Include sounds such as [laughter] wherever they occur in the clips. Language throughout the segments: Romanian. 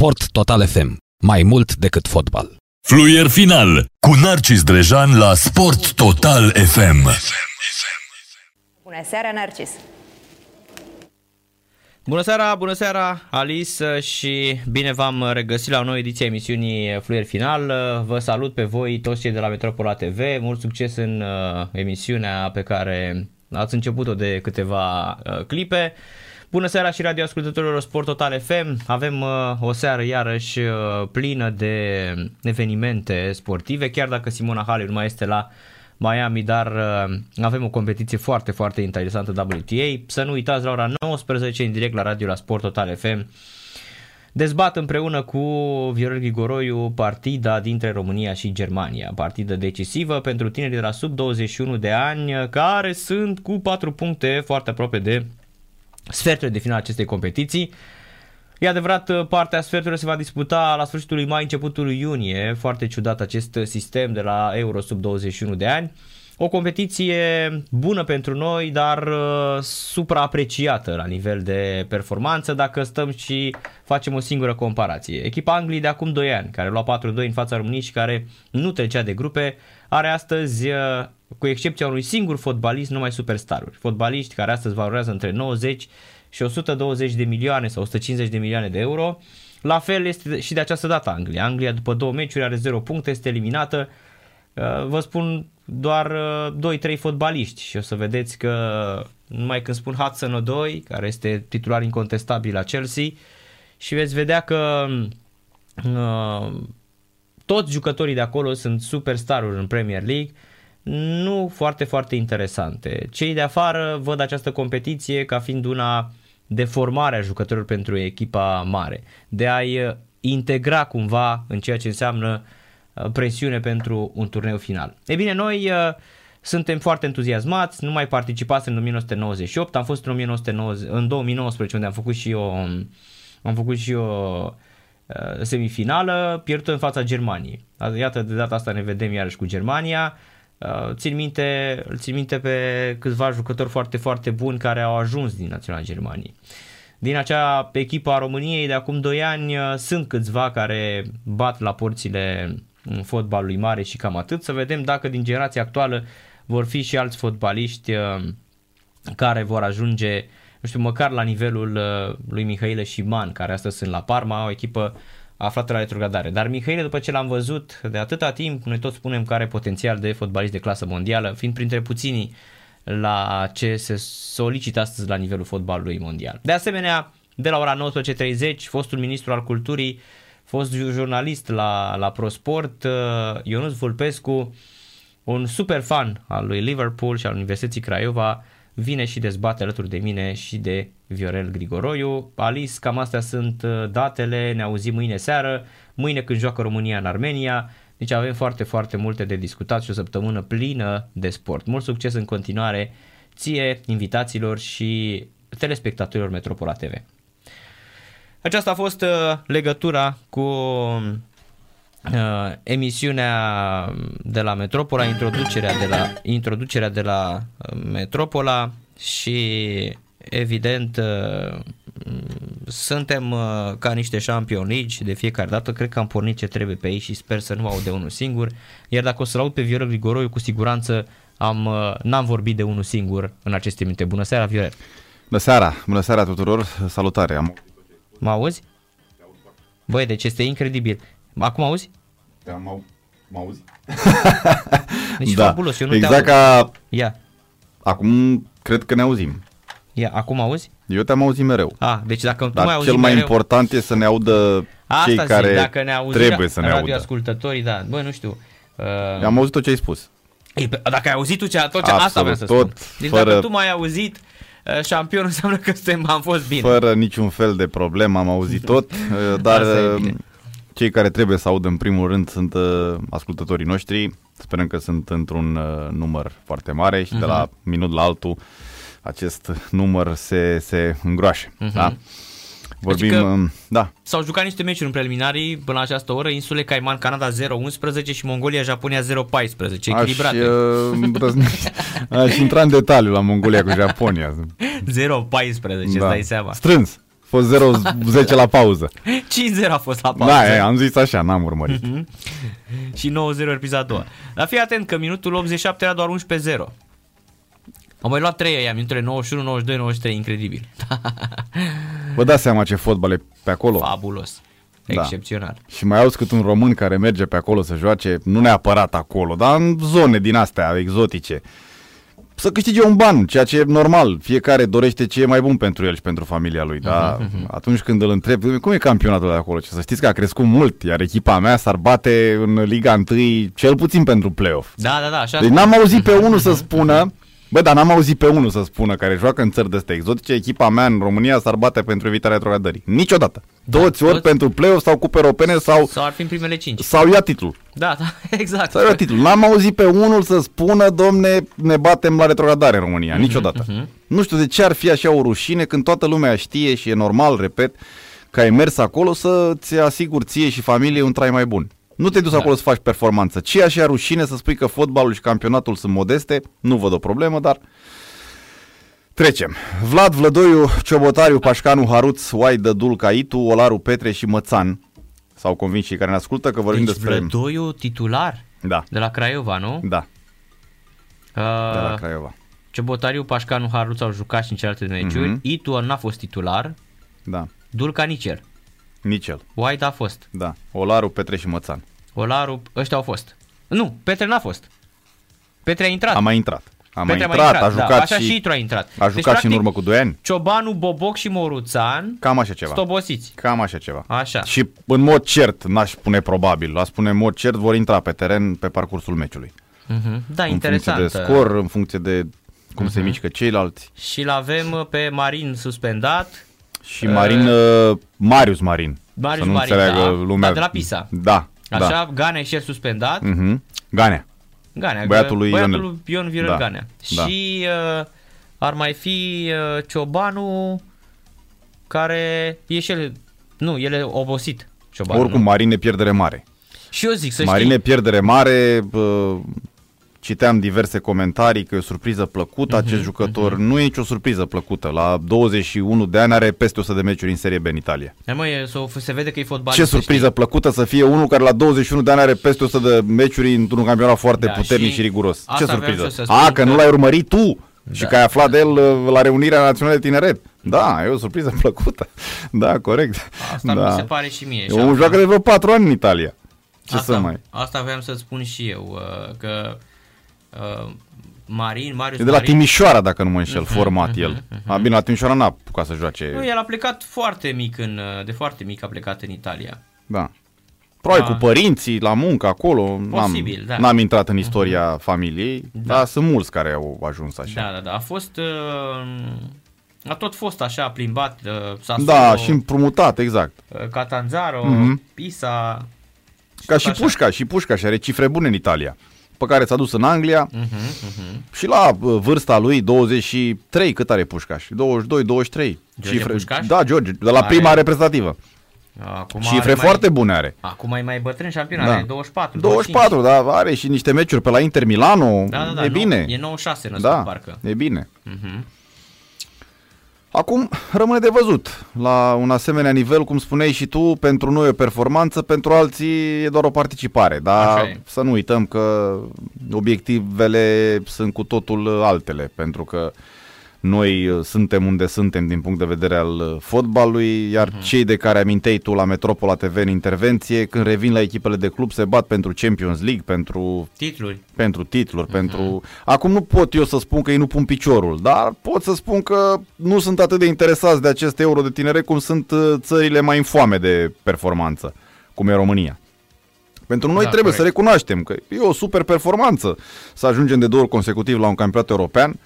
Sport Total FM. Mai mult decât fotbal. Fluier final cu Narcis Drejan la Sport Total FM. Bună seara, Narcis! Bună seara, bună seara, Alice și bine v-am regăsit la o nouă ediție a emisiunii Fluier Final. Vă salut pe voi toți cei de la Metropola TV. Mult succes în uh, emisiunea pe care ați început-o de câteva uh, clipe. Bună seara și radioascultătorilor Sport Total FM. Avem uh, o seară iarăși uh, plină de evenimente sportive, chiar dacă Simona Halep nu mai este la Miami, dar uh, avem o competiție foarte, foarte interesantă WTA. Să nu uitați la ora 19 în direct la radio la Sport Total FM. Dezbat împreună cu Viorel Grigoroiu partida dintre România și Germania, partidă decisivă pentru tinerii de la sub 21 de ani care sunt cu 4 puncte foarte aproape de sferturile de final acestei competiții. E adevărat, partea sferturilor se va disputa la sfârșitul lui mai, începutul lui iunie. Foarte ciudat acest sistem de la Euro sub 21 de ani. O competiție bună pentru noi, dar uh, supraapreciată la nivel de performanță dacă stăm și facem o singură comparație. Echipa Angliei de acum 2 ani, care lua 4-2 în fața României și care nu trecea de grupe, are astăzi, uh, cu excepția unui singur fotbalist, numai superstaruri. Fotbaliști care astăzi valorează între 90 și 120 de milioane sau 150 de milioane de euro. La fel este și de această dată Anglia. Anglia după două meciuri are 0 puncte, este eliminată. Uh, vă spun doar 2-3 fotbaliști și o să vedeți că numai când spun Hudson Odoi, care este titular incontestabil la Chelsea, și veți vedea că uh, toți jucătorii de acolo sunt superstaruri în Premier League, nu foarte, foarte interesante. Cei de afară văd această competiție ca fiind una de formare a jucătorilor pentru echipa mare, de a-i integra cumva în ceea ce înseamnă uh, presiune pentru un turneu final. E bine, noi uh, suntem foarte entuziasmați, nu mai participați în 1998, am fost în, 1990, în 2019 unde am făcut și o, am făcut și o uh, semifinală, pierdut în fața Germaniei. Iată, de data asta ne vedem iarăși cu Germania. Uh, țin minte, îl țin minte pe câțiva jucători foarte, foarte buni care au ajuns din Naționala Germaniei. Din acea echipă a României de acum 2 ani uh, sunt câțiva care bat la porțile fotbalului mare și cam atât. Să vedem dacă din generația actuală vor fi și alți fotbaliști uh, care vor ajunge, nu știu, măcar la nivelul lui Mihaile Man, care astăzi sunt la Parma, o echipă aflată la retrogradare. Dar Mihaile, după ce l-am văzut de atâta timp, noi toți spunem că are potențial de fotbalist de clasă mondială, fiind printre puținii la ce se solicită astăzi la nivelul fotbalului mondial. De asemenea, de la ora 19.30, fostul ministru al culturii, fost jurnalist la, la ProSport, uh, Ionuț Vulpescu, un super fan al lui Liverpool și al Universității Craiova, vine și dezbate alături de mine și de Viorel Grigoroiu. Alice, cam astea sunt uh, datele, ne auzim mâine seară, mâine când joacă România în Armenia, deci avem foarte, foarte multe de discutat și o săptămână plină de sport. Mult succes în continuare ție, invitațiilor și telespectatorilor Metropola TV. Aceasta a fost uh, legătura cu uh, emisiunea de la Metropola, introducerea de la, introducerea de la uh, Metropola și evident uh, suntem uh, ca niște Champion League de fiecare dată, cred că am pornit ce trebuie pe ei și sper să nu aud de unul singur, iar dacă o să-l aud pe Viorel Grigoroiu, cu siguranță am, uh, n-am vorbit de unul singur în aceste minute. Bună seara, Viorel! Bună seara! Bună seara tuturor! Salutare! Am... Mă auzi? Băi, deci este incredibil. Acum auzi? Da, mă, mă auzi? [laughs] Deci da. fabulos, eu nu exact te ca... Ia. Acum cred că ne auzim. Ia, acum auzi? Eu te-am auzit mereu. Ah, deci dacă tu Dar mai auzi cel mai mereu... important e să ne audă Asta cei zic, care dacă ne auzi trebuie să ne audă. ascultătorii, da. Băi, nu știu. Uh... Am auzit tot ce ai spus. Ei, dacă ai auzit tu ce, tot ce, asta vreau să tot, spun. Deci fără... dacă tu mai ai auzit, uh, șampion [laughs] înseamnă că suntem, am fost bine. Fără niciun fel de problemă am auzit tot, [laughs] uh, dar uh, cei care trebuie să audă în primul rând sunt ascultătorii noștri. Sperăm că sunt într-un număr foarte mare și uh-huh. de la mhm. minut la altul acest număr se, se îngroașe. Uh-huh. Da? Vorbim, adică um, da. S-au jucat niște meciuri în preliminarii până la această oră, insule Cayman, Canada 0-11 și Mongolia, Japonia 0-14, echilibrate. Aș, uh, [laughs] aș intra în detaliu la Mongolia cu Japonia. 0-14, da. îți dai seama. Strâns, fost 0-10 la pauză. [laughs] 5-0 a fost la pauză. Da, e, am zis așa, n-am urmărit. și 9-0 repriza a doua. Dar fii atent că minutul 87 era doar 11-0. Au mai luat 3 aia, minutele 91, 92, 93, incredibil. [laughs] Vă dați seama ce fotbal e pe acolo? Fabulos. Da. Excepțional. Și mai auzi cât un român care merge pe acolo să joace, nu neapărat acolo, dar în zone din astea exotice, să câștige un ban, ceea ce e normal. Fiecare dorește ce e mai bun pentru el și pentru familia lui. Dar Mhm, atunci când îl întreb, cum e campionatul de acolo? Ce să știți că a crescut mult, iar echipa mea s-ar bate în Liga 1 cel puțin pentru play-off. Da, da, da, așa. Deci n-am auzit pe unul să spună, bă, dar n-am auzit pe unul să spună care joacă în țări de astea exotice, echipa mea în România s-ar bate pentru evitarea retrogradării. Niciodată. Toți ori toți. pentru play-off sau cupe europene sau, Sau ar fi în primele 5. sau ia titlul. Da, da, [laughs] exact. Sau ia titlul. N-am auzit pe unul să spună, domne, ne batem la retrogradare în România. Niciodată. Nu știu de ce ar fi așa o rușine când toată lumea știe și e normal, repet, că ai mers acolo să-ți asiguri ție și familiei un trai mai bun. Nu te duci acolo să faci performanță. Ce așa rușine să spui că fotbalul și campionatul sunt modeste, nu văd o problemă, dar Trecem. Vlad Vlădoiu, Ciobotariu, Pașcanu, Haruț, Oaidă, Dulca, Itu, Olaru, Petre și Mățan s-au convins cei care ne ascultă că vorbim Deci despre... Vlădoiu titular Da, de la Craiova, nu? da, de la Uh, Craiova. Ciobotariu, Pașcanu, Haruț au jucat și în celelalte meciuri. Mhm. Itu n-a fost titular. Da, Dulca nici el. Nici el. White a fost. Da, Olaru, Petre și Mățan. Olaru, ăștia au fost. Nu, Petre n-a fost. Petre a intrat. A mai intrat. A mai Petre intrat, a jucat da, așa și, și Itu a intrat. a jucat și în urmă cu 2 ani. Ciobanu, Boboc și Moruțan Cam așa ceva. sunt obosiți. Cam așa ceva. Așa. Și în mod cert, n-aș spune probabil, a spune în mod cert, vor intra pe teren pe parcursul meciului. Mhm. Da, în interesant. funcție de scor, în funcție de cum se mișcă ceilalți. Și l-avem pe Marin suspendat. Și Marin, uh, Marius Marin. Marius să nu Marin, înțeleagă da. lumea. Da, de la Pisa. Da, Așa, da. Ganea și el suspendat. Mhm. Ganea. Ganea, Băiatul lui băiatul Ionel. lui Ion Viorel Da, Ganea. da. Și uh, ar mai fi uh, Ciobanu care e și el, nu, el e obosit. Ciobanu, Oricum, nu? Marin e pierdere mare. Și eu zic să Marine știi, pierdere mare, uh, citeam diverse comentarii că e o surpriză plăcută Mhm, acest jucător. Nu e nicio surpriză plăcută. La 21 de ani are peste 100 de meciuri în Serie B în Italia. Hai, mă, e, s-o- se vede că e fotbalist. Ce să surpriză plăcută să fie unul care la 21 de ani are peste 100 de meciuri într-un campionat foarte Da, puternic și, și riguros. Ce asta vreau surpriză? și eu să A, spun că că- nu l-ai urmărit tu și Da. că ai aflat de el uh, la reunirea națională de tineret. Da, e o surpriză plăcută. [laughs] Da, corect. știi? Asta da. mi se pare și mie. Și Omul acum- joacă de vreo 4 ani în Italia. Ce asta, să mai... Asta vreau să-ți spun și eu, uh, că uh, Marin, Marius E de la Marin, Timișoara, dacă nu mă înșel, format el. A, bine, la Timișoara n-a apucat să joace. Nu, el a plecat foarte mic, în, uh, de foarte mic a plecat în Italia. Da. Probabil Da. cu părinții, la muncă, acolo. Posibil, n-am, da. N-am intrat în istoria familiei, Da. dar sunt mulți care au ajuns așa. Da, da, da. A fost... Uh, a tot fost așa plimbat uh, Sassuolo, Da, și împrumutat, exact. uh, Catanzaro, Mhm. Pisa... Ca tot și așa. Pușca, și Pușca și are cifre bune în Italia. Pe care s-a dus în Anglia Mhm, mhm. și la uh, vârsta lui 23, cât are Pușcaș? 22, 23. George Pușcaș? Da, George, de la Are- prima reprezentativă. Acum Cifre are foarte bune are. Mai, acum e mai bătrân șampion, Da. are 24, 24, da, are și niște meciuri pe la Inter Milano. Da, da, da, e nou- bine. E 96 născut, da, parcă. e bine. Mhm. Acum rămâne de văzut. La un asemenea nivel, cum spuneai și tu, pentru noi e o performanță, pentru alții e doar o participare. Așa Dar e. să nu uităm că obiectivele sunt cu totul altele, pentru că noi uh, suntem unde suntem din punct de vedere al uh, fotbalului, iar Mhm. cei de care aminteai tu la Metropola TV în intervenție, când revin la echipele de club, se bat pentru Champions League, pentru Titluri. pentru titluri, Mhm. pentru... Acum nu pot eu să spun că ei nu pun piciorul, dar pot să spun că nu sunt atât de interesați de acest euro de tineret cum sunt uh, țările mai infoame de performanță, cum e România. Pentru noi Da, trebuie corect. să recunoaștem că e o super performanță să ajungem de două ori consecutiv la un campionat european,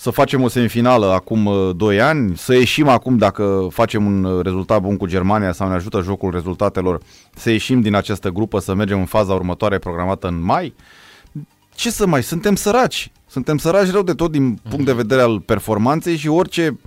să facem o semifinală acum uh, 2 ani, să ieșim acum dacă facem un uh, rezultat bun cu Germania sau ne ajută jocul rezultatelor, să ieșim din această grupă, să mergem în faza următoare programată în mai. Ce să mai, suntem săraci. Suntem săraci rău de tot din punct de vedere al performanței și orice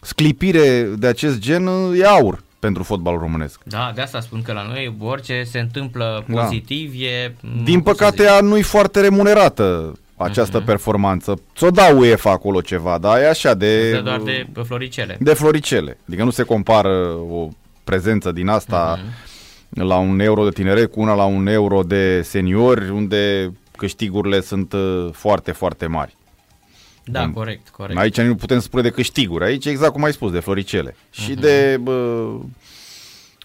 sclipire de acest gen uh, e aur pentru fotbalul românesc. Da, de asta spun că la noi orice se întâmplă Da. pozitiv e... nu Din pot să păcate, zic. ea nu-i foarte remunerată această performanță. Ți-o dau UEFA acolo ceva, dar e așa de... Dă doar de floricele. de floricele. Adică nu se compară o prezență din asta la un euro de tineret cu una la un euro de seniori, unde câștigurile sunt uh, foarte, foarte mari. Da, Bun. corect, corect. Aici nu putem spune de câștiguri, aici exact cum ai spus, de floricele. Și de bă,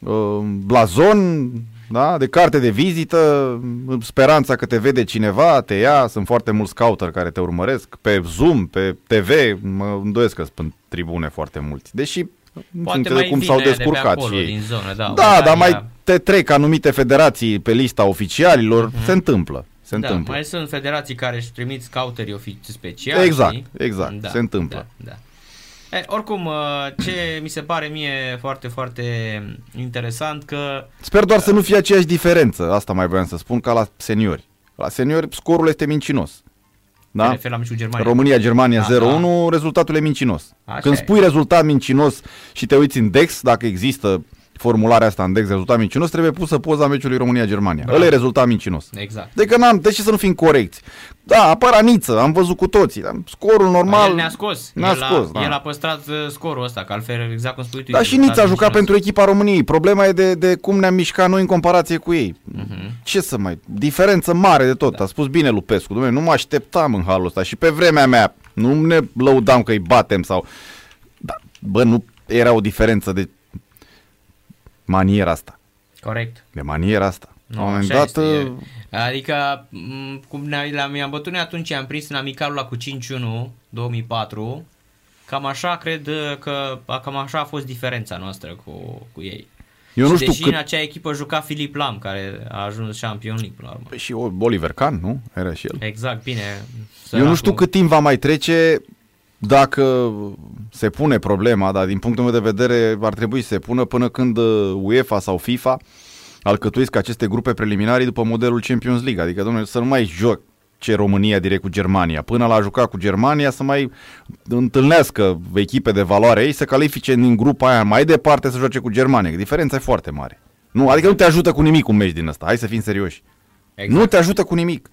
uh, blazon, da? de carte de vizită, speranța că te vede cineva, te ia, sunt foarte mulți scouter care te urmăresc, pe Zoom, pe TV, mă îndoiesc că sunt în tribune foarte mulți. Deși în Poate funcție mai de cum vine s-au de pe descurcat acolo, și ei. din zonă, da. Da, dar Ungaria- mai te trec anumite federații pe lista oficialilor, se întâmplă. Se da, întâmplă. mai sunt federații care își trimit scouterii ofici speciali. Exact, știi? exact, se întâmplă. Da, da. E, oricum, uh, ce mi se pare mie foarte, foarte interesant că Sper doar să nu fie aceeași diferență, asta mai voiam să spun, ca la seniori. La seniori scorul este mincinos. da? Da? refer la meciul Germania. România-Germania Da, 0-1, rezultatul e mincinos. Așa Când e. spui rezultat mincinos și te uiți în DEX, dacă există formularea asta în DEX, rezultat mincinos, trebuie pusă poza meciului România-Germania. Bravo. Ăla e rezultat mincinos. Exact. De că n-am, de ce să nu fim corecți? Da, apăra Niță, am văzut cu toții, dar scorul normal... El ne-a scos. Ne-a el, scos, a, da. el a păstrat uh, scorul ăsta, că altfel, exact cum spui tu. Da, e și Nița a rezultat jucat mincinos. pentru echipa României. Problema e de, de cum ne-am mișcat noi în comparație cu ei. Mhm. Ce să mai... Diferență mare de tot. Da. A spus bine Lupescu. Dom'le, nu mă așteptam în halul ăsta. Și pe vremea mea nu ne lăudam că îi batem sau... Da, bă, nu era o diferență de maniera asta. Corect. De maniera asta. Nu, La un moment așa dat... este, uh, e. Adică, m, cum ne am, i-am bătut noi atunci, am prins în amicalul ăla cu 5-1, 2004, cam așa cred uh, că, cam așa a fost diferența noastră cu, cu ei. Eu și nu știu deși cât... în acea echipă juca Filip Lam, care a ajuns Champion League până la urmă. Păi Și Oliver Kahn, nu? Era și el. Exact, bine. Eu nu știu cât timp va mai trece dacă se pune problema, dar din punctul meu de vedere ar trebui să se pună până când uh, UEFA sau FIFA alcătuiesc aceste grupe preliminare după modelul Champions League. Adică, domnule, să nu mai joc ce România direct cu Germania. Până la a juca cu Germania să mai întâlnească echipe de valoare ei să califice din grupa aia mai departe să joace cu Germania. Că diferența e foarte mare. Nu, adică nu te ajută cu nimic un meci din ăsta. Hai să fim serioși. Exact. Nu te ajută cu nimic.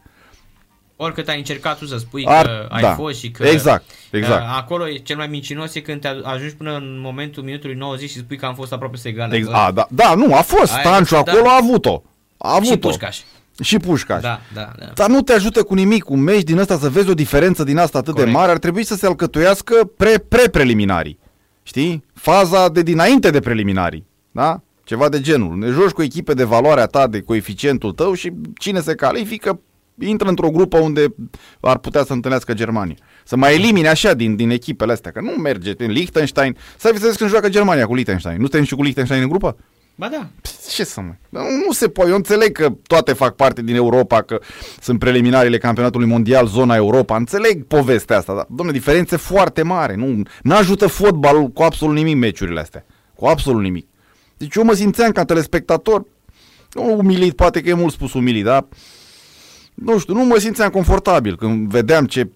Oricât ai încercat tu să spui Ar- că ai da. fost și că... Exact, exact. uh, Acolo e cel mai mincinos e când te ajungi până în momentul minutului 90 și spui că am fost aproape să egalăm. Ex- a, da, da, nu, a fost. Aia Stanciu este, acolo da. a avut-o. A avut-o. și Pușcaș. Și Pușcaș. Da, da, da. Dar nu te ajută cu nimic un meci din ăsta să vezi o diferență din asta atât Corect. de mare. Ar trebui să se alcătuiască pre, pre-preliminarii. Știi? Faza de dinainte de preliminarii. Da? Ceva de genul. Ne joci cu echipe de valoarea ta, de coeficientul tău și cine se califică intră într-o grupă unde ar putea să întâlnească Germania. Să mai elimine așa din, din echipele astea, că nu merge în Liechtenstein. Să vezi când joacă Germania cu Liechtenstein. Nu suntem și cu Liechtenstein în grupă? Ba da. Ce să mai... Nu, nu se poate. Eu înțeleg că toate fac parte din Europa, că sunt preliminariile campionatului mondial, zona Europa. Înțeleg povestea asta, dar, domnule, diferențe foarte mare. Nu nu ajută fotbalul cu absolut nimic meciurile astea. Cu absolut nimic. Deci eu mă simțeam ca telespectator, nu umilit, poate că e mult spus umilit, dar nu știu, nu mă simțeam confortabil când vedeam ce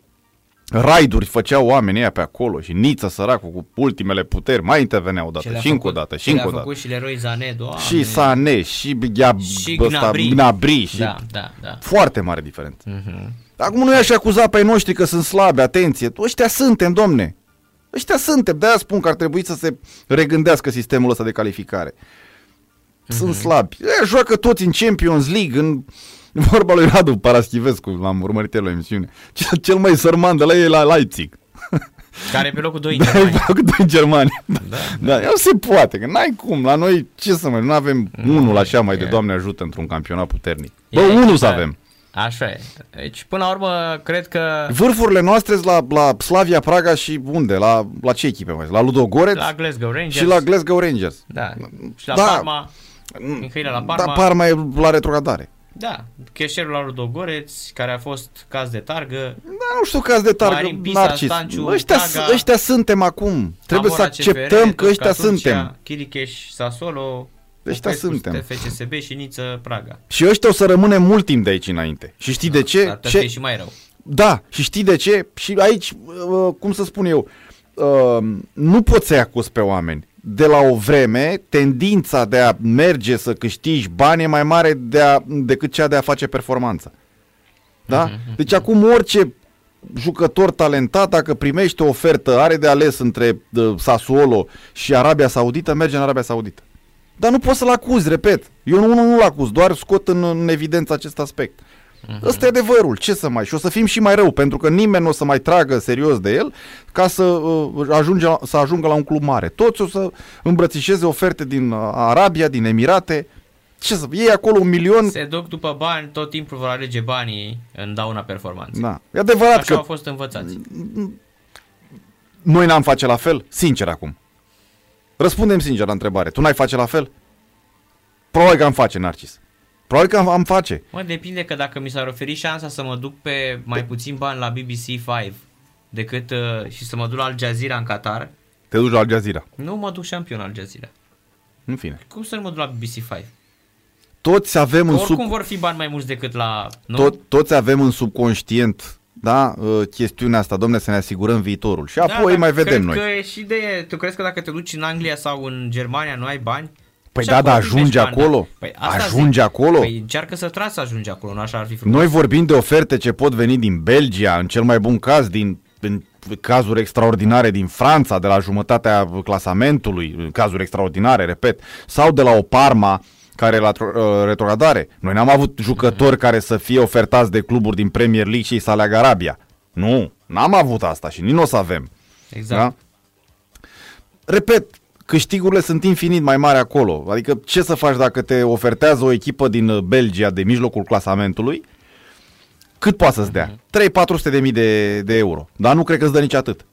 raiduri făceau oamenii ăia pe acolo și Nița săracul cu ultimele puteri mai intervenea o Ce dată le-a și încă o făcut- dată și ce încă le-a o dată. făcut și Leroy Zane, doamne. Și Sane, și Ghia, Și ăsta, Gnabry. Gnabry și Da, da, da. foarte mare diferență. Mhm. Acum nu i-aș acuza pe ai noștri că sunt slabi, atenție. Ăștia suntem, domne. Ăștia suntem. De-aia spun că ar trebui să se regândească sistemul ăsta de calificare. Sunt slabi. E, joacă toți în Champions League, în vorba lui Radu Paraschivescu, l-am urmărit el la emisiune. Cel, cel mai sărman de la ei e la Leipzig. [laughs] Care e pe locul 2 în Da, Germania. cu doi în Germania. Da, Da, da, nu se poate, că n-ai cum. La noi, ce să mai, nu avem unul așa mai de e. Doamne ajută într-un campionat puternic. Bă, E unul să echipa- avem. Așa e. Deci, până la urmă, cred că Vârfurile noastre sunt la, la Slavia Praga și unde? La, la ce echipe mai sunt? La Ludogorets la Glasgow Rangers. și la Glasgow Rangers. Da. Și la Da. Parma. Mihaila la Parma. Da, Parma e la retrogradare. Da. Cheșerul la Ludogoreț, care a fost caz de targă. Da, nu știu caz de targă, Marin Pisa, Narcis. Stanciu, Ăștia, Praga, ăștia suntem acum. Trebuie să Amora acceptăm CFR, că ăștia Tosca Turcia, suntem. Chiricheș, Sassuolo, Ăștia Popescu, suntem. FCSB și Niță, Praga. Și ăștia o să rămânem mult timp de aici înainte. Și știi de ce? Dar trebuie să fie și mai rău. Da, și știi de ce? Și aici, uh, cum să spun eu, uh, nu poți să-i acuz pe oameni. De la o vreme, tendința de a merge să câștigi bani e mai mare de a, decât cea de a face performanță. Da? Deci acum orice jucător talentat, dacă primește o ofertă, are de ales între uh, Sassuolo și Arabia Saudită, merge în Arabia Saudită. Dar nu poți să-l acuzi, repet. Eu nu, nu, nu-l acuz, doar scot în, în evidență acest aspect. Uh-huh. Ăsta e adevărul, ce să mai... Și o să fim și mai rău, pentru că nimeni nu o să mai tragă serios de el ca să, uh, ajunge, să ajungă la un club mare. Toți o să îmbrățișeze oferte din uh, Arabia, din Emirate. Ce să... Ei acolo un milion... Se duc după bani, tot timpul vor alege banii în dauna performanței. Da. E adevărat Așa că au fost învățați. noi n-am face la fel? Sincer acum. Răspundem sincer la întrebare. Tu n-ai face la fel? Probabil că am face, Narcis. Probabil că am, am face. Mă, depinde că dacă mi s-ar oferi șansa să mă duc pe mai puțin bani la BBC 5 decât uh, și să mă duc la Al Jazeera în Qatar, Te duci la Al Jazeera. nu mă duc șampion Al Jazeera. În fine. Cum să nu mă duc la BBC 5? Toți avem Că în oricum sub... vor fi bani mai mulți decât la... Nu? Tot, toți avem în subconștient da, uh, chestiunea asta, domne, să ne asigurăm viitorul. Și apoi dar mai vedem cred noi. că e și de... Tu crezi că dacă te duci în Anglia sau în Germania nu ai bani? Păi Și da, acolo dar primești ajunge bani, acolo? da. Păi asta Ajunge zic. acolo? Păi încearcă să tragi să ajungi acolo, nu așa ar fi frumos. Noi vorbim de oferte ce pot veni din Belgia, în cel mai bun caz, din în cazuri extraordinare din Franța, de la jumătatea clasamentului, în cazuri extraordinare, repet, sau de la o Parma care e la tro- uh, retrogradare. Noi n-am avut jucători care să fie ofertați de cluburi din Premier League și să aleagă Arabia. Nu, n-am avut asta și nici nu o să avem. Exact. Da? Repet, câștigurile sunt infinit mai mari acolo. Adică ce să faci dacă te ofertează o echipă din uh, Belgia de mijlocul clasamentului? Cât poate să-ți dea? 3-400 de mii de, de euro. Dar nu cred că îți dă nici atât.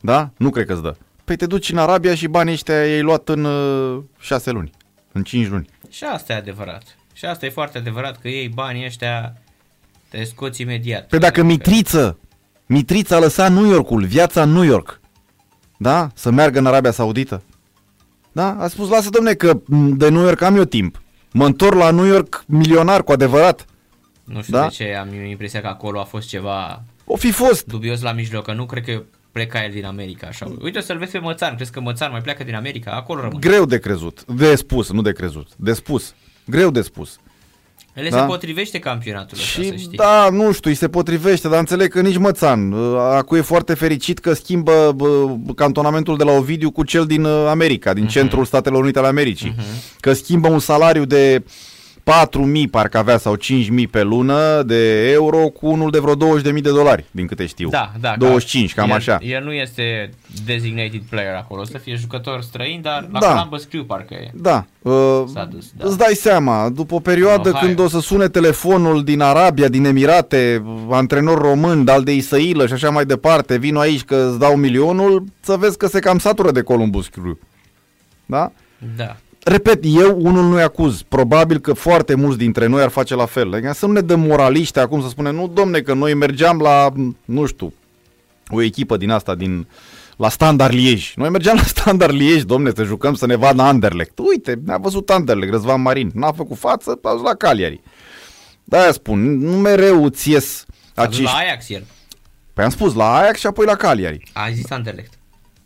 Da? Nu cred că îți dă. Păi te duci în Arabia și banii ăștia i-ai luat în uh, 6 luni. În 5 luni. Și asta e adevărat. Și asta e foarte adevărat că ei banii ăștia te scoți imediat. Păi dacă Mitriță, Mitriță a lăsat New Yorkul, viața în New York, da? Să meargă în Arabia Saudită. Da? A spus, lasă domne că m, de New York am eu timp. Mă întorc la New York milionar cu adevărat. Nu știu Da? de ce am eu impresia că acolo a fost ceva O fi fost. dubios la mijloc, că nu cred că pleca el din America așa. Uite să-l vezi pe Mățan, crezi că Mățan mai pleacă din America? Acolo rămâne. Greu de crezut. De spus, nu de crezut. De spus. Greu de spus. El Da? se potrivește campionatul ăsta, să Și știi. da, nu știu, îi se potrivește, dar înțeleg că nici Mățan. uh, Acu e foarte fericit că schimbă bă, cantonamentul de la Ovidiu cu cel din uh, America, din centrul Statelor Unite ale Americii. Că schimbă un salariu de 4.000 parcă avea sau 5.000 pe lună de euro cu unul de vreo 20.000 de dolari, din câte știu. Da, da. 25, că cam el, așa. El nu este designated player acolo, o să fie jucător străin, dar la Da. Columbus Crew parcă e. Da, uh, S-a dus, da. îți dai seama, după o perioadă În Ohio. când o să sune telefonul din Arabia, din Emirate, antrenor român, dal de Isăilă și așa mai departe, vin aici că îți dau milionul, să vezi că se cam satură de Columbus Crew. Da? Da. Repet, eu unul nu-i acuz. Probabil că foarte mulți dintre noi ar face la fel. Adică să nu ne dăm moraliști acum să spunem, nu domne, că noi mergeam la, nu știu, o echipă din asta, din la Standard Liege. Noi mergeam la Standard Liege, domne, să jucăm să ne vadă Anderlecht. Uite, ne-a văzut Anderlecht, Răzvan Marin. N-a făcut față, a dus la Cagliari. Da, spun, nu mereu îți ies A dus acești... la Ajax el. Păi am spus, la Ajax și apoi la Cagliari. A zis Anderlecht.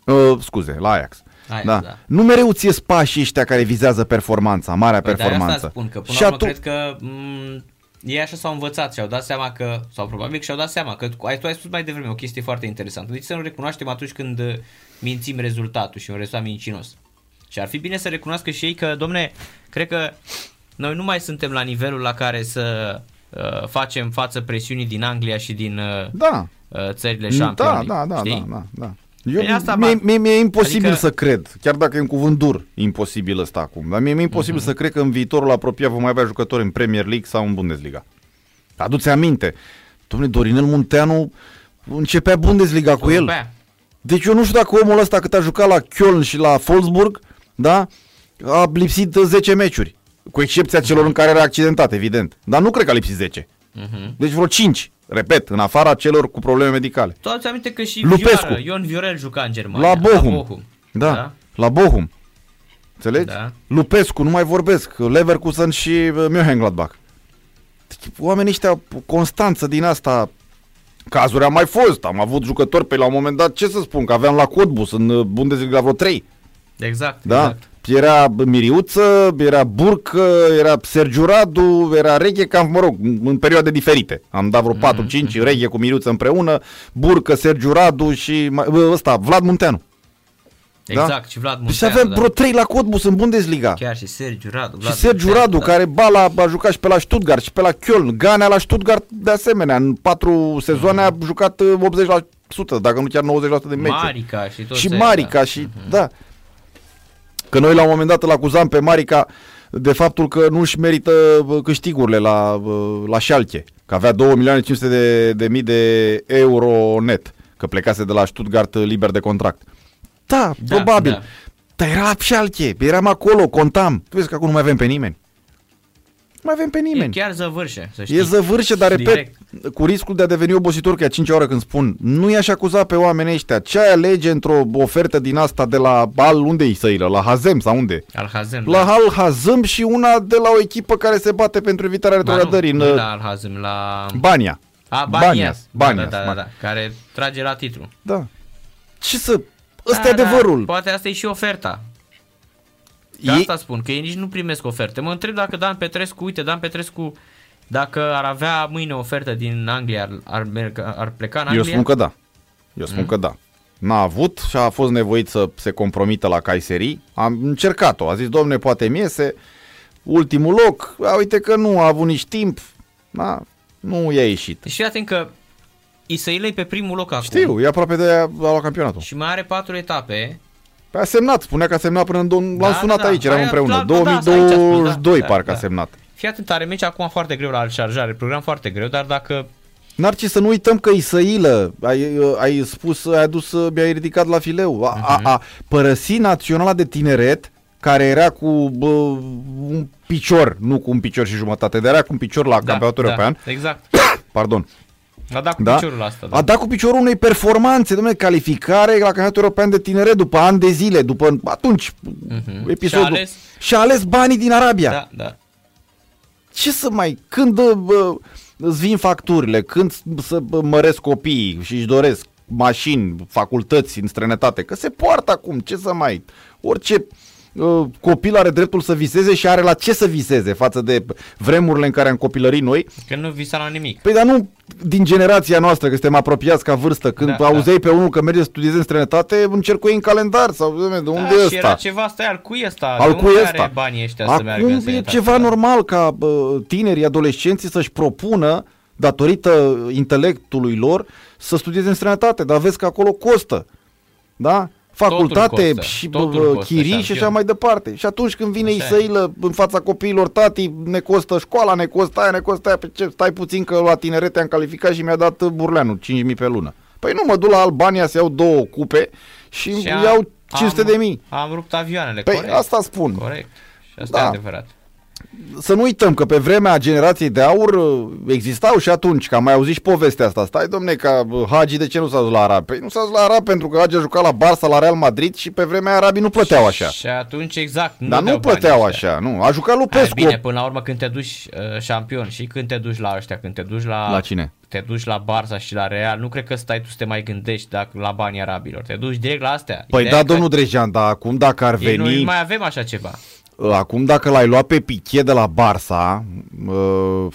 Uh, scuze, la Ajax. Ajax, da. da. Nu mereu ți ies pașii ăștia care vizează performanța, marea Păi, dar performanță. asta spun, că până și la urmă atunci, cred că m- ei așa s-au învățat și au dat seama că, sau probabil că și-au dat seama că ai, tu ai spus mai devreme o chestie foarte interesantă. Deci să nu recunoaștem atunci când uh, mințim rezultatul și un rezultat mincinos. Și ar fi bine să recunoască și ei că, domne, cred că noi nu mai suntem la nivelul la care să uh, facem față presiunii din Anglia și din uh, Da, uh, țările da, șampioni. da, da, știi? da, da, da. Eu, Păi asta, mie, ba- mie, mie e imposibil adică- să cred, chiar dacă e un cuvânt dur, imposibil ăsta acum, dar mie mi-e imposibil Mhm. să cred că în viitorul apropiat vom mai avea jucători în Premier League sau în Bundesliga. Aduți aminte, domnule Dorinel Munteanu începea Bundesliga cu el. Europea. Deci eu nu știu dacă omul ăsta cât a jucat la Köln și la Wolfsburg, da, a lipsit 10 meciuri. Cu excepția celor în care era accidentat, evident. Dar nu cred că a lipsit 10. Mhm. Deci vreo 5, repet, în afara celor cu probleme medicale. Tu ați aminte că și Lupescu. Vioară, Ion Viorel juca în Germania. La Bochum. La Bochum. Da, Da? la Bochum. Înțelegi? Da. Lupescu, nu mai vorbesc, Leverkusen și uh, Mönchengladbach. Deci, oamenii ăștia, constanță din asta, cazuri am mai fost, am avut jucători pe la un moment dat, ce să spun, că aveam la Codbus în uh, Bundesliga vreo 3. Exact, Da? exact. Era Miriuță, era Burcă, era Sergiu Radu, era Reghe, cam, mă rog, în perioade diferite. Am dat vreo 4-5 Reghe cu Miriuță împreună, Burcă, Sergiu Radu și mai- bă, ăsta, Vlad Munteanu. Exact, și Vlad Și Munteanu, avem da. vreo 3 la Cotbus în Bundesliga. Chiar și Sergiu Radu. Și Vlad Sergiu Munteanu, Radu, da. care Bala a jucat și pe la Stuttgart și pe la Köln, Ganea la Stuttgart de asemenea, în patru sezoane a jucat uh, 80%, dacă nu chiar 90% de meciuri. Marica și tot și ăia, Marica da. și da. Că noi la un moment dat îl acuzam pe Marica de faptul că nu își merită bă, câștigurile la, bă, la Schalke, că avea 2 milioane 500 de, de mii de euro net, că plecase de la Stuttgart liber de contract. Da, Da, probabil. da. Dar era Schalke, eram acolo, contam. Tu vezi că acum nu mai avem pe nimeni. Nu mai avem pe E nimeni. chiar zăvârșe, să știi. E zăvârșe, dar repet, Direct. cu riscul de a deveni obositor, că e a cincea oră când spun, nu i-aș acuza pe oamenii ăștia. Ce ai alege într-o ofertă din asta de la Al, unde i să La Hazem sau unde? Al Hazem. La Al Hazem și una de la o echipă care se bate pentru evitarea retrogradării în nu, uh, la Al Hazem, la... Bania. A, Banias, Banias. Banias, da, da, da, Banias. da, care trage la titlu. Da. Ce să... Ăsta da, e adevărul. Da, poate asta e și oferta. De Ei- asta spun, că ei nici nu primesc oferte. Mă întreb dacă Dan Petrescu, uite, Dan Petrescu, dacă ar avea mâine o ofertă din Anglia, ar, ar, merg, ar pleca în Eu Anglia? spun că da. Eu spun că da. N-a avut și a fost nevoit să se compromită la Kayseri. Am încercat-o. A zis, domne, poate mi iese. Ultimul loc. A, uite că nu a avut nici timp. Da, nu i-a ieșit. Deci fii atent că Isaile e pe primul loc acum. Știu, e aproape de a la campionatul. Și mai are patru etape. Păi a semnat, spunea că a semnat până în... dou- Da, L-am sunat da, da. aici, eram Aia, împreună. da, da, da, aici a spus, 2022 da, parcă da. a semnat. Fii atent, are meci acum foarte greu la șarjare, program foarte greu, dar dacă Narcis, să nu uităm că Isăilă, ai, ai spus, ai adus, mi-ai ridicat la fileu, a, a, a părăsi naționala de tineret, care era cu bă, un picior, nu cu un picior și jumătate, dar era cu un picior la campionatul da, european, Exact. [coughs] pardon, A dat cu da? piciorul asta. Da. a dat cu piciorul unei performanțe, domnule, calificare la campionatul european de tineret după ani de zile, după atunci, Mhm. episodul. Și-a ales- și a ales banii din Arabia. da, da. ce să mai, când bă, îți vin facturile, când să bă, măresc copiii și își doresc mașini, facultăți în străinătate, că se poartă acum, ce să mai, orice uh, copil are dreptul să viseze și are la ce să viseze față de vremurile în care am copilărit noi. Că nu visa la nimic. Păi dar nu din generația noastră, că suntem apropiați ca vârstă, când Da, auzeai pe unul că merge să studieze în străinătate, încercui în calendar sau de unde da, e și era ăsta? ceva, stai, al cui ăsta? Al De cui unde ăsta? are banii ăștia să meargă în Acum e străinătate? ceva Da. normal ca bă, tinerii, adolescenții să-și propună, datorită intelectului lor, să studieze în străinătate, dar vezi că acolo costă. Da? Facultate costă, și totul bă, costă, chirii și șampion. așa mai departe. Și atunci când vine Așa e. Isăilă în fața copiilor, tati, ne costă școala, ne costă aia, ne costă aia, pe ce, stai puțin că la tinerete am calificat și mi-a dat Burleanu 5.000 pe lună. Păi nu, mă duc la Albania să iau două cupe și, Și am- iau 500 am- de mii. Am rupt avioanele, Păi corect. asta spun. Corect. Și asta Da. e adevărat. Să nu uităm că pe vremea generației de aur uh, existau și atunci, că am mai auzit și povestea asta. Stai, domne, ca uh, Hagi de ce nu s-a dus la Arab? Păi nu s-a dus la Arab pentru că Hagi a jucat la Barça, la Real Madrid și pe vremea arabii nu plăteau așa. Și atunci exact. Dar nu dădeau plăteau banii ăștia. așa, nu. A jucat lui Hai, Pescu. bine, până la urmă când te duci uh, șampion și când te duci la ăștia, când te duci la... La cine? Te duci la Barça și la Real, nu cred că stai tu să te mai gândești dacă, la banii arabilor. Te duci direct la astea. Păi Ideea da, e că domnul Drejan, dar acum dacă ar ei veni... Nu mai avem așa ceva. Uh, Acum dacă l-ai luat pe Piche de la Barça, uh,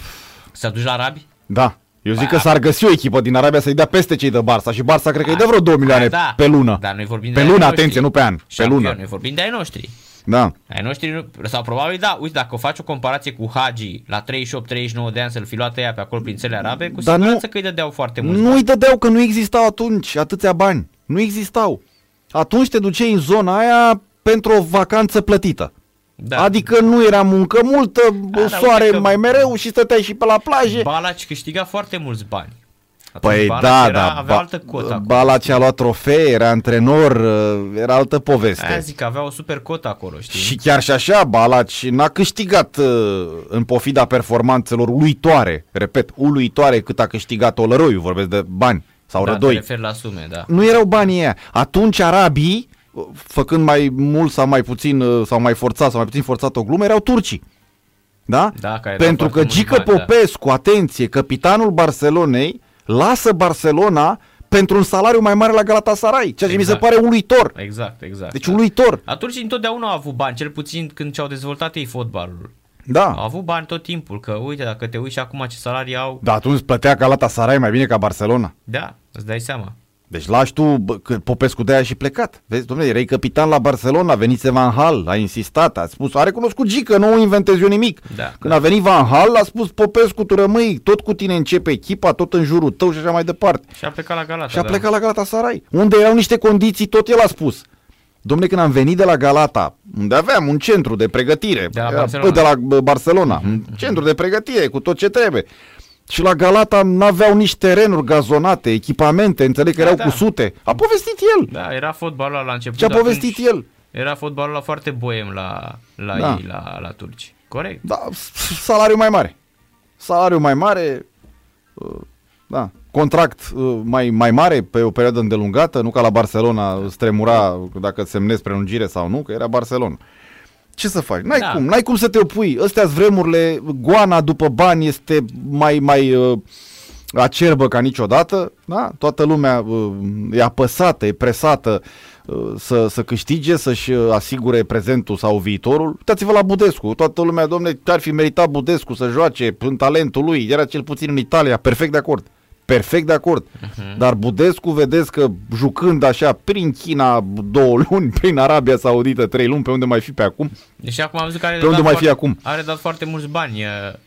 Să duci la arabi? da. Eu zic Păi, că s-ar găsi o echipă din Arabia să-i dea peste cei de Barça și Barça cred că îi dă vreo 2 milioane da, pe lună. Dar noi vorbim pe de lună, ai noștri. atenție, nu pe an, pe Șampion, lună. Noi vorbim de ai noștri. Da. Ai noștri, nu- sau probabil da, uite, dacă o faci o comparație cu Hagi la 38-39 de ani să-l fi luat ea pe acolo prin țările arabe, cu Dar siguranță nu- că îi dădeau foarte mult. Nu îi dădeau că nu existau atunci atâția bani. Nu existau. Atunci te duceai în zona aia pentru o vacanță plătită. Da. Adică nu era muncă multă, Da, da, soare uite că- mai mereu și stăteai și pe la plajă. Balaci câștiga foarte mulți bani. Atunci Păi Balaci da, era, da, avea ba, altă cotă acolo. Balaci a luat trofee, era antrenor, uh, era altă poveste. Aia zic că avea o super cotă acolo, știi? Și chiar și așa, Balaci n-a câștigat uh, în pofida performanțelor uluitoare, repet, uluitoare cât a câștigat Olăroiu, vorbesc de bani sau da, rădoi. te referi la sume, da. nu erau banii ăia. Atunci arabii, făcând mai mult sau mai puțin, uh, sau mai forțat sau mai puțin forțat o glumă, erau turcii. Da? Da, care dau Pentru foarte că mulți Gică bani, da. Popescu, atenție, capitanul Barcelonei, lasă Barcelona pentru un salariu mai mare la Galatasaray, ceea ce mi se Exact. pare uluitor. Exact, exact. Deci uluitor. Atunci întotdeauna au avut bani, cel puțin când și-au dezvoltat ei fotbalul. Au Da. avut bani tot timpul, că uite, dacă te uiți și acum ce salarii au, Dar atunci plătea Galatasaray mai bine ca Barcelona. da, îți dai seama. Deci lași tu, bă, că Popescu de-aia și plecat. Vezi, domnule, erai capitan la Barcelona, venise Van Hal, a insistat, a spus, a recunoscut Gică, nu inventez eu nimic. Da, Când a venit Van Hal, a spus, Popescu, tu rămâi, tot cu tine începe echipa, tot în jurul tău și așa mai departe. Și a plecat la Galata. Și a da. plecat la Galatasaray, unde erau niște condiții, tot el a spus. Domnule, când am venit de la Galata, unde aveam un centru de pregătire, De la era- Barcelona. Mhm, bă, de la bă, Barcelona, un centru de pregătire cu tot ce trebuie. Și la Galata n-aveau nici terenuri gazonate, echipamente, înțeleg că Da, erau da. cu sute. A povestit el. Da, era fotbalul ăla la început. Ce a atunci povestit el. Era fotbalul ăla foarte boem la, la Da. ei, la, la turci. Corect. Da, s- salariu mai mare. Salariu mai mare, uh, da, contract uh, mai, mai mare pe o perioadă îndelungată, nu ca la Barcelona îți tremura dacă semnezi prelungire sau nu, că era Barcelona. Ce să faci? N-ai Da. cum, n-ai cum să te opui. Astea vremurile, goana după bani este mai, mai uh, acerbă ca niciodată, da? Toată lumea uh, e apăsată, e presată uh, să, să câștige, să-și uh, asigure prezentul sau viitorul. Uitați-vă la Budescu, toată lumea, domne, ar fi meritat Budescu să joace în talentul lui, era cel puțin în Italia, perfect de acord. Perfect de acord. Uh-huh. Dar Budescu, vedeți că jucând așa prin China două luni, [laughs] prin Arabia Saudită trei luni, pe unde mai fi pe acum, Deci acum am văzut că are Pe unde dat mai foarte, fi acum? Are dat foarte mulți bani. uh,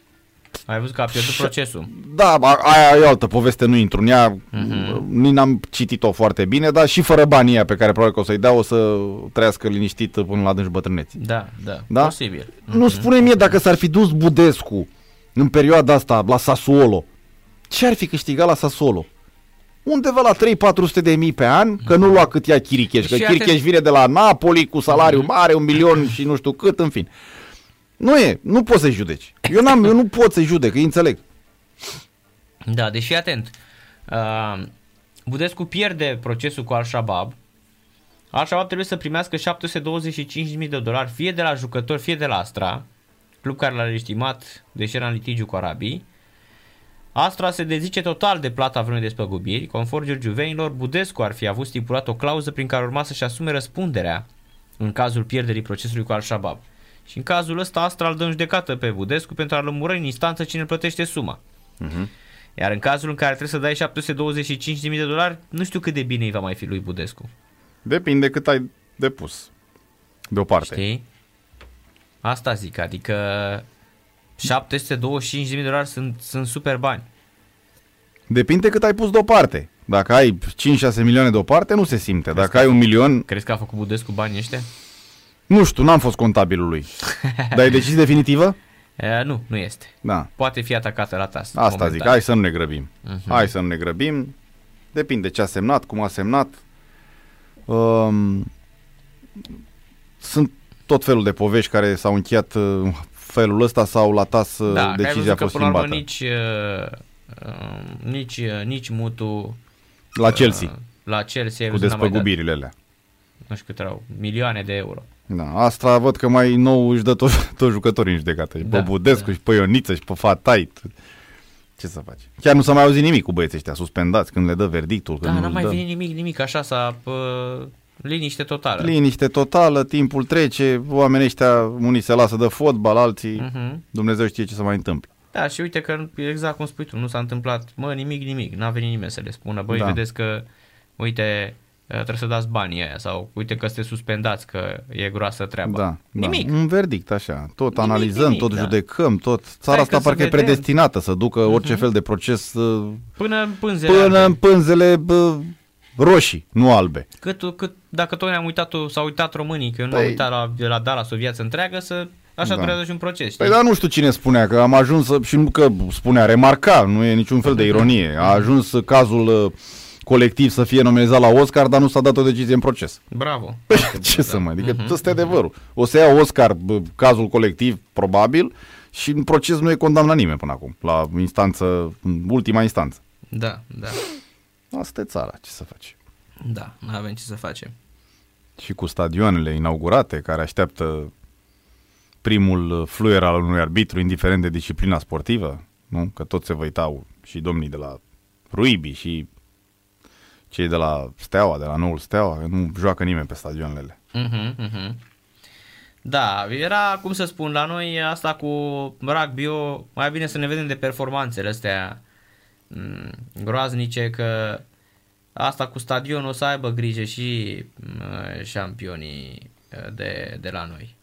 Ai văzut că a pierdut procesul. Da, a- aia e o altă poveste, nu intru în ea, uh-huh. nici n-am citit-o foarte bine, dar și fără banii aia pe care probabil că o să-i dea, o să trăiască liniștit până la adânci bătrâneții. Da, da, Da? posibil. Nu spune mie dacă s-ar fi dus Budescu în perioada asta la Sassuolo, ce ar fi câștigat la Sassuolo? Undeva la 3-400 de mii pe an, că nu lua cât ia Chiricheș, că Și Chiricheș atent- vine de la Napoli cu salariu mare, un milion și nu știu cât, în fin. Nu e, nu poți să-i judeci. Eu, n-am, eu nu pot să-i judec, îi înțeleg. Da, deci fii atent. Uh, Budescu pierde procesul cu Al-Shabaab. Al-Shabaab trebuie să primească 725.000 de dolari fie de la jucători, fie de la Astra, club care l-a legitimat, deși era în litigiu cu arabii. Astra se dezice total de plata vreunei despăgubiri. Conform giurgiuvenilor, Budescu ar fi avut stipulat o clauză prin care urma să-și asume răspunderea în cazul pierderii procesului cu Al-Shabaab. Și în cazul ăsta Astra îl dă în judecată pe Budescu pentru a lămură în instanță cine plătește suma. Iar în cazul în care trebuie să dai 725.000 de dolari, nu știu cât de bine îi va mai fi lui Budescu. Depinde cât ai depus. Deoparte. Știi? Asta zic, adică 725.000 de dolari sunt, sunt super bani. Depinde cât ai pus deoparte. Dacă ai 5-6 milioane deoparte, nu se simte. Dacă ai un milion, Crezi că a făcut Budescu banii ăștia? nu știu, n-am fost contabilul lui. [laughs] Dar e decizie definitivă? E, nu, nu este. Da. Poate fi atacată la tas. Asta zic, momentan. hai să nu ne grăbim. Mhm. Hai să nu ne grăbim. Depinde ce a semnat, cum a semnat. Um, sunt tot felul de povești care s-au încheiat uh, în felul ăsta sau la tas uh, Da, că ai decizia a văzut că fost până la urmă schimbată. nici, uh, uh, nici, uh, nici mutu La Chelsea, uh, la Chelsea ai cu văzut, n-a mai dat, despăgubirile alea. nu știu cât erau, milioane de euro. Da, asta văd că mai nou își dă tot, [laughs] tot jucătorii în judecată. Și Da, pe Budescu, da. și pe Ioniță, și pe Fatai. Ce să faci? Chiar nu s-a mai auzit nimic cu băieții ăștia suspendați când le dă verdictul. Da, când n-a nu mai dă. venit nimic, nimic, așa s-a uh, liniște totală. Liniște totală, timpul trece, oamenii ăștia, unii se lasă de fotbal, alții, Mhm. Dumnezeu știe ce se mai întâmplă. Da, și uite că exact cum spui tu, nu s-a întâmplat, mă, nimic, nimic, n-a venit nimeni să le spună, băi, Da. vedeți că, uite, trebuie să dați banii aia sau uite că sunteți suspendați, că e groasă treaba. Da, Nimic. Da. Un verdict așa. Tot Nimic, analizăm, nimic, tot da. judecăm, tot. Stai Țara asta că să parcă e vedem. predestinată să ducă orice fel de proces uh, Până în pânzele până albe. în pânzele bă, roșii, nu albe. Cât, cât, dacă tot ne-am uitat, s-au uitat românii, că eu nu Păi- am uitat la, de la Dallas o viață întreagă, să așa Da. durează și un proces, știi? Păi dar nu știu cine spunea, că am ajuns, să- și nu că spunea, remarca, nu e niciun fel de ironie. A ajuns cazul uh, colectiv să fie nominalizat la Oscar, dar nu s-a dat o decizie în proces. Bravo. [laughs] Ce să mă, adică ăsta e adevărul. O să ia Oscar bă, cazul colectiv, probabil, și în proces nu e condamnat nimeni până acum, la instanță, în ultima instanță. Da, da, Asta e țara, ce să faci. da, nu avem ce să facem. Și cu stadioanele inaugurate, care așteaptă primul uh, fluier al unui arbitru, indiferent de disciplina sportivă, nu? Că toți se vă uitau și domnii de la Ruibi și cei de la Steaua, de la noul Steaua, că nu joacă nimeni pe stadionele. Mhm, mhm. Da, era, cum să spun, la noi asta cu rugby mai bine să ne vedem de performanțele astea mm, groaznice, că asta cu stadionul o să aibă grijă și mm, șampionii uh, de, de la noi.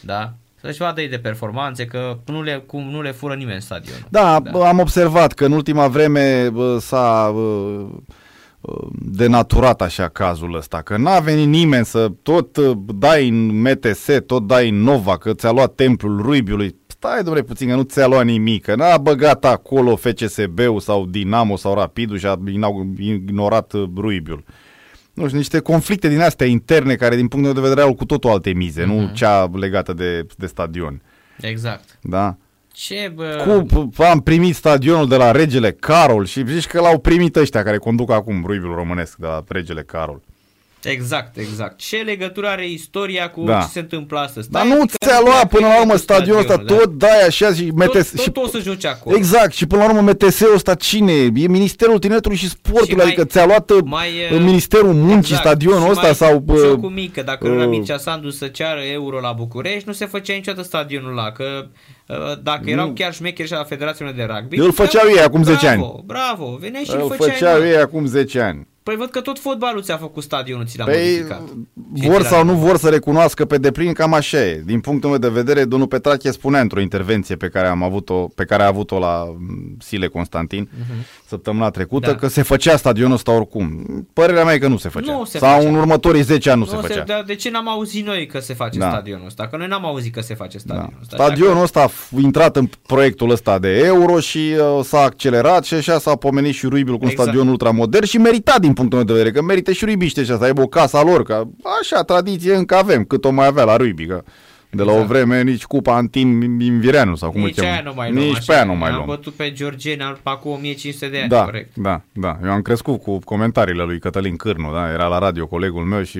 Da? Să-și vadă ei de performanțe, că nu le, cum, nu le fură nimeni stadionul. Da, da, am observat că în ultima vreme bă, s-a bă, denaturat așa cazul ăsta, că n-a venit nimeni să tot uh, dai în MTS, tot dai în Nova, că ți-a luat templul Ruibiului. Stai, domnule, puțin, că nu ți-a luat nimic, că n-a băgat acolo FCSB-ul sau Dinamo sau Rapidul și a ignorat uh, Ruibiul. Nu știu, niște conflicte din astea interne care din punct de vedere au cu totul alte mize, mm-hmm. nu mhm. cea legată de, de stadion. Exact. Da? Ce, bă? Cu, am primit stadionul de la Regele Carol și zici că l-au primit ăștia care conduc acum ruibiul românesc de la Regele Carol. Exact, exact. Ce legătură are istoria cu da. ce se întâmplă astăzi? Dar nu ți-a luat până la urmă stadionul ăsta, da? tot dai așa și MTS... Tot, și, tot o să joci acolo. Exact, și până la urmă MTS-ul ăsta cine e? E Ministerul Tineretului și Sportului, și mai, adică ți-a luat uh, mai, uh, Ministerul Muncii exact, stadionul ăsta mai, sau... Jocul mică, dacă uh, Mircea Sandu să ceară euro la București, nu se făcea niciodată stadionul ăla, că uh, dacă erau nu. chiar șmecheri și la Federațiunea de Rugby... Îl făceau ei acum 10 ani. Bravo, bravo, veneai și îl făceau ei acum 10 ani. Păi văd că tot fotbalul ți-a făcut stadionul, ți l-a păi, modificat. Vor sau nu vor să recunoască pe deplin, cam așa e. Din punctul meu de vedere, domnul Petrache spunea într-o intervenție pe care, am avut-o, pe care a avut-o la mm, Sile Constantin uh-huh. săptămâna trecută, da. că se făcea stadionul ăsta oricum. Părerea mea e că nu se făcea. Nu se sau făcea. în următorii 10 ani nu, nu se făcea. Se, dar de ce n-am auzit noi că se face da. stadionul ăsta? Că noi n-am auzit că se face da. stadionul ăsta. Stadionul că... ăsta a intrat în proiectul ăsta de euro și uh, s-a accelerat și așa s-a pomenit și Ruibil cu un exact. stadion ultramodern și merita din punctul meu de vedere, că merită și ruibiște ăștia să aibă o casa lor, că așa tradiție încă avem, cât o mai avea la Ruibi, că de la exact. o vreme nici cupa Antim Invireanu sau cum nici îl aia nu mai luăm, Nici așa, pe aia nu mai luăm. Am bătut pe Georgeni acum 1500 de ani, da, corect. Da, da. Eu am crescut cu comentariile lui Cătălin Cârnu, da? Era la radio colegul meu și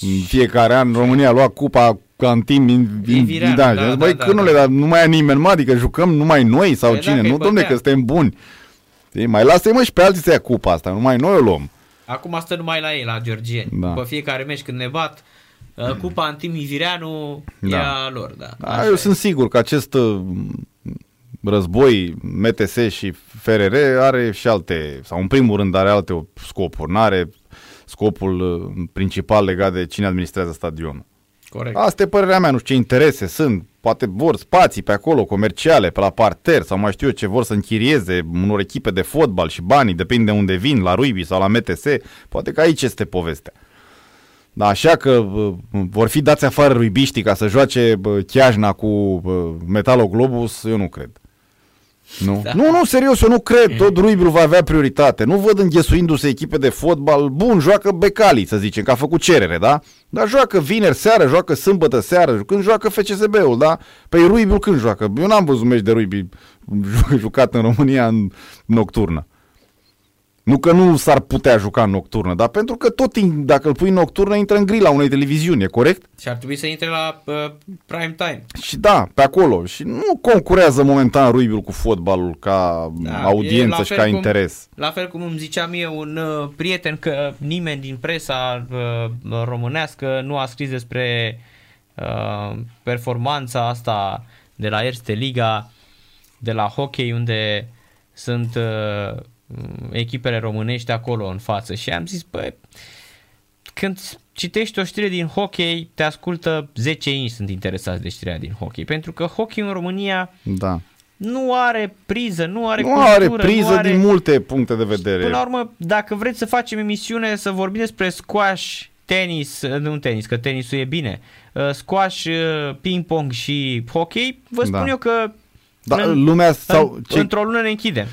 în fiecare an România a luat cupa Antim Invireanu. Da, da, da, băi, da, cârnule, da. dar nu mai e nimeni, mă, adică jucăm numai noi sau păi cine? Nu, domne, că suntem buni. Mai lasă-i mă și pe alții să ia cupa asta, numai noi o luăm. Acum stă numai la ei, la Georgieni. Da. După fiecare meci când ne bat, uh, cupa Antimi Vireanu da. e a lor. Da. Da, eu e. sunt sigur că acest uh, război MTS și FRR are și alte, sau în primul rând are alte scopuri. Nu are scopul uh, principal legat de cine administrează stadionul. Corect. Asta e părerea mea, nu știu ce interese sunt, poate vor spații pe acolo, comerciale, pe la parter sau mai știu eu ce vor să închirieze unor echipe de fotbal și banii, depinde de unde vin, la Ruibi sau la MTS, poate că aici este povestea. Da, așa că vor fi dați afară ruibiștii ca să joace chiajna cu Metaloglobus, eu nu cred. Nu? Da. nu, nu, serios, eu nu cred. Tot Ruibiul va avea prioritate. Nu văd înghesuindu-se echipe de fotbal. Bun, joacă Becali, să zicem, că a făcut cerere, da? Dar joacă vineri seară, joacă sâmbătă seară, când joacă FCSB-ul, da? Păi Ruibiul când joacă? Eu n-am văzut meci de Ruibi [laughs] jucat în România în nocturnă. Nu că nu s-ar putea juca în nocturnă, dar pentru că tot dacă îl pui în nocturnă, intră în grila unei televiziuni, e corect? Și ar trebui să intre la uh, prime time. Și da, pe acolo. Și nu concurează momentan Ruibiul cu fotbalul ca da, audiență și ca cum, interes. La fel cum îmi zicea mie un uh, prieten că nimeni din presa uh, românească nu a scris despre uh, performanța asta de la Erste Liga, de la hockey, unde sunt... Uh, Mm, echipele românești acolo în față și am zis, băi, când citești o știre din hockey, te ascultă 10 inși sunt interesați de știrea din hockey, pentru că hockey în România da. nu are priză, nu are nu cultură, are priză nu are... din multe puncte de vedere. Până la urmă, dacă vreți să facem emisiune, să vorbim despre squash, tenis, nu tenis, că tenisul e bine, uh, squash, uh, ping-pong și hockey, vă spun da. eu că da, în, lumea sau în, ce... Într-o lună ne închidem.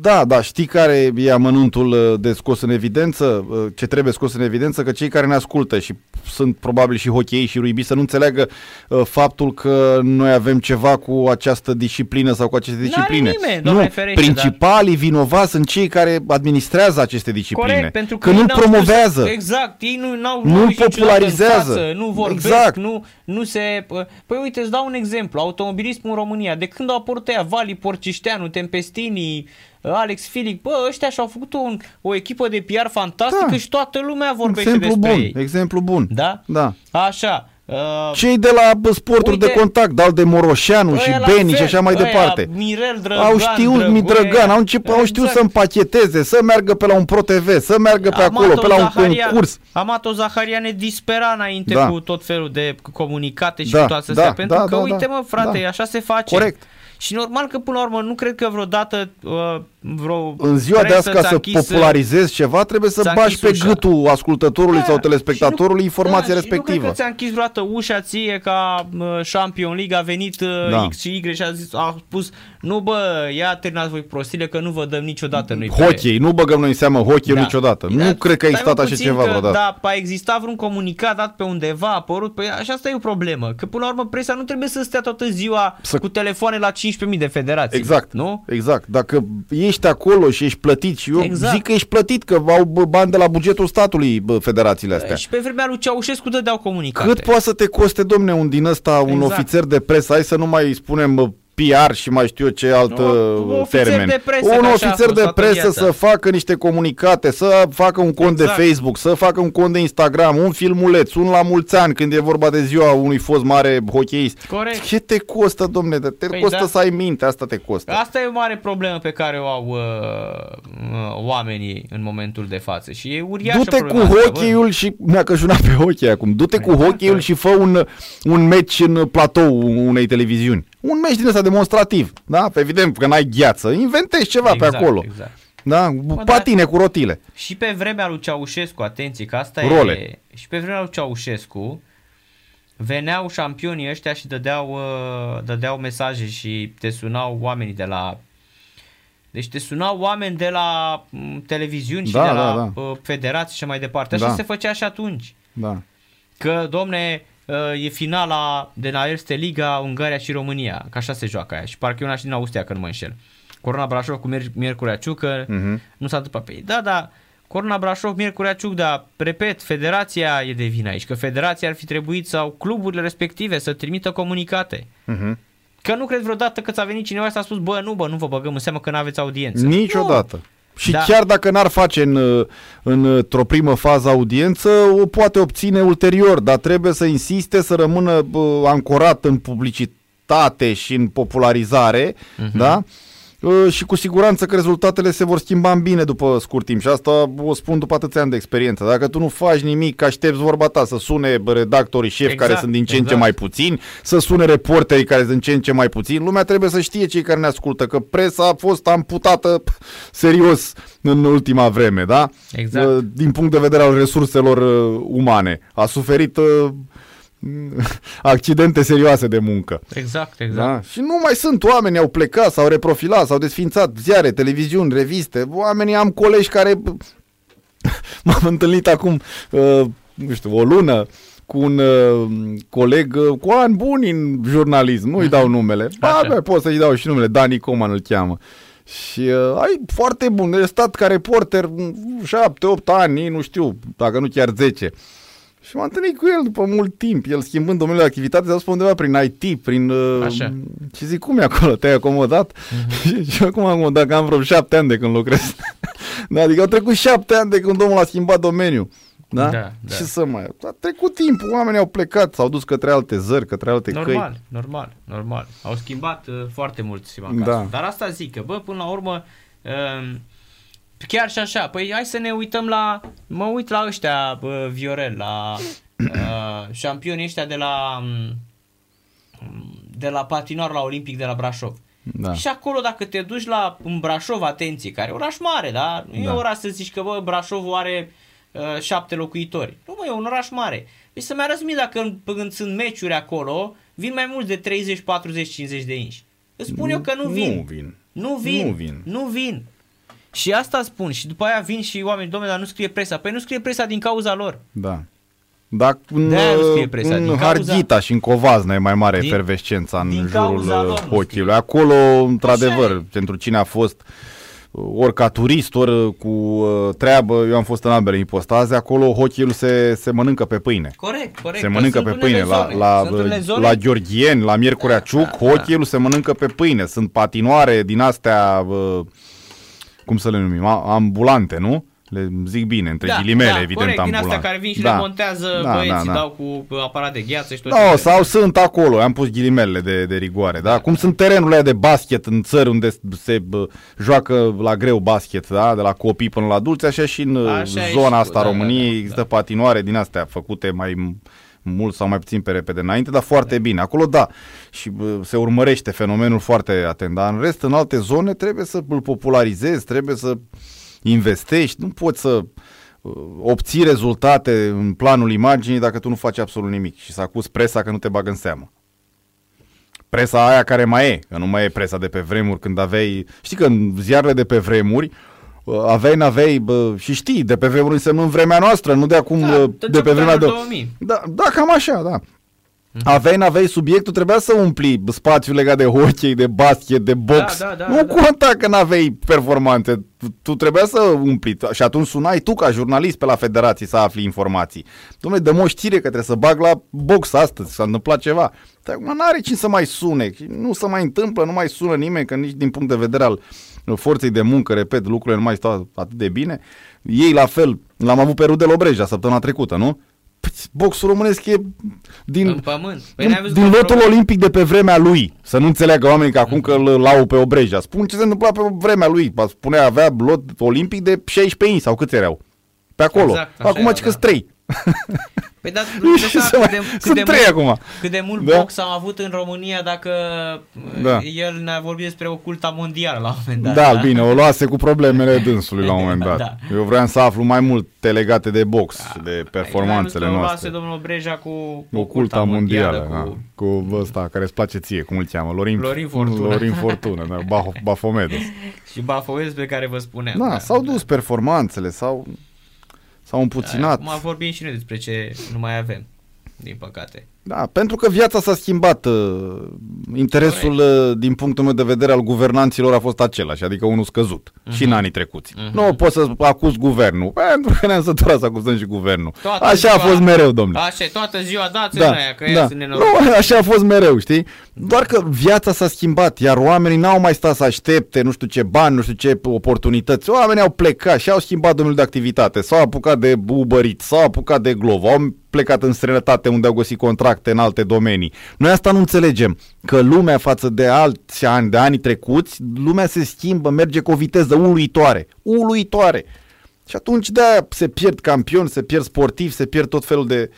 Da, da, știi care e amănuntul uh, de scos în evidență? Uh, ce trebuie scos în evidență? Că cei care ne ascultă și sunt probabil și hochei și ruibi să nu înțeleagă uh, faptul că noi avem ceva cu această disciplină sau cu aceste discipline. Nimeni, nu, ferește, principalii dar... vinovați sunt cei care administrează aceste discipline. Corect, pentru că, că nu promovează. Spus, exact, ei nu, n-au, nu popularizează. Față, nu vorbesc, exact. nu, nu se... Păi uite, îți dau un exemplu. Automobilismul în România, de când au apărut ăia, Vali Porcișteanu, Tempestini, Alex Filic, bă, ăștia și-au făcut un, o echipă de PR fantastică Da. și toată lumea vorbește Exemplu despre bun, ei. exemplu bun. Da? Da. Așa. Uh, Cei de la bă, sporturi Uite, de contact, dau de Moroșanu și ăia la Beni și fel, așa mai ăia, departe. Mirel Drăgan, au știut Drăgoe, Mitrăgan, au, început, au știut exact. să împacheteze, să meargă pe la un Pro TV, să meargă pe acolo, Amato pe la un Zaharia- concurs. Amato Zaharia ne dispera înainte Da. cu tot felul de comunicate și Da, cu toate da, astea, pentru da, că da, uite da, mă frate, da. așa se face. Corect. Și normal că până la urmă nu cred că vreodată uh, vreo În ziua de presă azi, ca ți-a să închis, uh, popularizezi ceva, trebuie să ți-a bași închis pe ușa. gâtul ascultătorului Da, sau și telespectatorului nu- informația da, Și nu respectivă. cred că ți-a închis vreodată ușa ție ca uh, Champion League a venit uh, Da. X și Y și a, zis, a spus nu bă, ia terminați voi prostile că nu vă dăm niciodată noi pe- Hockey, nu băgăm noi în seamă hockey Da. niciodată. Da, Nu cred că a stai, existat mă, așa puțin ceva că, vreodată. Da, a existat vreun comunicat dat pe undeva, a apărut, păi așa asta e o problemă, că până la urmă presa nu trebuie să stea toată ziua Să- cu telefoane la 15.000 de federații. Exact, Nu? exact. Dacă ești acolo și ești plătit și eu Exact. zic că ești plătit, că au bă, bani de la bugetul statului bă, federațiile astea. Și pe vremea lui Ceaușescu dădeau comunicate. Cât poate să te coste, domne, un din ăsta, un Exact. ofițer de presă, hai să nu mai spunem bă, PR și mai știu eu ce alt Un uh, ofițer termen. de presă, un că așa a ofițer fost de toată presă viața. să facă niște comunicate, să facă un cont Exact. de Facebook, să facă un cont de Instagram, un filmuleț, un la mulți ani când e vorba de ziua unui fost mare hocheist. Corect. Ce te costă, domne? Te Păi costă da. să ai minte, asta te costă. Asta e o mare problemă pe care o au uh, uh, oamenii în momentul de față și e uriașă Du-te cu problema asta, bă. hockey-ul și mi-a cășunat pe hockey acum. Du-te cu Exact, hockey-ul și fă un, un match în platou unei televiziuni. Un match din ăsta demonstrativ. Da? Evident că n-ai gheață. Inventezi ceva Exact, pe acolo. Exact. Da? Patine cu rotile. Și pe vremea lui Ceaușescu, atenție că asta Role. e... Și pe vremea lui Ceaușescu veneau șampionii ăștia și dădeau, uh, dădeau mesaje și te sunau oamenii de la... Deci te sunau oameni de la m, televiziuni și Da, de la da, da. uh, federații și mai departe. Așa Da. se făcea și atunci. Da. Că, domne, uh, e finala de la Erste Liga, Ungaria și România. Că așa se joacă aia. Și parcă e una și din Austria, că nu mă înșel. Corona Brașov cu Mier- Miercurea Ciucă. Mhm. Nu s-a întâmplat pe ei. Da, da, Corona Brașov, Miercurea Ciuc, dar, repet, federația e de vină aici. Că federația ar fi trebuit sau cluburile respective să trimită comunicate. Mhm. Că nu cred vreodată că ți-a venit cineva și a spus, bă, nu, bă, nu vă băgăm în seamă că nu aveți audiență. Niciodată. Și Da. chiar dacă n-ar face în, în, într-o primă fază audiență, o poate obține ulterior, dar trebuie să insiste să rămână bă, ancorat în publicitate și în popularizare, Mhm. da? Uh, Și cu siguranță că rezultatele se vor schimba în bine după scurt timp și asta o spun după atâția ani de experiență. Dacă tu nu faci nimic, aștepți vorba ta să sune bă, redactorii șefi Exact, care sunt din ce în ce exact. mai puțini, să sune reporterii care sunt din ce în ce mai puțini. Lumea trebuie să știe cei care ne ascultă că presa a fost amputată p- serios în ultima vreme, da? Exact. Uh, Din punct de vedere al resurselor uh, umane. A suferit uh, [laughs] accidente serioase de muncă. Exact, exact. Da? Și nu mai sunt oameni, au plecat, s-au reprofilat, s-au desfințat ziare, televiziuni, reviste. Oamenii am colegi care [laughs] m-am întâlnit acum, uh, nu știu, o lună cu un uh, coleg uh, cu ani buni în jurnalism, nu-i dau numele. Ba, Așa. bă, pot să-i dau și numele, Dani Coman îl cheamă. Și uh, ai foarte bun, e stat ca reporter 7-8 ani, nu știu, dacă nu chiar 10. Și m-am întâlnit cu el după mult timp, el schimbând domeniul de activitate, s-a spus undeva prin IT, prin... Uh, Așa. Și zic, cum e acolo? Te-ai acomodat? Uh-huh. [laughs] și acum am acomodat, că am vreo șapte ani de când lucrez. [laughs] da, adică au trecut șapte ani de când omul a schimbat domeniul. Da? Da, da. Și să mai... A trecut timp, oamenii au plecat, s-au dus către alte zări, către alte Normal, căi. normal, normal. Au schimbat uh, foarte mult Sima Da. da. Dar asta zic că, bă, până la urmă, uh, chiar și așa, păi hai să ne uităm la, mă uit la ăștia, bă, Viorel, la [clears throat] uh, șampionii ăștia de la um, de la patinar la Olimpic de la Brașov. Da. Și acolo dacă te duci la în Brașov, atenție, care e oraș mare, da? Nu e Da. oraș să zici că, bă, Brașovul are uh, șapte locuitori. Nu, mă, e un oraș mare. Deci să-mi arăți mie dacă în- când sunt meciuri acolo, vin mai mulți de 30, 40, 50 de inși. Îți spun eu că nu vin. Nu vin. Nu vin. Nu vin. Nu vin. Și asta spun. Și după aia vin și oameni, domnule, dar nu scrie presa. Păi nu scrie presa din cauza lor. Da. Dar în, De-aia nu scrie presa, în din cauza- Harghita și în Covazna e mai mare Din- efervescența în din jurul cauza lor uh, nu hockey-ului. Acolo, într-adevăr, e. pentru cine a fost ori ca turist, ori cu uh, treabă, eu am fost în ambele ipostaze, acolo hockey se, se mănâncă pe pâine. Corect, corect. Se mănâncă pe pâine. La, la, la Gheorghien, la Miercurea da, Ciuc, da, hockey da. se mănâncă pe pâine. Sunt patinoare din astea, uh, cum să le numim, ambulante, nu? le zic bine, între da, ghilimele, da, evident, corect, ambulant. din astea care vin și da. le montează da, băieții, da, da. dau cu aparat de gheață și tot no, sau sunt acolo, am pus ghilimele de, de rigoare, da? da Cum da. sunt terenurile de basket în țări unde se bă, joacă la greu basket, da? De la copii până la adulți, așa și în așa zona asta da, României da, da, există da. patinoare din astea făcute mai mult sau mai puțin pe repede înainte, dar foarte da. bine. Acolo da, și bă, se urmărește fenomenul foarte atent, dar în rest, în alte zone trebuie să îl popularizezi, trebuie să investești, nu poți să uh, obții rezultate în planul imaginii dacă tu nu faci absolut nimic și să acuz presa că nu te bagă în seamă. Presa aia care mai e, că nu mai e presa de pe vremuri când aveai, știi că în ziarele de pe vremuri uh, aveai, n-aveai, bă, și știi, de pe vremuri înseamnă în vremea noastră, nu de acum, da, uh, de, de pe vremea de... 2000. Da, da, cam așa, da. Mhm. Aveai, n-aveai subiectul, trebuia să umpli spațiul legat de hockey, de basket, de box. Da, da, da, nu da, conta că n-aveai performanțe. Tu, tu trebuia să umpli. Și atunci sunai tu ca jurnalist pe la federații să afli informații. Dom'le, dă o știre că trebuie să bag la box astăzi, s-a întâmplat ceva. Dar acum n-are cine să mai sune. Nu se mai întâmplă, nu mai sună nimeni, că nici din punct de vedere al forței de muncă, repet, lucrurile nu mai stau atât de bine. Ei la fel, l-am avut pe Rudel Obreja săptămâna trecută, nu? Păi, boxul românesc e din, în pământ. Păi din, din lotul olimpic de pe vremea lui. Să nu înțeleagă oamenii că acum că îl lau pe Obreja. Spun ce se întâmpla pe vremea lui. Spunea avea lot olimpic de 16 inci sau câți erau. Pe acolo. Exact, acum ce da. că 3. Păi da, cât de, cât sunt de trei mult, acum. Cât de mult da? box am avut în România dacă da. el ne-a vorbit despre oculta mondială la un moment dat. Da, da? bine, o luase cu problemele dânsului la un moment dat. [laughs] Da. Eu vreau să aflu mai multe legate de box, da. de performanțele noastre. luase domnul Breja cu oculta, oculta mondială, mondială cu... Da. cu ăsta care îți place ție, cum îl cheamă? Lorin, Lorin Fortuna. Lorin Fortuna, da, Bafomedos. [laughs] Și Bafomedos pe care vă spuneam. Da, da s-au dus da. performanțele, sau S-au împuținat. Da, acum vorbim și noi despre ce nu mai avem, din păcate. Da, pentru că viața s-a schimbat. Uh, interesul, Corect. Uh, din punctul meu de vedere, al guvernanților a fost același, adică unul scăzut. Uh-huh. Și în anii trecuți. Uh-huh. Nu poți să acuz guvernul, pentru că ne-am săturat să acuzăm și guvernul. Toată așa ziua, a fost mereu, domnule. Așa, toată ziua dați da, aia, că da. sunt nu, [laughs] Așa a fost mereu, știi? Doar că viața s-a schimbat, iar oamenii n-au mai stat să aștepte nu știu ce bani, nu știu ce oportunități. Oamenii au plecat și au schimbat domnul de activitate. S-au apucat de Uber Eats, s-au apucat de Glovo, au plecat în străinătate unde au găsit contracte în alte domenii. Noi asta nu înțelegem, că lumea față de alți ani, de anii trecuți, lumea se schimbă, merge cu o viteză uluitoare, uluitoare. Și atunci de se pierd campioni, se pierd sportivi, se pierd tot felul de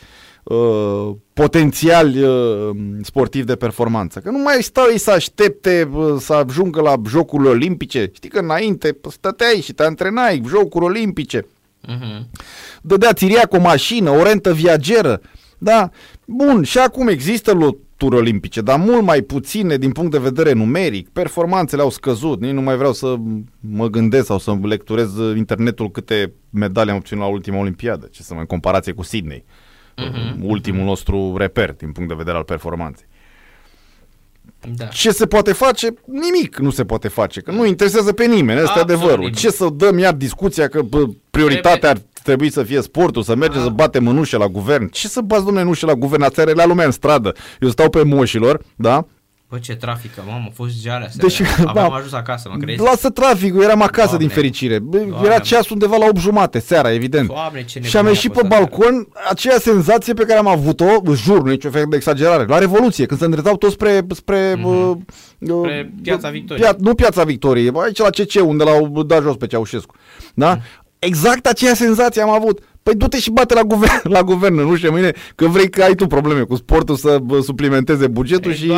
uh, potențiali uh, sportivi de performanță. Că nu mai stau ei să aștepte uh, să ajungă la Jocurile Olimpice. Știi că înainte stăteai și te antrenai, Jocuri Olimpice. Uh-huh. Dădea țiriac o mașină, o rentă viageră. Da, bun, și acum există loturi olimpice, dar mult mai puține din punct de vedere numeric. Performanțele au scăzut, nici nu mai vreau să mă gândesc sau să lecturez internetul câte medalii am obținut la ultima olimpiadă, ce să mai comparație cu Sydney. Uh-huh. Ultimul nostru reper din punct de vedere al performanței. Da. Ce se poate face? Nimic nu se poate face, că nu interesează pe nimeni, ăsta e adevărul. Nimic. Ce să dăm iar discuția că bă, prioritatea ar trebui să fie sportul, să mergem să batem în ușă la guvern. Ce să bați, domnule, în ușă la guvern? Ați la lumea în stradă. Eu stau pe moșilor, da? Bă, ce trafic, mamă, a fost geale astea. Deci, Aveam [laughs] da, ajuns acasă, mă crezi? Lasă traficul, eram acasă Doamne, din fericire. Doamne, Era ceas undeva la 8 jumate, seara, evident. Doamne, ce și am ieșit pe balcon, aceea senzație pe care am avut-o, jur, nu nicio fel de exagerare, la Revoluție, când se îndreptau toți spre... Spre, mm-hmm. uh, spre Piața Victoriei. Pia, nu Piața Victoriei, aici la CC, unde l-au dat jos pe Ceaușescu. Da? Mm. Exact aceea senzație am avut. Păi du-te și bate la guvern, [laughs] la guvern nu știu mâine, că vrei că ai tu probleme cu sportul să suplimenteze bugetul și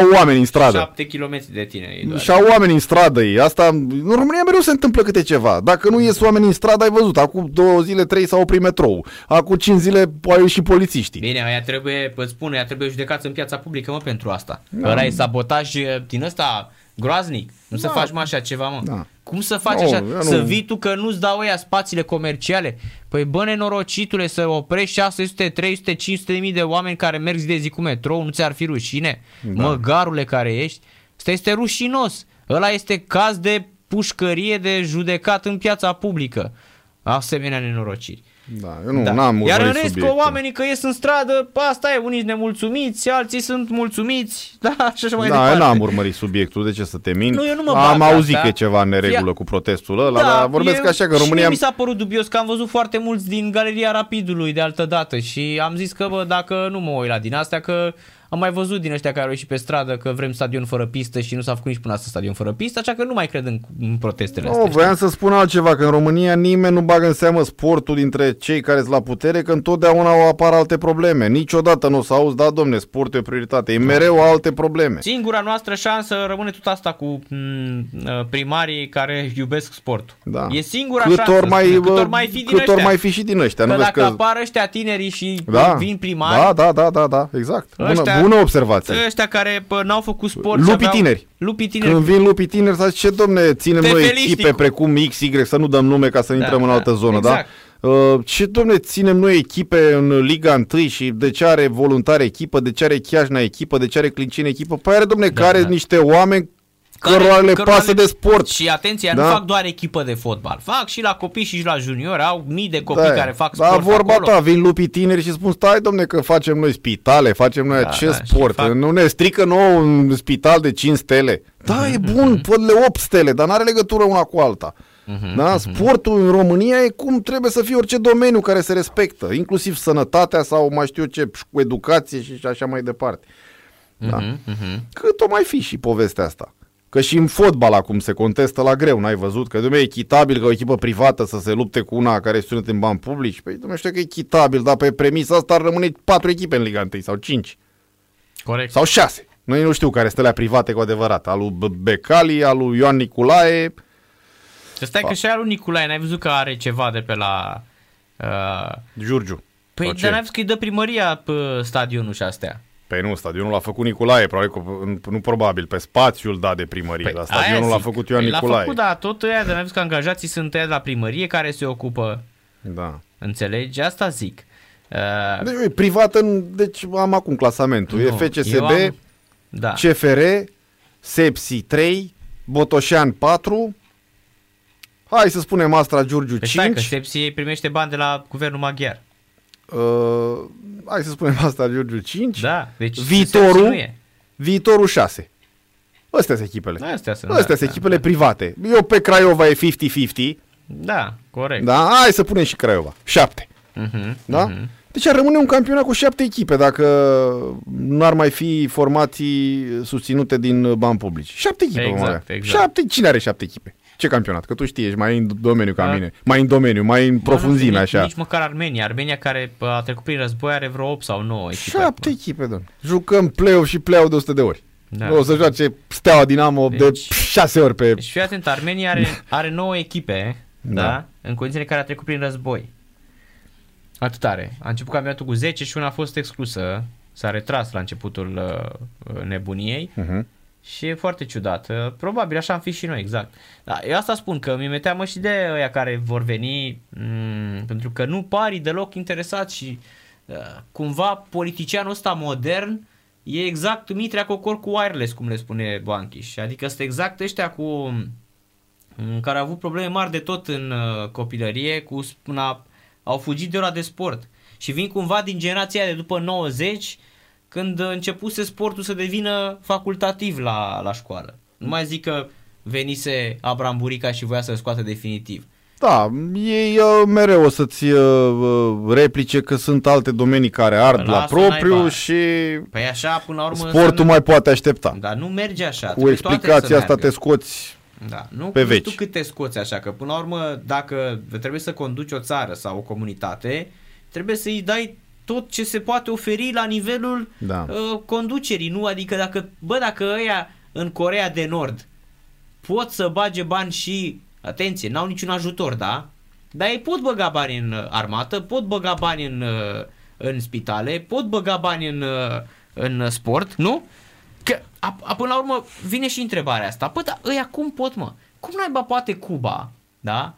au oameni în stradă. 7 km de tine. Și au oameni în stradă ei. Asta, în România mereu se întâmplă câte ceva. Dacă nu ies oameni în stradă, ai văzut. Acum două zile, trei s-au oprit metrou. Acum cinci zile au și polițiștii. Bine, aia trebuie, îți spun, aia trebuie judecați în piața publică, mă, pentru asta. Da. Ăla e sabotaj din ăsta groaznic. Nu da. să faci mă așa ceva, mă. Da. Cum să faci no, așa? Să nu... vii tu că nu-ți dau ăia spațiile comerciale? Păi bă, nenorocitule, să oprești 600, 300, 500 de mii de oameni care merg zi de zi cu metrou, nu ți-ar fi rușine? Da. Măgarule care ești? Asta este rușinos. Ăla este caz de pușcărie de judecat în piața publică. Asemenea nenorociri. Da, eu nu, n-am Iar în urmărit rest, că subiectul. oamenii că ies în stradă, asta e, unii sunt nemulțumiți, alții sunt mulțumiți, [laughs] da, și așa mai Da, departe. eu n-am urmărit subiectul, de ce să te mint? Nu, eu nu mă Am bag pe auzit asta. că e ceva în neregulă Fia- cu protestul ăla, dar vorbesc eu- așa că în și România... mie mi s-a părut dubios că am văzut foarte mulți din Galeria Rapidului de altă dată și am zis că, bă, dacă nu mă uit la din astea, că am mai văzut din ăștia care au ieșit pe stradă că vrem stadion fără pistă și nu s-a făcut nici până astăzi stadion fără pistă, așa că nu mai cred în, în protestele astea. Nu, voiam să spun altceva, că în România nimeni nu bagă în seamă sportul dintre cei care sunt la putere, că întotdeauna au apar alte probleme. Niciodată nu o să auzi, da, domne, sportul e prioritate. E mereu alte probleme. Singura noastră șansă rămâne tot asta cu m, primarii care iubesc sportul. Da. E singura cât șansă. ori mai, spune, cât bă, ori mai fi din cât ăștia. ori mai fi și din ăștia. că nu vezi dacă că... apar ăștia tinerii și da, vin primari, da, da, da, da, da, exact. Bună, Ăștia- bună observație. ăștia care bă, n-au făcut sport Lupii și aveau... tineri. Lupii tineri. Când vin lupii tineri, să ce domne, ținem noi Tefeliștii echipe cu- precum XY, să nu dăm nume ca să intrăm în da, altă zonă, exact. da? Uh, ce domne, ținem noi echipe în Liga 1 și de ce are voluntari echipă, de ce are Chiajna echipă, de ce are Clincine echipă? Păi are, domne, Da, care da. niște oameni Care- cărora le cărora pasă le- de sport. Și atenție, Da. nu fac doar echipă de fotbal. Fac și la copii și la juniori. Au mii de copii Da, care fac da, sport vorba acolo. ta, vin lupii tineri și spun, stai domne că facem noi spitale, facem noi Da, acest da, și sport, fac- nu ne strică nouă un spital de 5 stele. Da, e bun, fă-le 8 stele, dar n-are legătură una cu alta. Mhm, Da? Sportul în România e cum trebuie să fie orice domeniu care se respectă, inclusiv sănătatea sau mai știu eu ce, cu educație și așa mai departe. Da. Mhm, Cât o mai fi și povestea asta. Că și în fotbal acum se contestă la greu, n-ai văzut? Că dumne, e echitabil ca o echipă privată să se lupte cu una care susține în bani publici. Păi dumne, știu că e echitabil, dar pe premisa asta ar rămâne patru echipe în Liga 1 sau cinci Corect. sau șase. Noi nu știu care sunt alea private cu adevărat. Al lui B- Becali, al lui Ioan Niculae. Să stai că și al lui Nicolae, n-ai văzut că are ceva de pe la... Uh, Giurgiu. păi, Sau ce? dar n-ai văzut că îi dă primăria pe stadionul și astea. Păi nu, stadionul l-a făcut Nicolae, probabil, că, nu probabil, pe spațiul da de primărie, păi, dar stadionul aia l-a zic. făcut Ioan Păi Nicolae. L-a făcut, da, tot ăia, dar n-ai văzut că angajații sunt ăia de la primărie care se ocupă, Da. înțelegi? Asta zic. Uh, Deci, e privat, în, deci am acum clasamentul. nu, e FCSB, eu am- Da. CFR, Sepsi 3, Botoșan 4, hai să spunem Astra Giurgiu Păi stai că 5, Sepsi primește bani de la guvernul maghiar. Uh, hai să spunem Astra Giurgiu 5, Da, deci Viitorul? Sepsi nu e. viitorul 6. Astea sunt echipele. Astea sunt, Astea da, sunt da, echipele da. private. Eu pe Craiova e 50-50, Da, corect. da? Hai să punem și Craiova. 7. Mhm, Da? mhm. Deci ar rămâne un campionat cu șapte echipe dacă nu ar mai fi formații susținute din bani publici. Șapte echipe, Exact, vom avea. exact. Șapte, cine are șapte echipe? Ce campionat? Că tu știi, ești mai în domeniu ca Da. mine. Mai în domeniu, mai în profunzime, Bă, nu, așa. Nici măcar Armenia. Armenia care bă, a trecut prin război are vreo 8 sau 9 echipe. Șapte acum. echipe, domnule. Jucăm play-off și play de 100 de ori. Da. O să joace Steaua Dinamo de Deci- șase ori pe... Deci fii atent, Armenia are, are 9 echipe, da. Da. da, în condițiile în care a trecut prin război. Atât are. A început campionatul cu 10 și una a fost exclusă. S-a retras la începutul uh, nebuniei. Uh-huh. Și e foarte ciudat. Uh, Probabil așa am fi și noi, exact. Da, eu asta spun, că mi-e teamă și de ăia care vor veni, m- pentru că nu pari deloc interesați și uh, cumva politicianul ăsta modern e exact Mitrea Cocor cu wireless, cum le spune Banchiș. Adică sunt exact ăștia cu m, care au avut probleme mari de tot în uh, copilărie, cu spuna, au fugit de ora de sport și vin cumva din generația de după 90 când începuse sportul să devină facultativ la, la școală. Nu mai zic că venise Abraham Burica și voia să-l scoată definitiv. Da, ei uh, mereu o să-ți uh, uh, replice că sunt alte domenii care ard la Lasă, propriu naiba. și Păi așa, până la urmă... sportul înseamnă- mai poate aștepta. Dar nu merge așa. Cu trebuie toate explicația să asta meargă. te scoți Da, nu, pe nu veci. știu cât te scoți așa, că până la urmă, dacă trebuie să conduci o țară sau o comunitate, trebuie să-i dai tot ce se poate oferi la nivelul Da. uh, conducerii, nu? Adică dacă, bă, dacă ăia în Corea de Nord pot să bage bani și, atenție, n-au niciun ajutor, da? Dar ei pot băga bani în uh, armată, pot băga bani în, uh, în spitale, pot băga bani în, uh, în sport, nu? Că, a, a, până la urmă, vine și întrebarea asta. Păi, dar ăia cum pot, mă? Cum naiba poate Cuba, da?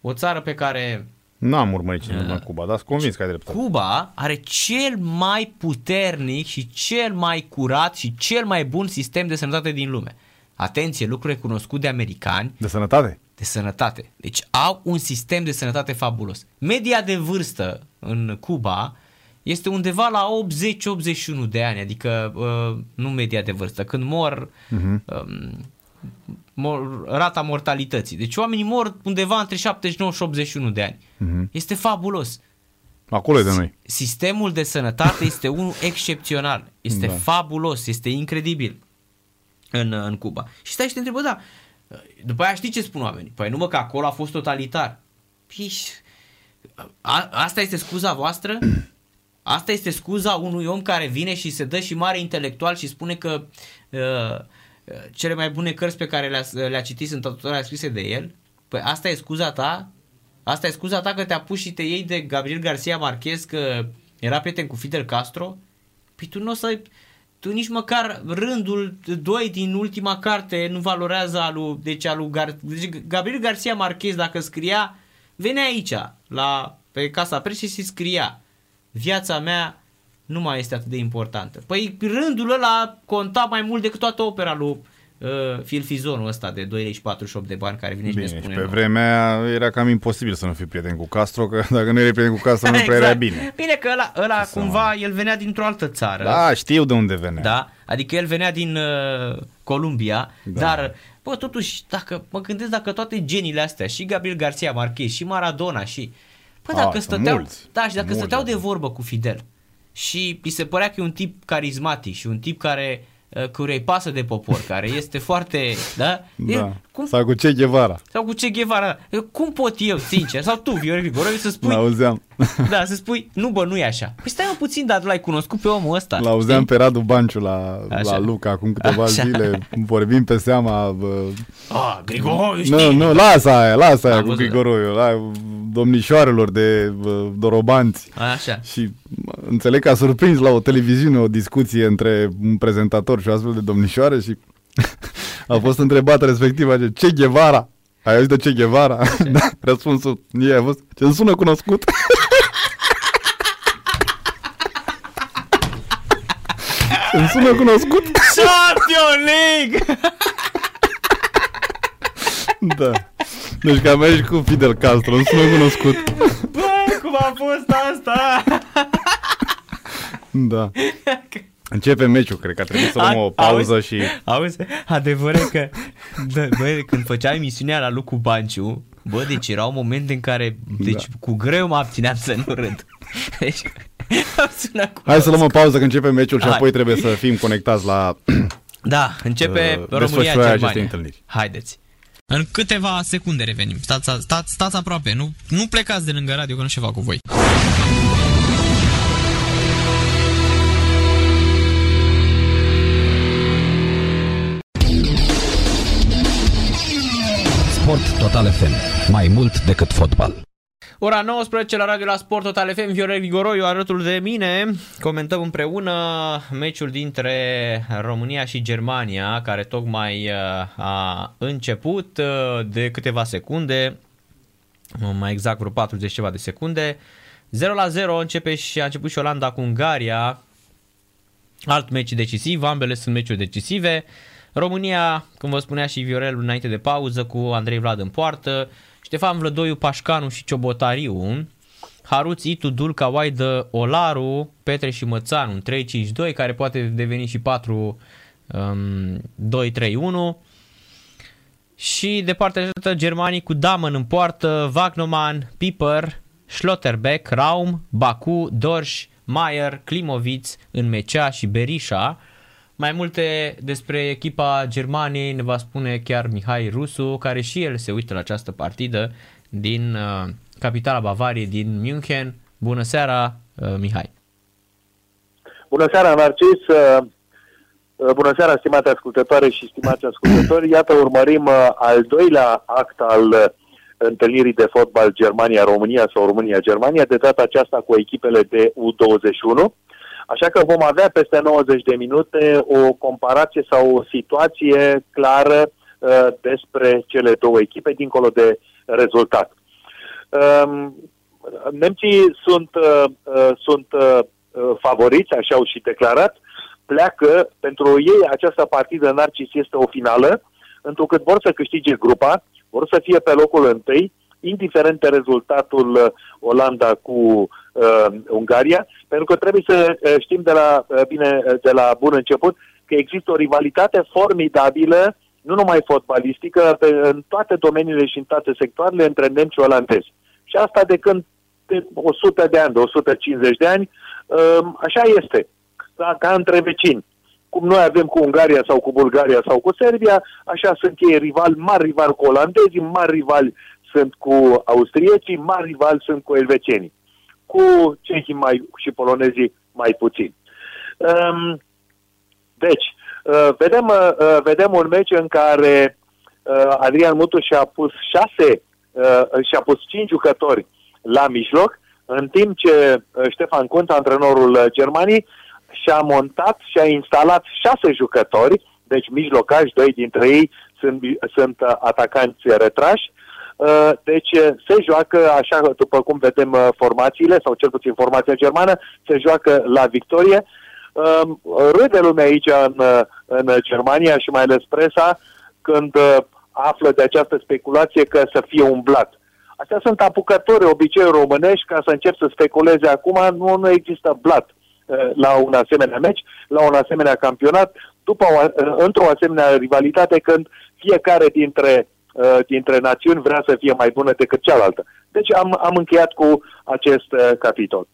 O țară pe care N-am urmărit ce în Cuba, dar sunt convins că ai dreptate. Cuba are cel mai puternic și cel mai curat și cel mai bun sistem de sănătate din lume. atenție, lucru recunoscut de americani, De sănătate? de sănătate. Deci au un sistem de sănătate fabulos. Media de vârstă în Cuba este undeva la 80-81 de ani, adică uh, nu media de vârstă, când mor, uh-huh. um, mor rata mortalității. Deci oamenii mor undeva între 79 și 81 de ani. Uh-huh. Este fabulos. Acolo e de noi. Sistemul de sănătate este unul excepțional. Este da. fabulos, este incredibil în, în Cuba. Și stai și te întrebă, da, după aia știi ce spun oamenii? Păi nu mă, că acolo a fost totalitar. Păi, a, asta este scuza voastră? Asta este scuza unui om care vine și se dă și mare intelectual și spune că uh, cele mai bune cărți pe care le-a, le citit sunt toate scrise de el? Păi asta e scuza ta? Asta e scuza ta că te apuci și te iei de Gabriel Garcia Marquez că era prieten cu Fidel Castro? Păi tu nu o să tu nici măcar rândul 2 din ultima carte nu valorează alu, deci alu Gar, deci Gabriel Garcia Marquez dacă scria, venea aici, la, pe casa presei și scria, viața mea nu mai este atât de importantă. Păi rândul ăla conta mai mult decât toată opera lui uh, filfizonul ăsta de 2 lei 48 de bani care vine Bine, și ne spune și pe nou. vremea era cam imposibil să nu fii prieten cu Castro, că [laughs] dacă nu erai prieten cu Castro nu prea era bine. Bine că ăla, ăla Să cumva, el venea dintr-o altă țară. Da, știu de unde venea. Da? Adică el venea din uh, Columbia, da. dar, bă, totuși, dacă mă gândesc dacă toate genile astea, și Gabriel Garcia Marquez, și Maradona, și... Bă, A, dacă sunt stăteau, mulți. da, și dacă Mulți, stăteau de da. vorbă cu Fidel și îi se părea că e un tip carismatic și un tip care uh, căruia îi pasă de popor, care este foarte, da? Da. El, cum, Sau cu Che Guevara. sau cu ce Guevara, cum pot eu, sincer, sau tu, Viorel Grigoroviu, să spui, L-auzeam. da, să spui, nu bă, nu e așa. Păi stai mă puțin, dar tu l-ai cunoscut pe omul ăsta. L-auzeam știi? pe Radu Banciu la, Așa. la Luca acum câteva Așa. zile. Vorbim pe seama... Bă, Ah, Grigoroviu, știi? nu, nu, lasă aia, lasă aia Am cu văzut, Grigoroiu. La domnișoarelor de bă, dorobanți. Așa. Și mă, înțeleg că a surprins la o televiziune o discuție între un prezentator și o astfel de domnișoare și [laughs] a fost întrebată respectivă ce Che Guevara. Ai auzit de Che Guevara? [laughs] da, răspunsul ei a fost ce îmi sună cunoscut. [laughs] îmi sună cunoscut? Champion League! [laughs] da. Deci că am mers cu Fidel Castro, îmi sună cunoscut. Băi, cum a fost asta? Da. Începe meciul, cred că a trebuit să luăm o pauză Auzi? și... Auzi, adevărat că da, bă, când făceam emisiunea la Lucu Banciu, bă, deci erau momente în care, deci Da. cu greu mă abțineam să nu râd. Deci, am sunat cu Hai să luăm o pauză că începe meciul și Hai. apoi trebuie să fim conectați la... Da, începe Uh, desfășurarea România-Germania. acestei întâlniri. Haideți. În câteva secunde revenim. Stați, stați, stați aproape, nu, nu plecați de lângă radio că nu știu ceva cu voi. Sport Total FM. Mai mult decât fotbal. Ora 19 la Radio la Sport Total FM, Viorel Vigoroiu alături de mine. Comentăm împreună meciul dintre România și Germania, care tocmai uh, a început uh, de câteva secunde, mai exact vreo 40 ceva de secunde. 0 la 0 începe și a început și Olanda cu Ungaria, alt meci decisiv, ambele sunt meciuri decisive. România, cum vă spunea și Viorel înainte de pauză, cu Andrei Vlad în poartă, Ștefan Vlădoiu, Pașcanu și Ciobotariu, Haruț, Itu, Dulca, Waidă, Olaru, Petre și Mățan, un 3-5-2, care poate deveni și 4 um, 2-3-1. Și de partea cealaltă germanii cu Damen în poartă, Wagnoman, Piper, Schlotterbeck, Raum, Baku, Dorsch, Mayer, Klimovic, în Mecea și Berisha. Mai multe despre echipa Germaniei ne va spune chiar Mihai Rusu, care și el se uită la această partidă din uh, capitala Bavariei, din München. Bună seara, uh, Mihai! Bună seara, Narcis! Uh, uh, Bună seara, stimate ascultătoare și stimați ascultători! Iată, urmărim uh, al doilea act al uh, întâlnirii de fotbal Germania-România sau România-Germania, de data aceasta cu echipele de U21. Așa că vom avea peste 90 de minute o comparație sau o situație clară uh, despre cele două echipe, dincolo de rezultat. Um, nemții sunt, uh, uh, sunt uh, uh, favoriți, așa au și declarat, pleacă, pentru ei această partidă Narcis este o finală, întrucât vor să câștige grupa, vor să fie pe locul întâi, indiferent de rezultatul uh, Olanda cu uh, Ungaria, pentru că trebuie să uh, știm de la, uh, bine, uh, de la bun început că există o rivalitate formidabilă, nu numai fotbalistică, pe, în toate domeniile și în toate sectoarele între nemți și olandezi. Și asta de când de 100 de ani, de 150 de ani, uh, așa este, ca, ca între vecini cum noi avem cu Ungaria sau cu Bulgaria sau cu Serbia, așa sunt ei rivali, mari rivali cu olandezii, mari rivali sunt cu austriecii, mari rivali sunt cu elvecenii. Cu cehii mai, și polonezii mai puțin. Um, deci, uh, vedem, uh, vedem un meci în care uh, Adrian Mutu și-a pus șase, uh, și-a pus cinci jucători la mijloc, în timp ce uh, Ștefan Kunt, antrenorul uh, Germaniei, și-a montat și a instalat șase jucători, deci mijlocași, doi dintre ei sunt, sunt uh, atacanți retrași, Uh, deci uh, se joacă, așa după cum vedem uh, formațiile, sau cel puțin formația germană, se joacă la victorie. Um, râde lumea aici în, în Germania și mai ales presa când află de această speculație că să fie umblat. Astea sunt apucători, obiceiuri românești, ca să încep să speculeze acum, nu, nu există blat la un asemenea meci, la un asemenea campionat, după o, într-o asemenea rivalitate când fiecare dintre Uh, dintre națiuni vrea să fie mai bună decât cealaltă. Deci am, am încheiat cu acest uh, capitol.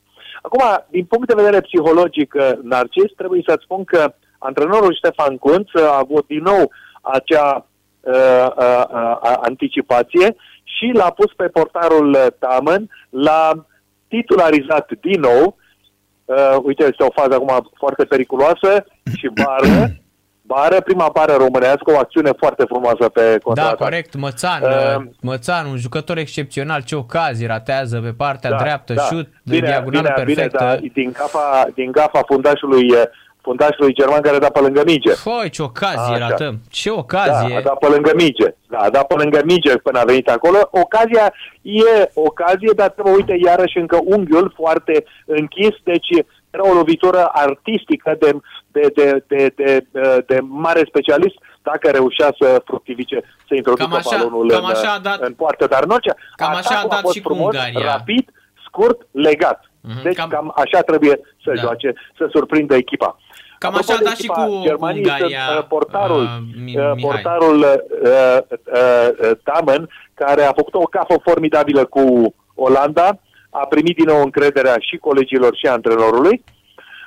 Acum, din punct de vedere psihologic, uh, Narcis, trebuie să spun că antrenorul Ștefan Kunț a avut din nou acea uh, uh, uh, anticipație și l-a pus pe portarul Tamen, l-a titularizat din nou, uh, uite, este o fază acum foarte periculoasă și bară, [clears throat] bară, prima bară românească, o acțiune foarte frumoasă pe contraatac. Da, corect, Mățan, uh, Mățan, un jucător excepțional, ce ocazie ratează pe partea da, dreaptă, da. șut de diagonală bine, perfectă. Bine, da, din gafa, din gafa fundașului fundașului german care a dat pe lângă minge. Foi, ce ocazie Așa. ratăm! Ce ocazie! Da, a dat pe lângă minge. Da, a dat pe lângă minge până a venit acolo. Ocazia e ocazie, dar trebuie, uite, iarăși încă unghiul foarte închis, deci era o lovitură artistică de, de, de, de, de, de mare specialist dacă reușea să fructifice, să introducă cam așa, balonul cam așa în, a dat, în poartă. Dar în orice, cam așa a dat a fost și frumos, cu Ungaria. rapid, scurt, legat. Mm-hmm, deci cam, cam așa trebuie să da. joace, să surprindă echipa. Cam Apropo așa a dat și cu Germanii, Ungaria, uh, portarul, uh, uh, portarul uh, uh, Tamen, care a făcut o cafă formidabilă cu Olanda, a primit din nou încrederea și colegilor și antrenorului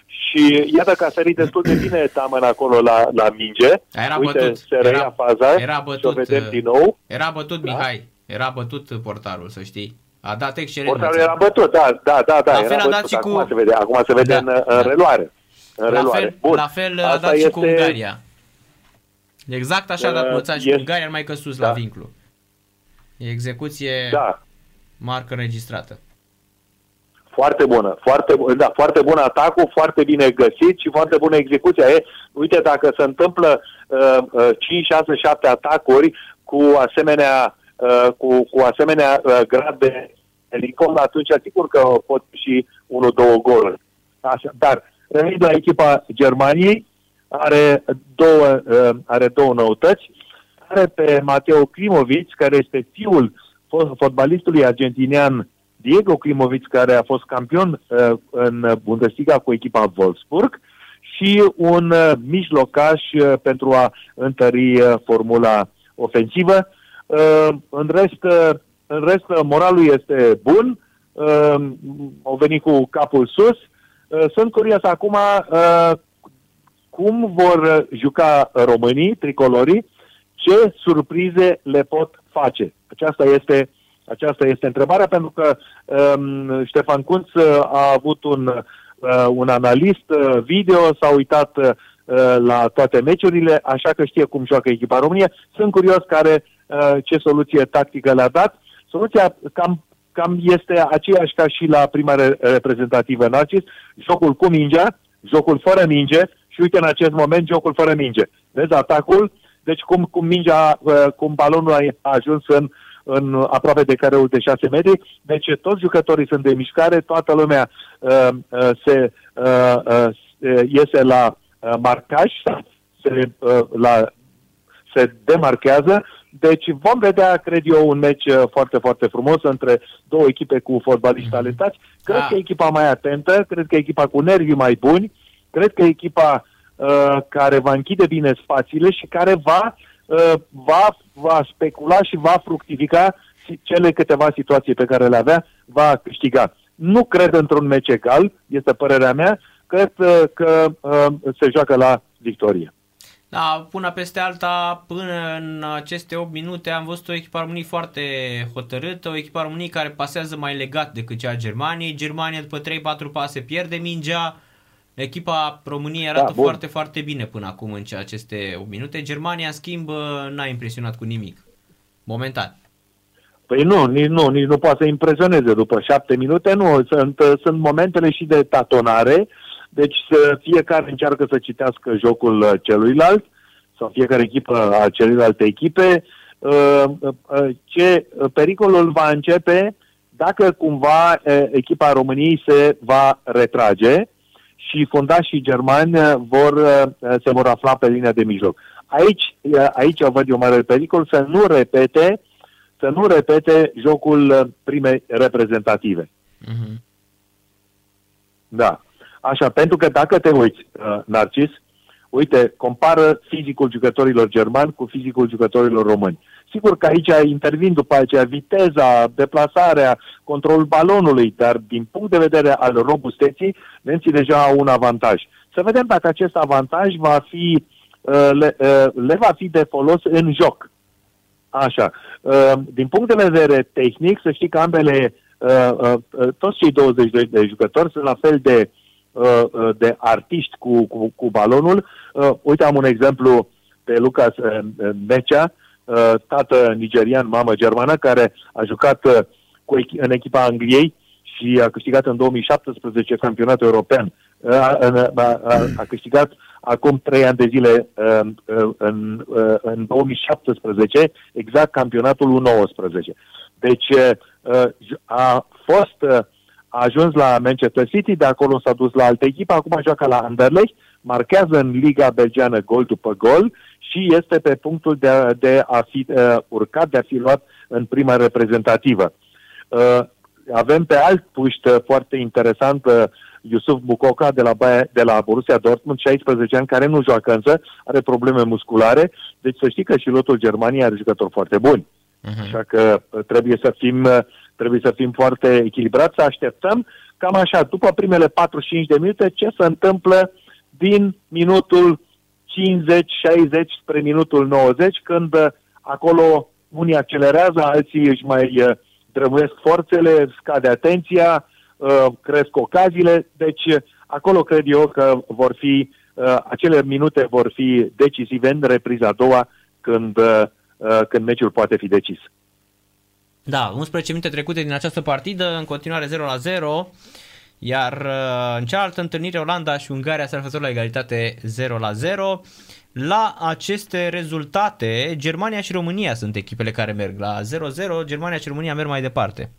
și iată că a sărit destul de bine Taman acolo la, la minge. Era Uite, bătut. se era, faza era bătut, și o vedem din nou. Era bătut, da? Mihai. Era bătut portarul, să știi. A dat excelent. Portarul era bătut, da, da, da. da la fel a dat și cu... Acum se vede, acum se vede da, în, în da. reluare. În la, reluare. Fel, Bun. la fel a dat este... și cu Ungaria. Exact așa a dat Mățan uh, și cu Ungaria, numai că sus da. la vinclu. execuție da. marcă înregistrată. Foarte bună, foarte, da, foarte bun atacul, foarte bine găsit și foarte bună execuția. E, uite, dacă se întâmplă uh, uh, 5, 6, 7 atacuri cu asemenea, uh, cu, cu asemenea uh, grad de helicon, atunci sigur că pot și 1-2 goluri. Așa, dar revenind la echipa Germaniei, are două, uh, are două noutăți. Are pe Mateo Klimovic, care este fiul fotbalistului argentinian Diego Klimovic, care a fost campion uh, în Bundesliga cu echipa Wolfsburg, și un uh, mijlocaș uh, pentru a întări uh, formula ofensivă. Uh, în rest, uh, în rest, uh, moralul este bun, uh, au venit cu capul sus. Uh, sunt curios acum uh, cum vor juca românii, tricolorii, ce surprize le pot face. Aceasta este aceasta este întrebarea, pentru că um, Ștefan Kunț uh, a avut un, uh, un analist uh, video, s-a uitat uh, la toate meciurile, așa că știe cum joacă echipa România. Sunt curios care uh, ce soluție tactică le-a dat. Soluția cam, cam este aceeași ca și la prima re- reprezentativă Narcis, jocul cu mingea, jocul fără minge și uite în acest moment jocul fără minge. Vezi atacul, deci cum, cum mingea, uh, cum balonul a ajuns în uh, în aproape de careul de 6 metri. Deci toți jucătorii sunt de mișcare, toată lumea uh, uh, se uh, uh, iese la uh, marcaj, se, uh, la se demarchează. Deci vom vedea, cred eu, un meci uh, foarte, foarte frumos între două echipe cu fotbaliști talentați. Cred Ah. că echipa mai atentă, cred că echipa cu nervii mai buni, cred că echipa uh, care va închide bine spațiile și care va, uh, va, va specula și va fructifica și cele câteva situații pe care le avea, va câștiga. Nu cred într-un meci egal, este părerea mea, cred uh, că uh, se joacă la victorie. Da, una peste alta, până în aceste 8 minute am văzut o echipă a României foarte hotărâtă, o echipă a României care pasează mai legat decât cea a Germaniei. Germania după 3-4 pase pierde mingea. Echipa României arată Da, bun. foarte, foarte bine până acum în aceste 8 minute. Germania, în schimb, n-a impresionat cu nimic. Momentan. Păi nu, nici nu, nici nu poate să impresioneze după șapte minute, nu, sunt, uh, sunt momentele și de tatonare, deci să fiecare încearcă să citească jocul uh, celuilalt, sau fiecare echipă a celelalte echipe, Uh, uh, uh, ce uh, pericolul va începe dacă cumva uh, echipa României se va retrage și fundașii germani uh, vor, uh, se vor afla pe linia de mijloc. Aici, uh, aici văd eu mare pericol să nu repete să nu repete jocul uh, primei reprezentative. Uh-huh. Da. Așa, pentru că dacă te uiți, uh, Narcis, uite, compară fizicul jucătorilor germani cu fizicul jucătorilor români. Sigur că aici intervin după aceea viteza, deplasarea, controlul balonului, dar din punct de vedere al robusteții, nemții deja au un avantaj. Să vedem dacă acest avantaj va fi, uh, le, uh, le va fi de folos în joc. Așa. Uh, Din punct de vedere tehnic, să știi că ambele, uh, uh, uh, toți cei 22 de jucători sunt la fel de, uh, uh, de artiști cu, cu, cu balonul. Uh, Uite, am un exemplu pe Lucas uh, uh, Mecea, uh, tată nigerian, mamă germană, care a jucat uh, cu, echi- în echipa Angliei și a câștigat în 2017 campionatul european. Uh, A, a, a, a, a câștigat acum trei ani de zile uh, uh, în, uh, în 2017 exact campionatul U19. Deci uh, a fost uh, a ajuns la Manchester City, de acolo s-a dus la altă echipă, acum joacă la Anderlecht, marchează în Liga Belgiană gol după gol și este pe punctul de a, de a fi uh, urcat, de a fi luat în prima reprezentativă. Uh, avem pe alt puști uh, foarte interesant uh, Yusuf Bucoca de la, Baia, de la Borussia Dortmund, 16 ani, care nu joacă însă, are probleme musculare, deci să știi că și lotul Germaniei are jucători foarte buni. Uh-huh. Așa că uh, trebuie să fim uh, trebuie să fim foarte echilibrați, să așteptăm cam așa, după primele 45 de minute, ce se întâmplă din minutul 50-60 spre minutul 90, când uh, acolo unii accelerează, alții își mai uh, drămuiesc forțele, scade atenția, uh, cresc ocaziile, deci uh, acolo cred eu că vor fi, uh, acele minute vor fi decisive în repriza a doua, când, uh, uh, când meciul poate fi decis. Da, 11 minute trecute din această partidă, în continuare 0 la 0, iar uh, în cealaltă întâlnire Olanda și Ungaria s-ar făcut la egalitate 0 la 0. La aceste rezultate, Germania și România sunt echipele care merg. La 0-0, Germania și România merg mai departe.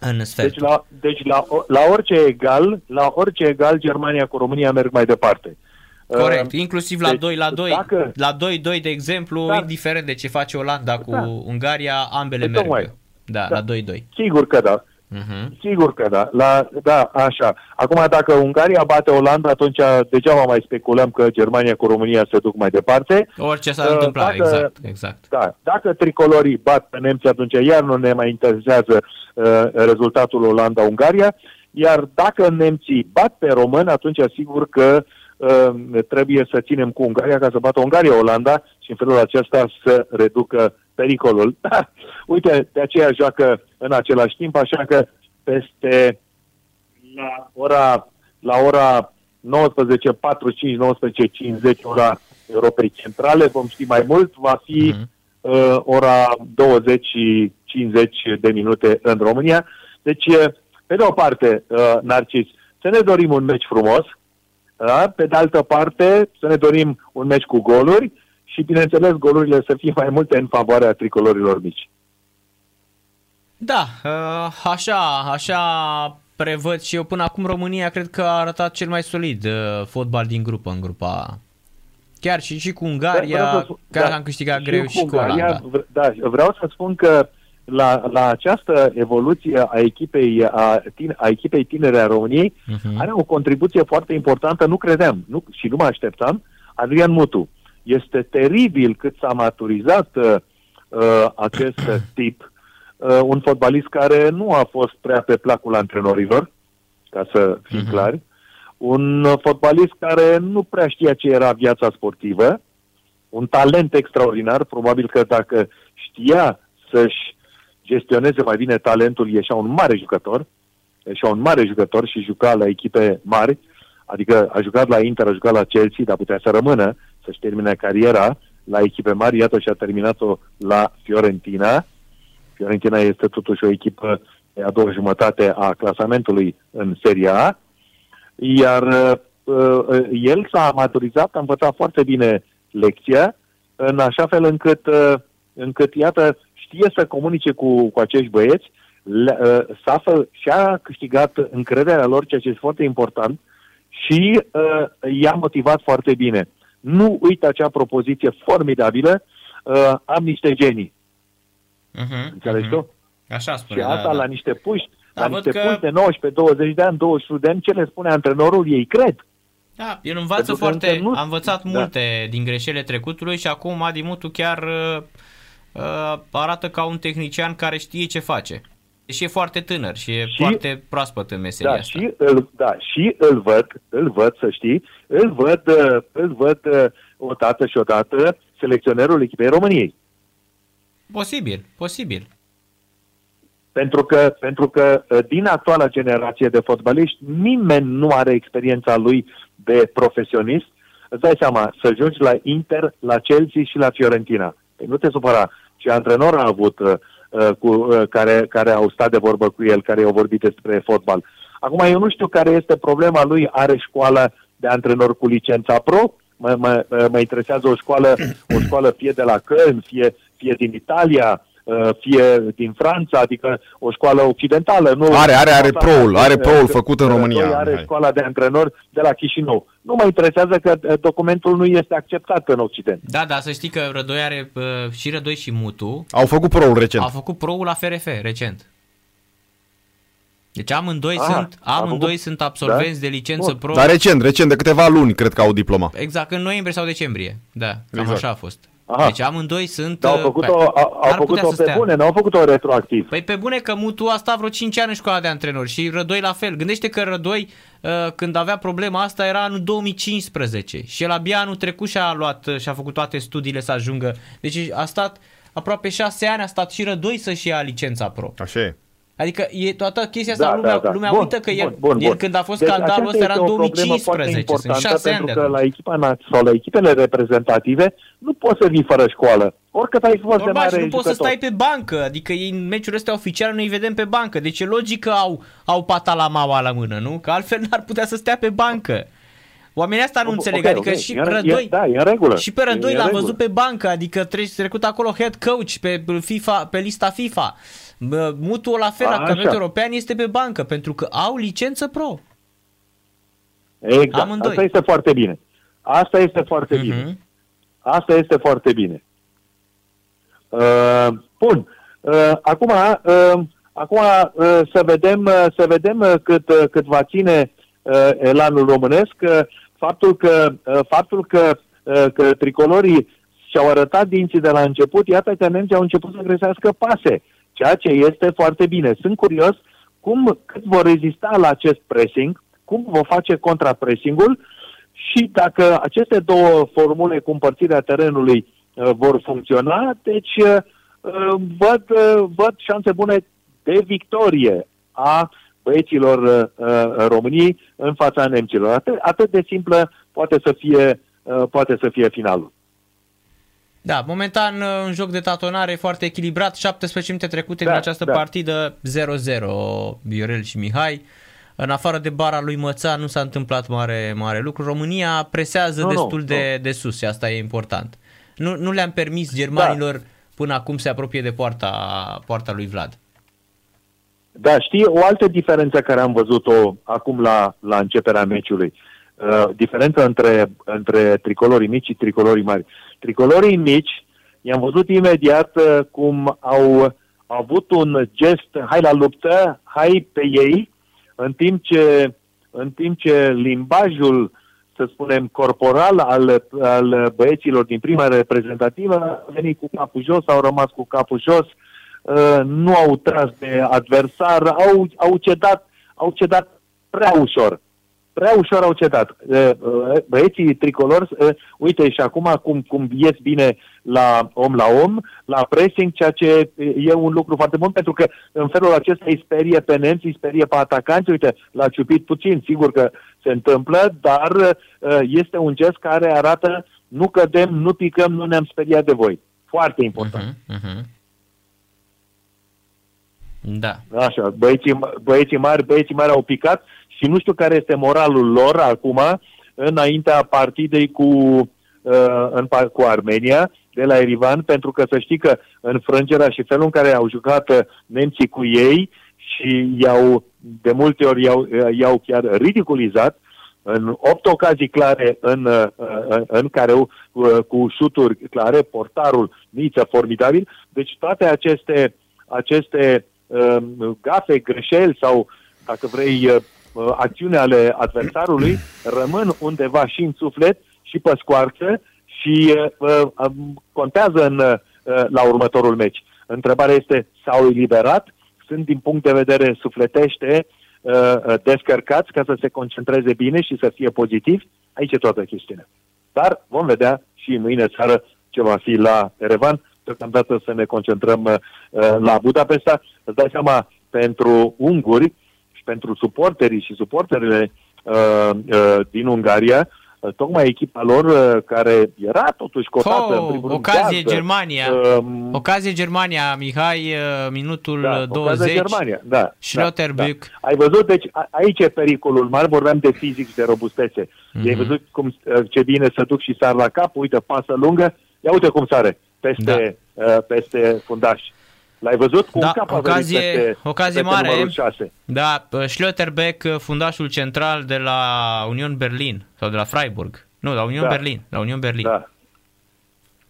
În sfert. Deci, la, deci la, la orice egal, la orice egal, Germania cu România merg mai departe. Corect, Uh, inclusiv la deci, 2 la 2, dacă- la 2-2 de exemplu, Da. indiferent de ce face Olanda cu Da. Ungaria, ambele Păi merg. tocmai. Da, Da. la 2-2. Sigur că da. Uh-huh. Sigur că da. La, da, așa. Acum, dacă Ungaria bate Olanda, atunci degeaba mai speculăm că Germania cu România se duc mai departe. Orice s-ar Uh, întâmpla, dacă- exact, exact. Da. Dacă tricolorii bat pe nemți, atunci iar nu ne mai interesează uh, rezultatul Olanda-Ungaria. Iar dacă nemții bat pe român, atunci sigur că uh, trebuie să ținem cu Ungaria ca să bată Ungaria-Olanda și în felul acesta să reducă pericolul. Da. [laughs] Uite, de aceea joacă în același timp, așa că peste la ora, la ora 19.45, 19.50 ora Europei Centrale, vom ști mai mult, va fi Mhm. uh, ora 20 și 50 de minute în România. Deci, uh, pe de o parte, uh, Narcis, să ne dorim un meci frumos, da? pe de altă parte, să ne dorim un meci cu goluri și, bineînțeles, golurile să fie mai multe în favoarea tricolorilor mici. Da, uh, așa, așa prevăd și eu până acum România cred că a arătat cel mai solid uh, fotbal din grupă în grupa Chiar și, și cu Ungaria, Vreau să spun- chiar da, am câștigat și greu cu și cu Ungaria, Olanda. v- Da, vreau să spun că la, la această evoluție a echipei, a, tine, a echipei tinere a României Mhm. are o contribuție foarte importantă, nu credeam nu, și nu mă așteptam, Adrian Mutu. Este teribil cât s-a maturizat uh, uh, acest [clears throat] tip, uh, un fotbalist care nu a fost prea pe placul antrenorilor, ca să fim Mhm. clari, un uh, fotbalist care nu prea știa ce era viața sportivă, un talent extraordinar, probabil că dacă știa să-și gestioneze mai bine talentul, ieșea un mare jucător, ieșea un mare jucător și juca la echipe mari, adică a jucat la Inter, a jucat la Chelsea, dar putea să rămână, să-și termine cariera la echipe mari, iată și a terminat-o la Fiorentina. Fiorentina este totuși o echipă de a doua jumătate a clasamentului în Serie A, iar uh, uh, el s-a maturizat, a învățat foarte bine lecția, în așa fel încât, uh, încât iată, știe să comunice cu, cu acești băieți, le, uh, s-a fă, și-a câștigat încrederea lor, ceea ce este foarte important, și uh, i-a motivat foarte bine. Nu uită acea propoziție formidabilă, uh, am niște genii, Mhm, înțelegi mhm. tu? Așa Și spune, asta da, da. la niște puști, Da, la văd niște că- puști de 19, 20 de ani, 21 de ani, ce le spune antrenorul, ei cred. Da, el învață Pentru că foarte, încă nu- a învățat Da. multe din greșelile trecutului și acum Adi Mutu chiar uh, uh, arată ca un tehnician care știe ce face. Și e foarte tânăr și e Și- foarte proaspăt în meseria Da, asta. și îl, da, și îl văd, îl văd, să știi, îl văd, uh, îl văd uh, o dată și o dată selecționerul echipei României. Posibil, posibil. Pentru că, pentru că uh, din actuala generație de fotbaliști, nimeni nu are experiența lui de profesionist. Îți dai seama, să ajungi la Inter, la Chelsea și la Fiorentina. Păi nu te supăra. Ce antrenor a avut uh, uh, cu, uh, care, care au stat de vorbă cu el, care i-au vorbit despre fotbal. Acum, eu nu știu care este problema lui. Are școală de antrenor cu licența pro? Mă, mă, mă interesează o școală, o școală fie de la Köln, fie, fie din Italia, uh, fie din Franța, adică o școală occidentală. Nu Are, are, are Asta- proul, are proul uh, făcut în uh, România. Doi Are Mihai. școala de antrenor de la Chișinău. Nu mă interesează că uh, documentul nu este acceptat în Occident. Da, da, să știi că Rădoi are uh, și Rădoi și Mutu Au făcut proul recent. au făcut pro la FRF recent. Deci amândoi Aha, sunt, a amândoi făcut- sunt absolvenți de licență Bun. pro. Dar recent, recent, de câteva luni, cred că au diploma. Exact, în noiembrie sau decembrie. Da, cam Exact. așa a fost. Aha. Deci amândoi sunt... Dar au uh, făcut-o, pe- au, au n-ar putea făcut-o să pe stea. bune, n-au făcut-o retroactiv. Păi pe bune că Mutu a stat vreo 5 ani în școala de antrenori și Rădoi la fel. Gândește că Rădoi, uh, când avea problema asta, era anul 2015 și el abia anul trecut și-a luat uh, și-a făcut toate studiile să ajungă. Deci a stat aproape 6 ani, a stat și Rădoi să-și ia licența pro. Așa e. Adică e toată chestia asta, Da, lumea, da, da. lumea Bun, uită că el, bun, bun, el bun. când a fost Deci scandalul ăsta aceasta era în este o problemă foarte 2015, sunt importantă 6 ani de pentru că atunci. la echipa na- sau la echipele reprezentative nu poți să vii fără școală. Oricât ai fost de Normal, și mare nu poți să jucător. stai pe bancă, adică ei în meciurile astea oficiale nu îi vedem pe bancă, deci e logic că au, au patalamaua la mână, nu? Că altfel n-ar putea să stea pe bancă. Oamenii asta nu Ok, înțeleg, ok, adică ok. și E în- Rădoi, e- Da, e în regulă. și pe Rădoi E în l-am regulă. văzut pe bancă, adică treci trecut acolo head coach pe FIFA, pe lista FIFA. Bă, Mutu la fel, la A, campionatul așa. european este pe bancă, pentru că au licență pro. Exact. Amândoi. Asta este foarte bine. Asta este foarte bine. Mhm. Asta este foarte bine. Uh, bun. Uh, acum, uh, acum uh, să vedem, uh, să vedem uh, cât, uh, cât va ține uh, elanul românesc. Uh, faptul că, uh, faptul că, uh, că tricolorii și-au arătat dinții de la început, iată că nemții au început să găsească pase, ceea ce este foarte bine. Sunt curios cum, cât vor rezista la acest pressing, cum vor face contrapressingul și dacă aceste două formule cu împărțirea terenului uh, vor funcționa, deci uh, uh, văd, uh, văd șanse bune de victorie a băieților uh, uh, României în fața nemților. Atât, atât de simplă poate să fie, uh, poate să fie finalul. Da, momentan uh, un joc de tatonare foarte echilibrat, 17 minute trecute Da, din această da. partidă, 0-0 Viorel și Mihai. În afară de bara lui Măța nu s-a întâmplat mare, mare lucru. România presează Nu, nu, destul de, nu. de sus și asta e important. Nu, nu le-am permis germanilor da. până acum se apropie de poarta, poarta lui Vlad. Da, știi, o altă diferență care am văzut-o acum la, la începerea meciului. uh, diferența între, între tricolorii mici și tricolorii mari. Tricolorii mici, i-am văzut imediat uh, cum au, au avut un gest, hai la luptă, hai pe ei, în timp ce, în timp ce limbajul, să spunem, corporal al, al băieților din prima reprezentativă a venit cu capul jos, au rămas cu capul jos, uh, nu au tras de adversar, au, au, cedat, au cedat prea ușor prea ușor au cedat. Băieții tricolori, uite și acum cum, cum ies bine la om la om, la pressing, ceea ce e un lucru foarte bun, pentru că în felul acesta îi sperie pe nemți, îi sperie pe atacanți. Uite, l-a ciupit puțin, sigur că se întâmplă, dar este un gest care arată nu cădem, nu picăm, nu ne-am speriat de voi. Foarte important. Uh-huh, uh-huh. Da. Așa, băieții, băieții mari, băieții mari au picat și nu știu care este moralul lor acum, înaintea partidei cu, uh, în, cu Armenia, de la Erivan, pentru că să știi că înfrângerea și felul în care au jucat uh, nemții cu ei și i-au, de multe ori i-au, uh, i-au chiar ridiculizat, în opt ocazii clare în, în, în care cu șuturi clare, portarul Niță formidabil, deci toate aceste, aceste gafe, greșeli sau, dacă vrei, Uh, acțiune ale adversarului rămân undeva și în suflet și pe scoarță și uh, uh, contează în, uh, la următorul meci. Întrebarea este, s-au eliberat? Sunt din punct de vedere sufletește uh, uh, descărcați ca să se concentreze bine și să fie pozitivi? Aici e toată chestiunea. Dar vom vedea și mâine seară ce va fi la Erevan. Deocamdată să ne concentrăm uh, la Budapesta. Îți dai seama, pentru unguri, pentru suporterii și suporterele uh, uh, din Ungaria, uh, tocmai echipa lor uh, care era totuși cotată oh, în primul rând. Ocazie de Germania. Uh, ocazie Germania, Mihai, uh, minutul da, 20. Germania, da. Schlotterbeck. Da, da. Ai văzut, deci a, aici e pericolul mare, vorbeam de fizic și de robustețe. Mm-hmm. Ai văzut cum, uh, ce bine să duc și sar la cap, uite, pasă lungă, ia uite cum sare peste, da. uh, peste fundaș. L-ai văzut? Cu da, un cap ocazie, peste, ocazie peste mare. 6. Da, Schlotterbeck, fundașul central de la Union Berlin sau de la Freiburg. Nu, la Union Da. Berlin. La Union Berlin. Da.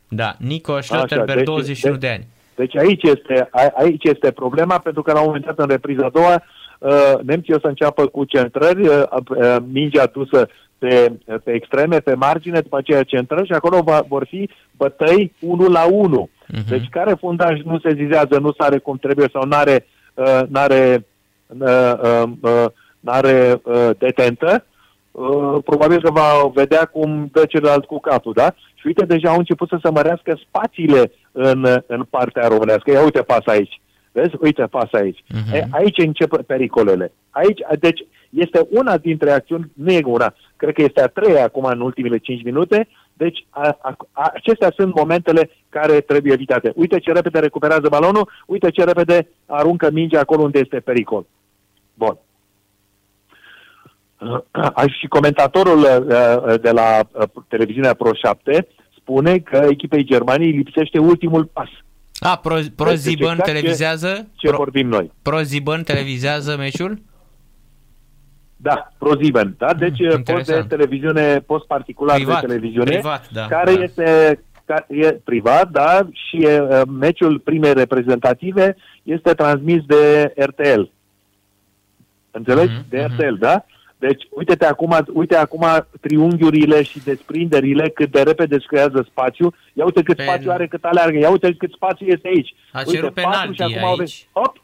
Da, Nico Schlotterbeck, deci- 21 de- de ani. Deci aici este, a- aici este problema, pentru că la un moment dat, în repriza a doua, uh, nemții o să înceapă cu centrări, uh, uh, mingea dusă pe, pe extreme, pe margine, după aceea centrări și acolo va, vor fi bătăi 1 la 1. Mhm. Deci care fundaș nu se zizează, nu sare cum trebuie sau n-are, uh, n-are, uh, uh, uh, n-are uh, detentă, uh, probabil că va vedea cum dă celălalt cu capul, da? Și uite, deja au început să se mărească spațiile în, în partea românească. Ia uite pas aici. Vezi? Uite pas aici. Mhm. E, aici încep pericolele. Aici, deci, este una dintre acțiuni, nu e una, cred că este a treia acum în ultimele 5 minute, deci a, a, a, acestea sunt momentele care trebuie evitate. Uite ce repede recuperează balonul, uite ce repede aruncă mingea acolo unde este pericol. Bun. [clears throat] Și comentatorul uh, de la uh, televiziunea Pro 7 spune că echipei Germaniei lipsește ultimul pas. A, Pro, ProZiban exact ce- televizează? Ce Pro, vorbim noi? ProZiban televizează meciul? Da, ProSieben, da? Deci post de Mm, interesant. televiziune, post particular Privat, de televiziune, privat, da, care da. este ca- e privat, da, și e, uh, meciul primei reprezentative este transmis de RTL. Înțelegi? Mhm, De mhm. RTL, da? Deci, uite-te acum, uite acum triunghiurile și desprinderile cât de repede își creează spațiu. Ia uite cât Pe- spațiu are, cât aleargă. Ia uite cât spațiu este aici. A uite, cerut patru penalti și acum au venit- aici. Hop,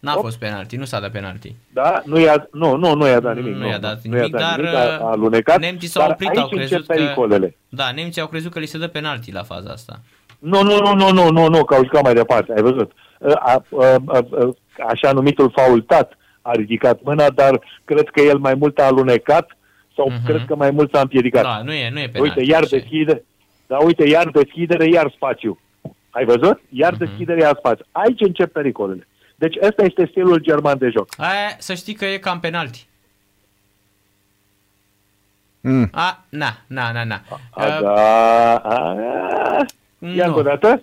N-a Hop. fost penalti, nu s-a dat penalti. da? Nu i-a, nu, nu, nu i-a dat nimic. Nu i-a dat nu i-a nimic, dar, nimic, a, a alunecat. nemții s-au dar oprit, aici au crezut încep că- pericolele. Da, nemții au crezut că li se dă penalti la faza asta. Nu, nu, nu, nu, nu, nu, nu, că au jucat mai departe, ai văzut. A, a, a, a, așa numitul faultat a ridicat mâna, dar cred că el mai mult a alunecat sau Mhm. cred că mai mult s-a împiedicat. Da, nu e, nu e penalti. uite, iar așa e. deschide, da, uite, iar deschidere, iar spațiu. Ai văzut? Iar Mhm. deschidere, iar spațiu. Aici încep pericolele. Deci ăsta este stilul german de joc. Aia, să știi că e cam penalti. Mm. A, na, na, na, na. A, Uh, da, a, ia nu. încă o dată.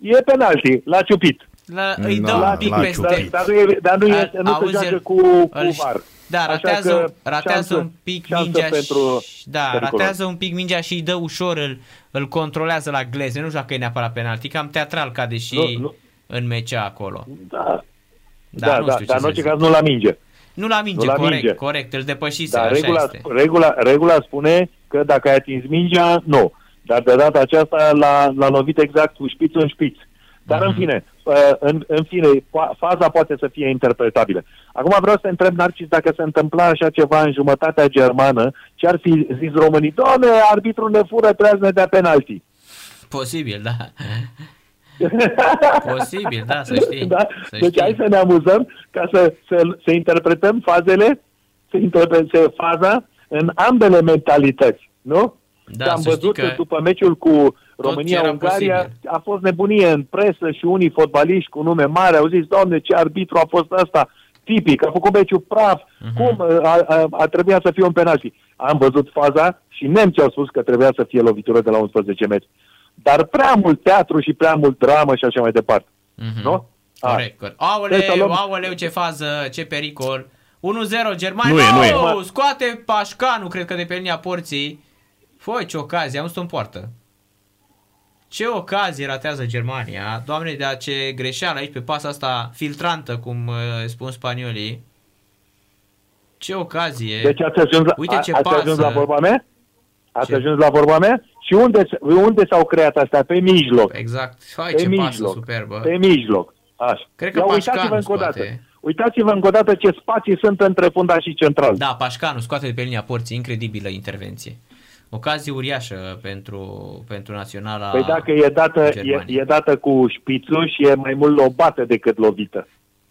E penalti, l-a ciupit. La, îi dă Da, un pic la peste. ciuplit. Dar nu, e, dar nu, e, nu se Auzi, joacă el- cu, cu îl- VAR. Da, Așa ratează, că ratează șansă- un pic șansă mingea pentru și, da, periculos. ratează un pic mingea și îi dă ușor, îl, îl controlează la glezne. Nu știu dacă e neapărat penalti, cam teatral cade și Nu, nu. în mecea acolo. Da, Da, da, nu da, știu ce dar în să orice zic. caz nu la minge. Nu la minge, nu la corect, minge. corect, îl depășise, Dar așa regula, este. regula, regula spune că dacă ai atins mingea, nu. Dar de data aceasta l-a, l-a lovit exact cu șpițul în șpiț. Dar în Mhm. fine, uh, în, în fine, fa- faza poate să fie interpretabilă. Acum vreau să te întreb, Narcis, dacă se întâmpla așa ceva în jumătatea germană, ce ar fi zis românii? Doamne, arbitrul ne fură, trebuie să ne dea penalti. Posibil, da. Posibil, da, să știi. Da? Să Deci știi. hai să ne amuzăm ca să, să, să interpretăm fazele, să interpretăm faza în ambele mentalități, nu? Da, Că am să văzut știi că că după meciul cu ce România-Ungaria era a fost nebunie în presă și unii fotbaliști cu nume mari au zis, doamne, ce arbitru a fost ăsta, tipic, a făcut meciul praf, Mhm. cum a, a, a trebuit să fie un penalti. Am văzut faza și nemții au spus că trebuia să fie lovitură de la 11 metri. Dar prea mult teatru și prea mult dramă și așa mai departe. Mhm. Nu? A. Corect, corect. Trebuie să Aoleu, luăm- aoleu, ce fază, ce pericol. 1-0, Germania. Nu e, nu e. Oh, Scoate Pașcanu, cred că de pe linia porții. Foi, ce ocazie, am stat în poartă. Ce ocazie ratează Germania. Doamne, de ce greșeală aici pe pasa asta filtrantă, cum uh, spun spaniolii. Ce ocazie. Deci ați ajuns, Uite ce a, ați pasă. ajuns la vorba mea? Ați Ce? ajuns la vorba mea? Și unde, s- unde s-au creat astea? Pe mijloc. Exact. Hai, Pe ce pasă mijloc. superbă. Pe mijloc. Așa. Cred că Ia Pașcanu uitați-vă încă o dată. scoate. Uitați-vă încă o dată ce spații sunt între fundaș și central. Da, Pașcanu scoate de pe linia porții, incredibilă intervenție. Ocazie uriașă pentru, pentru naționala Păi dacă e dată, e, Germaniei. e dată cu șpițul și e mai mult lobată decât lovită.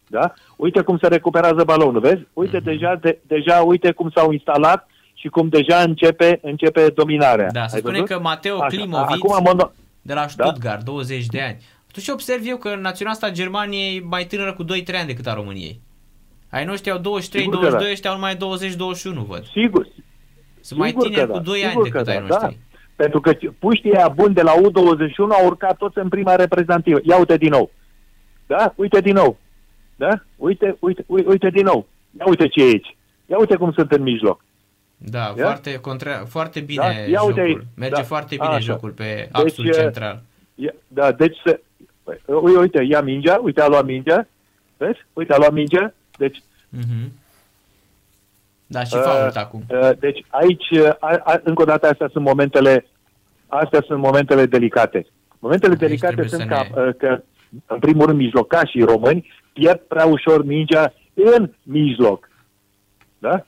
Da? Uite cum se recuperează balonul, vezi? Uite Mhm. deja, de, deja uite cum s-au instalat și cum deja începe, începe dominarea. Da, se Ai spune văzut? că Mateo Așa. Klimovic Acum mono... de la Stuttgart, 20 de ani. Atunci observ eu că naționala asta a Germaniei e mai tânără cu 2-3 ani decât a României. Ai noștri au 23, Sigur că 22, da. ăștia au numai 20, 21, văd. Sigur, Sunt mai Sigur că tineri da, cu 2 sigur ani că decât ai da, noștri. Da. Pentru că puștii ăia buni de la U21 au urcat toți în prima reprezentativă. Ia uite din nou. Da? Uite din nou. Da? Uite, uite, uite, uite din nou. Ia uite ce e aici. Ia uite cum sunt în mijloc. Da, Ia? foarte, contra, foarte bine Da? Ia uite jocul. aici. Merge Da. foarte bine Așa. jocul pe Deci, axul e- central. Ia, da, deci se... Păi, Uite, uite, ia mingea, uite, a luat mingea. Vezi? Uite, a luat mingea. Deci, Mhm. Da, și Uh, fault acum. uh, deci aici, uh, a, a, încă o dată, astea sunt momentele, astea sunt momentele delicate. Momentele Aici delicate trebuie sunt să ca, ne- uh, că, în primul rând, mijlocașii români pierd prea ușor mingea în mijloc. Da?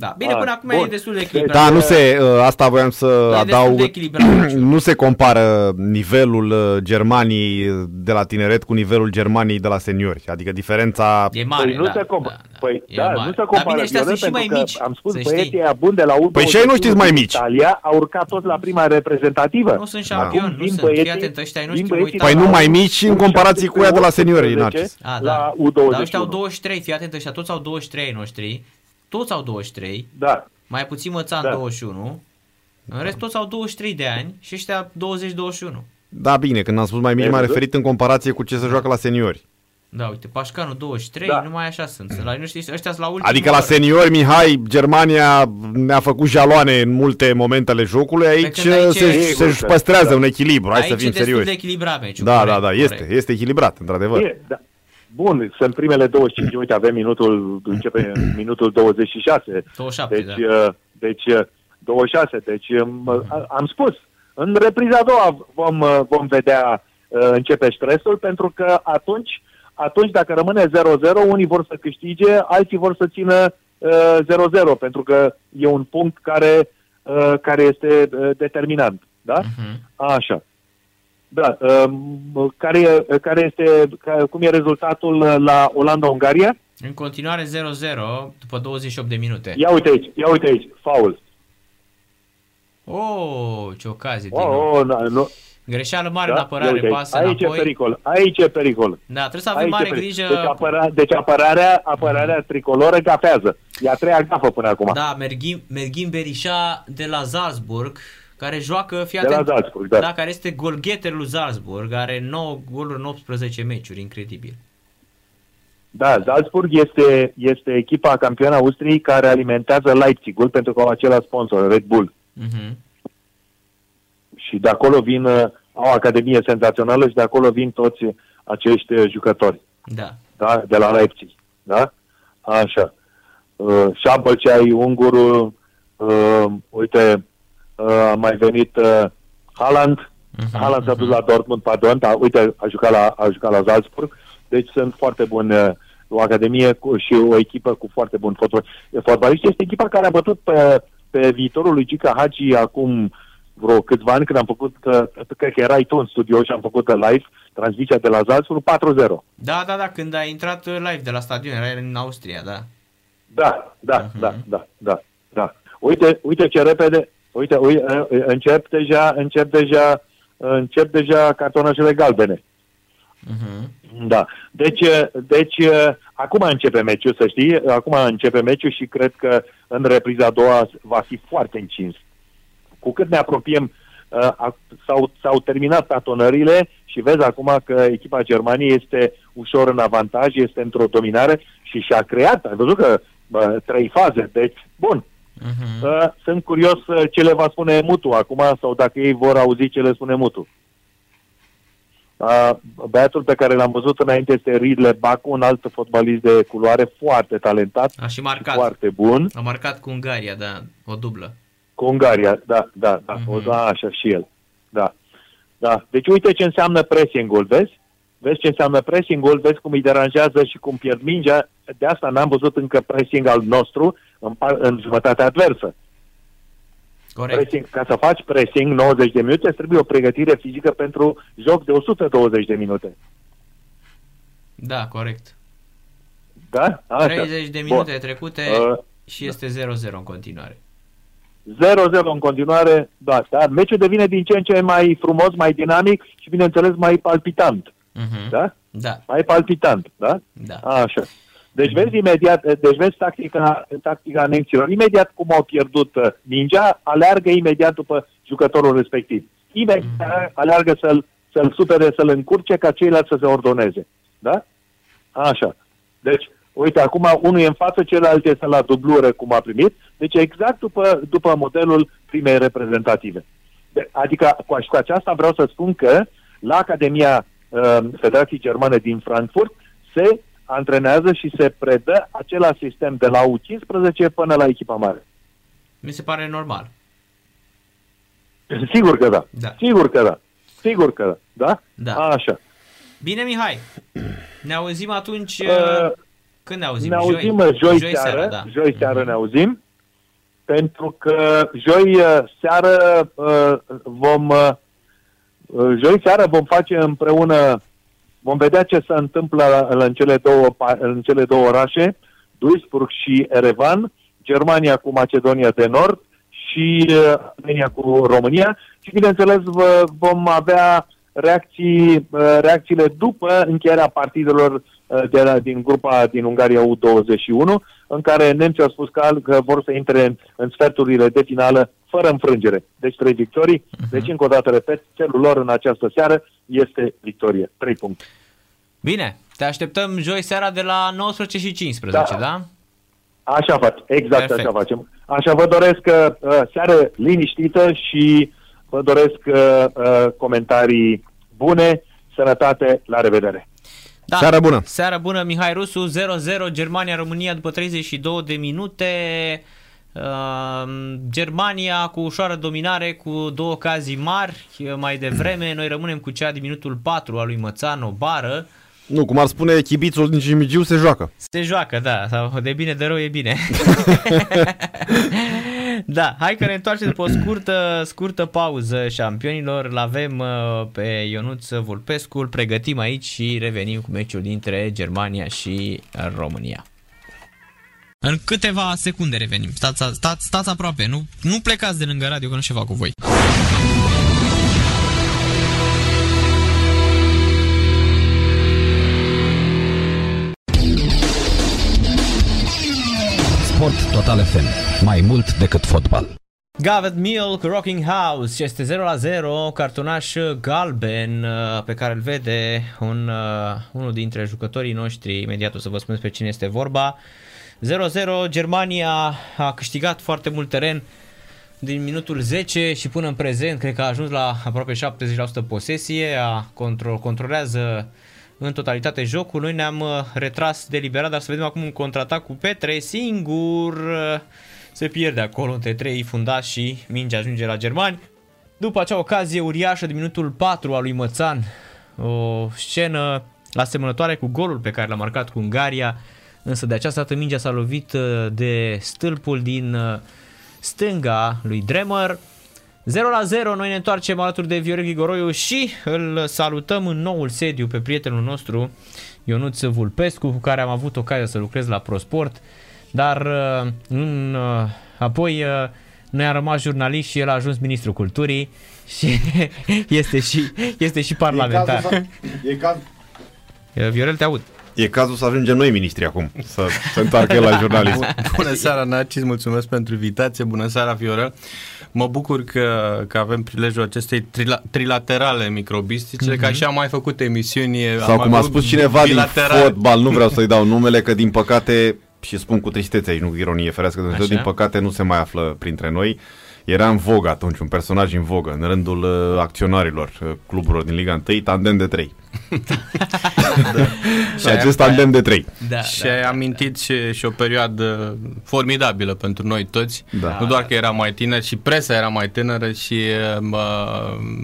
Da, bine, a, până acum bun. e destul de echilibrat. Da, nu se, uh, asta voiam să destul adaug, de echilibrat meciul. [clears throat] nu se compară nivelul uh, Germaniei de la tineret cu nivelul Germaniei de la seniori. Adică diferența... E mare, păi nu da, se compa- da, da. Păi, E da, mare. nu se Dar compară. bine, ăștia Viorel, sunt și mai pentru că mici, Am spus, să băieții știi. ăia buni de la U21 Păi și ai noștri mai mici. Italia au urcat toți la prima reprezentativă. Nu sunt șampioni, Acum nu vin sunt. băieții- Fii atent, ăștia ai vin noștri, băieții mă Păi de nu la mai mici în comparație cu ea de la seniori, 18, Narcis. A, da. La U21. Dar ăștia au 23, fii atent, ăștia toți au 23 ai noștri. Toți au 23, Da. mai puțin Mățan Da. 21. În rest toți au 23 de ani și ăștia 20-21. Da, bine, când am spus mai mici, Ai m-am văzut? referit în comparație cu ce se joacă la seniori. Da, uite, Pașcanu 23, Da. numai așa sunt. Sunt La nu știi, ăștia sunt la ultimul. Adică la oră. seniori, Mihai, Germania ne-a făcut jaloane în multe momentele jocului, aici, când aici se, e- se Sigur că- păstrează da. un echilibru, hai Aici să fim e destul serioși. de echilibrat meciul. Da, corect, da, da, este, corect. este echilibrat, într-adevăr. E, da. Bun, sunt primele 25, uite, avem minutul, începe [clears throat] minutul 26. 27, Deci, da. uh, deci uh, 26, deci um, a- am spus, în repriza a doua vom, uh, vom vedea, uh, începe stresul, pentru că atunci, atunci dacă rămâne 0-0, unii vor să câștige, alții vor să țină uh, 0-0, pentru că e un punct care, uh, care este uh, determinant. Da? Mhm. Așa. Da. Um, care, e- care este, ca, cum e rezultatul uh, la Olanda-Ungaria? În continuare 0-0 după 28 de minute. Ia uite aici, ia uite aici, faul. Oh, ce ocazie din Oh, nou. oh, na, nu, Greșeală mare da? în apărare, Ia uite pasă aici, aici e înapoi. pericol, aici e pericol. Da, trebuie să avem Aici e mare pericol. grijă. Deci, apăra, deci apărarea, apărarea tricoloră gafează. E a treia gafă până acum. Da, Merghim, Merghim Berisha de la Salzburg, care joacă, fii De la atent, Salzburg, da. da, care este golgheter lui Salzburg, are 9 goluri în 18 meciuri, incredibil. Da, Salzburg este, este echipa campioană Austriei care alimentează Leipzigul pentru că au același sponsor, Red Bull. Mhm. Și de acolo vin, uh, au o academie senzațională și de acolo vin toți acești uh, jucători. Da. da? de la Leipzig. Da? Așa. Uh, Șampălceai, ungurul, uh, uite, uh, a mai venit uh, Haaland. Mhm, Haaland s-a dus la Dortmund, pardon, dar uite, a jucat la, a jucat la Salzburg. Deci sunt foarte buni uh, o academie cu, și o echipă cu foarte buni fotbal- fotbaliști. Este echipa care a bătut pe, pe viitorul lui Gica Hagi acum vreo câțiva ani când am făcut, uh, cred că erai tu în studio și am făcut uh, live transmisia de la Salzburg 4-0. Da, da, da, când a intrat uh, live de la stadion, era în Austria, da. Da, da, Mhm. da, da, da, da. Uite, uite ce repede, uite, uite încep deja, încep deja, încep deja cartonașele galbene. Mhm. Da. Deci, deci acum începe meciul, să știi, acum începe meciul și cred că în repriza a doua va fi foarte încins. Cu cât ne apropiem, uh, a- s-au, s-au terminat tatonările și vezi acum că echipa Germaniei este ușor în avantaj, este într-o dominare și și-a creat, ai văzut că bă, trei faze, deci bun. Mhm. Uh, sunt curios uh, ce le va spune Mutu acum sau dacă ei vor auzi ce le spune Mutu. Uh, băiatul pe care l-am văzut înainte este Ridley Bacu, un alt fotbalist de culoare foarte talentat, A și marcat. foarte bun. A marcat cu Ungaria, da, o dublă. Cu Ungaria, da, da, da, Mhm. o, da, așa și el. Da. Da. Deci uite ce înseamnă pressing-ul, vezi? Vezi ce înseamnă pressing-ul, vezi cum îi deranjează și cum pierd mingea. De asta n-am văzut încă pressing al nostru în, par- în jumătatea adversă. Corect. Pressing, ca să faci pressing 90 de minute, îți trebuie o pregătire fizică pentru joc de 120 de minute. Da, corect. Da? Așa. 30 de minute Bun. trecute Uh, și este 0-0 în continuare. 0-0 în continuare, da, dar meciul devine din ce în ce mai frumos, mai dinamic și, bineînțeles, mai palpitant. Mhm. Da? Da, Mai palpitant, da? da. Așa. Deci vezi imediat, deci vezi tactica, tactica nemților. Imediat cum au pierdut uh, mingea, aleargă imediat după jucătorul respectiv. Imediat Mhm. aleargă să-l, să-l supere, să-l încurce ca ceilalți să se ordoneze. Da? Așa. Deci, uite, acum unul e în față, celălalt este la dublură, cum a primit. Deci exact după, după modelul primei reprezentative. De, adică cu, cu aceasta vreau să spun că la Academia uh, Federației Germane din Frankfurt se antrenează și se predă același sistem de la U15 până la echipa mare. Mi se pare normal. Sigur că da. Da. Sigur că da. Sigur că da. Da? Da. Așa. Bine, Mihai. Ne auzim atunci... Uh, Când ne auzim? ne auzim joi, joi seară, seara, da. joi seară ne auzim, pentru că joi uh, seară uh, vom uh, uh, joi seară vom face împreună vom vedea ce se întâmplă în cele două pa- în cele două orașe, Duisburg și Erevan, Germania cu Macedonia de Nord și uh, Armenia cu România. Și bineînțeles vă- vom avea reacții, uh, reacțiile după încheierea partidelor uh, de la, din grupa din Ungaria U21, în care nemții au spus că, că vor să intre în, în sferturile de finală fără înfrângere. Deci trei victorii. Deci încă o dată repet, celul lor în această seară este victorie. Trei puncte. Bine, te așteptăm joi seara de la 19 și 15, da? Da. da? Așa facem, exact Perfect. așa facem. Așa vă doresc uh, seară liniștită și vă doresc uh, uh, comentarii bune, sănătate, la revedere. Da. Seară bună! Seară bună, Mihai Rusu, 0-0, Germania-România după 32 de minute. Uh, Germania cu ușoară dominare, cu două ocazii mari uh, mai devreme. Noi rămânem cu cea din minutul 4 al lui Mățan, o bară. Nu, cum ar spune chibițul din Cimigiu, se joacă. Se joacă, da, sau de bine de rău e bine. [laughs] da, hai că ne întoarcem după o scurtă, scurtă pauză șampionilor. Îl avem uh, pe Ionuț Vulpescu, îl pregătim aici și revenim cu meciul dintre Germania și România. În câteva secunde revenim. Stați, stați, stați aproape, nu, nu plecați de lângă radio că nu știu ce fac cu voi. Total FM. Mai mult decât fotbal. Gavet Milk, Rocking House, este 0 la 0, cartonaș galben uh, pe care îl vede un, uh, unul dintre jucătorii noștri, imediat o să vă spun despre cine este vorba. 0-0, Germania a câștigat foarte mult teren din minutul 10 și până în prezent, cred că a ajuns la aproape 70% posesie, a control, controlează în totalitate jocul. Noi ne-am uh, retras deliberat, dar să vedem acum un contraatac cu Petre, singur uh, se pierde acolo între trei fundași și mingea ajunge la germani. După acea ocazie uriașă din minutul 4 al lui Mățan, o scenă asemănătoare cu golul pe care l-a marcat cu Ungaria, însă de această dată mingea s-a lovit uh, de stâlpul din stânga lui Dremer. 0 la 0, noi ne întoarcem alături de Viorel Grigoroiu și îl salutăm în noul sediu pe prietenul nostru Ionuț Vulpescu, cu care am avut ocazia să lucrez la ProSport, dar uh, în, uh, apoi uh, noi am rămas jurnalist și el a ajuns ministrul culturii [laughs] și este și, este și parlamentar. E cazul, e caz... Viorel, te aud. E cazul să ajungem noi ministri acum, să se întoarcă la jurnalist. Bună seara, Narcis, mulțumesc pentru invitație, bună seara, Fiorel. Mă bucur că, că avem prilejul acestei trila, trilaterale microbistice, mm-hmm. că așa am mai făcut emisiuni. Sau cum a spus cineva bilateral. din fotbal, nu vreau să-i dau [laughs] numele, că din păcate, și spun cu tristețe aici, nu ironie ferească, Dumnezeu, din păcate nu se mai află printre noi. Era în vogă atunci, un personaj în vogă, în rândul uh, acționarilor uh, cluburilor din Liga 1, tandem de 3 da. și acest tandem de trei. Da, și da, ai da, amintit da. Și, și o perioadă formidabilă pentru noi toți. Da. Nu doar că era mai tiner, și presa era mai tânără și uh,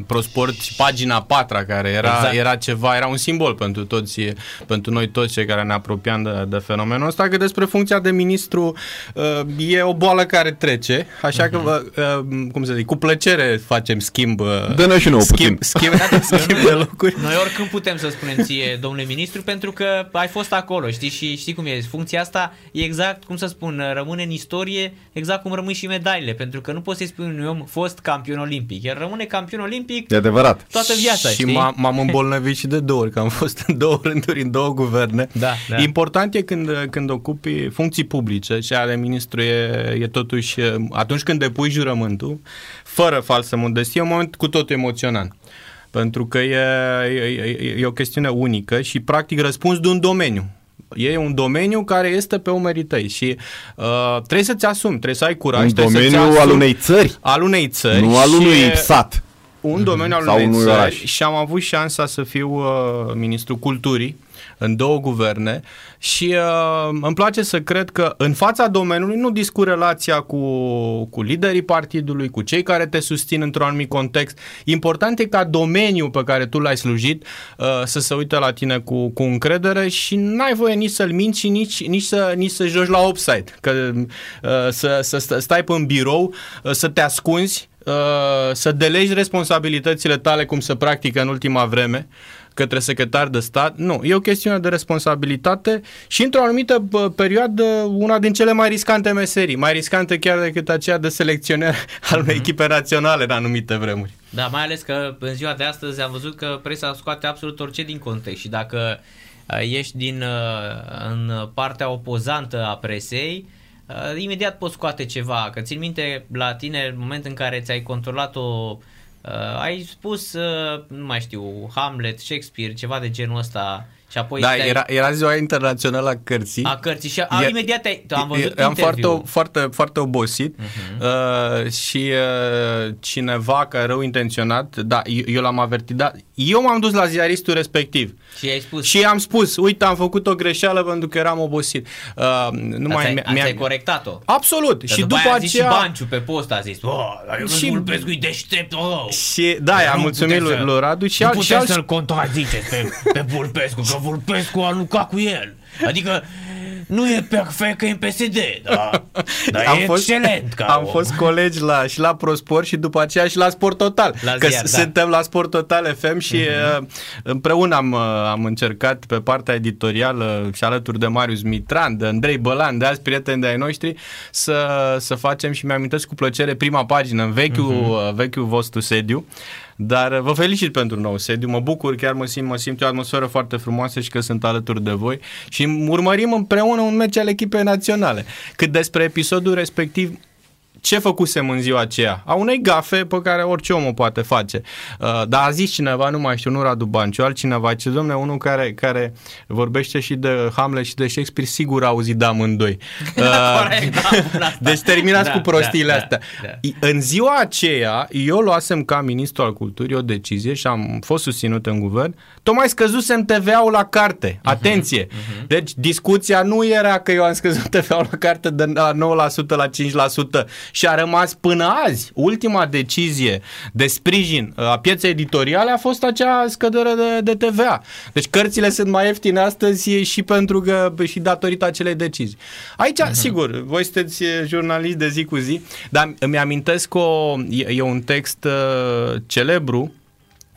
ProSport și pagina patra care era, exact. era ceva, era un simbol pentru toți, pentru noi toți cei care ne apropiam de, de fenomenul ăsta, că despre funcția de ministru uh, e o boală care trece, așa uh-huh. că, uh, cum să zic, cu plăcere facem schimb. Uh, Dă-ne și nouă schimb, schimb, schimb, [laughs] schimb de locuri. Noi oricând putem să spunem ție, domnule ministru, pentru că ai fost acolo, știi, și știi cum e. Funcția asta e exact, cum să spun, rămâne în istorie, exact cum rămân și medaile, pentru că nu poți să-i spui unui om fost campion olimpic. El rămâne campion olimpic e adevărat. toată viața, și știi? m- m-am îmbolnăvit și de două ori, că am fost în două rânduri, în două guverne. Da, da. Important e când, când ocupi funcții publice și ale ministru e, e totuși, atunci când depui jurământul, fără falsă modestie, e un moment cu totul emoționant pentru că e, e, e o chestiune unică și practic răspuns de un domeniu. E un domeniu care este pe umerii tăi și uh, trebuie să-ți asumi, trebuie să ai curaj. Un domeniu al unei țări. Al unei țări. Nu al unui sat. Un domeniu al Sau unei țări oraș. și am avut șansa să fiu uh, ministrul culturii în două guverne și uh, îmi place să cred că în fața domeniului nu discu relația cu, cu liderii partidului, cu cei care te susțin într-un anumit context. Important e ca domeniul pe care tu l-ai slujit uh, să se uite la tine cu, cu încredere și n-ai voie nici să-l minți și nici, nici, să, nici să joci la offside. Că, uh, să, să stai pe în birou, uh, să te ascunzi, uh, să delegi responsabilitățile tale cum se practică în ultima vreme către secretar de stat. Nu, e o chestiune de responsabilitate și într-o anumită perioadă una din cele mai riscante meserii, mai riscante chiar decât aceea de selecționer [laughs] al unei mhm. echipe naționale în anumite vremuri. Da, mai ales că în ziua de astăzi am văzut că presa scoate absolut orice din context și dacă uh, ești din, uh, în partea opozantă a presei, uh, imediat poți scoate ceva. Că țin minte la tine în momentul în care ți-ai controlat o Uh, ai spus, uh, nu mai știu, Hamlet, Shakespeare, ceva de genul ăsta și apoi da, era, era ziua internațională a cărții. A cărții și a, imediat te, am văzut Am foarte, foarte, foarte obosit uh-huh. uh, și uh, cineva care rău intenționat, da, eu, eu l-am avertit, da, eu m-am dus la ziaristul respectiv. Și ai spus? Și am spus, uite, am făcut o greșeală pentru că eram obosit. Uh, nu mai, mi-a, mi-a... corectat-o. Absolut. Dar și după, după aceea... și Banciu pe post a zis, oh, eu și... Vulpescu e deștept, oh. Și, da, am mulțumit lui, lui Radu. Și nu puteți să-l contraziceți pe, pe Vulpescu, că [laughs] Vulpescu a lucrat cu el. Adică nu e perfect că e în PSD, dar, [laughs] dar am e fost, excelent. Ca am om. fost colegi la, și la ProSport și după aceea și la Sport Total. La că ziar, da. suntem la Sport Total FM și uh-huh. împreună am, uh, am încercat pe partea editorială și alături de Marius Mitran, de Andrei Bălan, de alți prieteni de ai noștri, să, să facem și mi-am cu plăcere prima pagină în vechiul, uh-huh. vechiul vostru sediu. Dar uh, vă felicit pentru nou sediu, mă bucur, chiar mă simt, mă simt o atmosferă foarte frumoasă și că sunt alături de voi și urmărim împreună un meci al echipei naționale. Cât despre episodul respectiv, ce făcusem în ziua aceea? A unei gafe pe care orice om o poate face. Uh, dar a zis cineva, nu mai știu, nu Radu Banciu, altcineva, ce domne, unul care, care vorbește și de Hamlet și de Shakespeare, sigur a auzit de amândoi. [laughs] Uh, Corect, da, [laughs] deci terminați da, cu prostiile da, astea. Da, da. În ziua aceea, eu luasem ca ministru al culturii o decizie și am fost susținut în guvern, tocmai scăzusem TVA-ul la carte. Uh-huh, Atenție! Uh-huh. Deci discuția nu era că eu am scăzut TVA-ul la carte de la 9% la 5%, și a rămas până azi. Ultima decizie de sprijin uh, a pieței editoriale a fost acea scădere de, de TVA. Deci cărțile sunt mai ieftine astăzi și pentru că și datorită acelei decizii. Aici, uh-huh. sigur, voi sunteți jurnaliști de zi cu zi, dar îmi amintesc o, e, e un text uh, celebru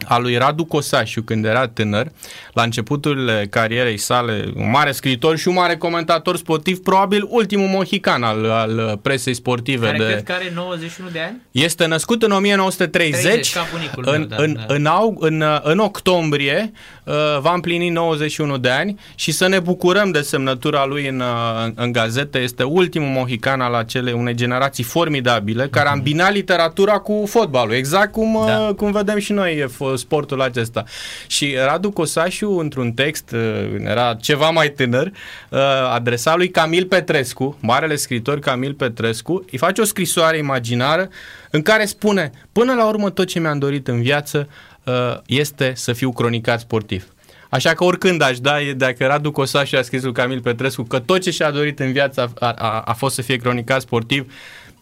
a lui Radu Cosașiu când era tânăr, la începuturile carierei sale, un mare scriitor și un mare comentator sportiv, probabil ultimul mohican al, al presei sportive. Care de... cred că are 91 de ani? Este născut în 1930, 30, în, meu, da, în, da. În, au, în, în octombrie uh, va împlini 91 de ani și să ne bucurăm de semnătura lui în, uh, în, în gazete. Este ultimul mohican al acelei unei generații formidabile care a îmbinat literatura cu fotbalul, exact cum, da. Uh, cum vedem și noi sportul acesta. Și Radu Cosașu, într-un text, uh, era ceva mai tânăr, uh, adresat lui Camil Petrescu, marele scriitor Camil Petrescu, îi face o scrisoare imaginară în care spune, până la urmă tot ce mi-am dorit în viață uh, este să fiu cronicat sportiv. Așa că oricând aș da, dacă Radu Cosașu a scris lui Camil Petrescu că tot ce și-a dorit în viață a, a, a fost să fie cronicat sportiv,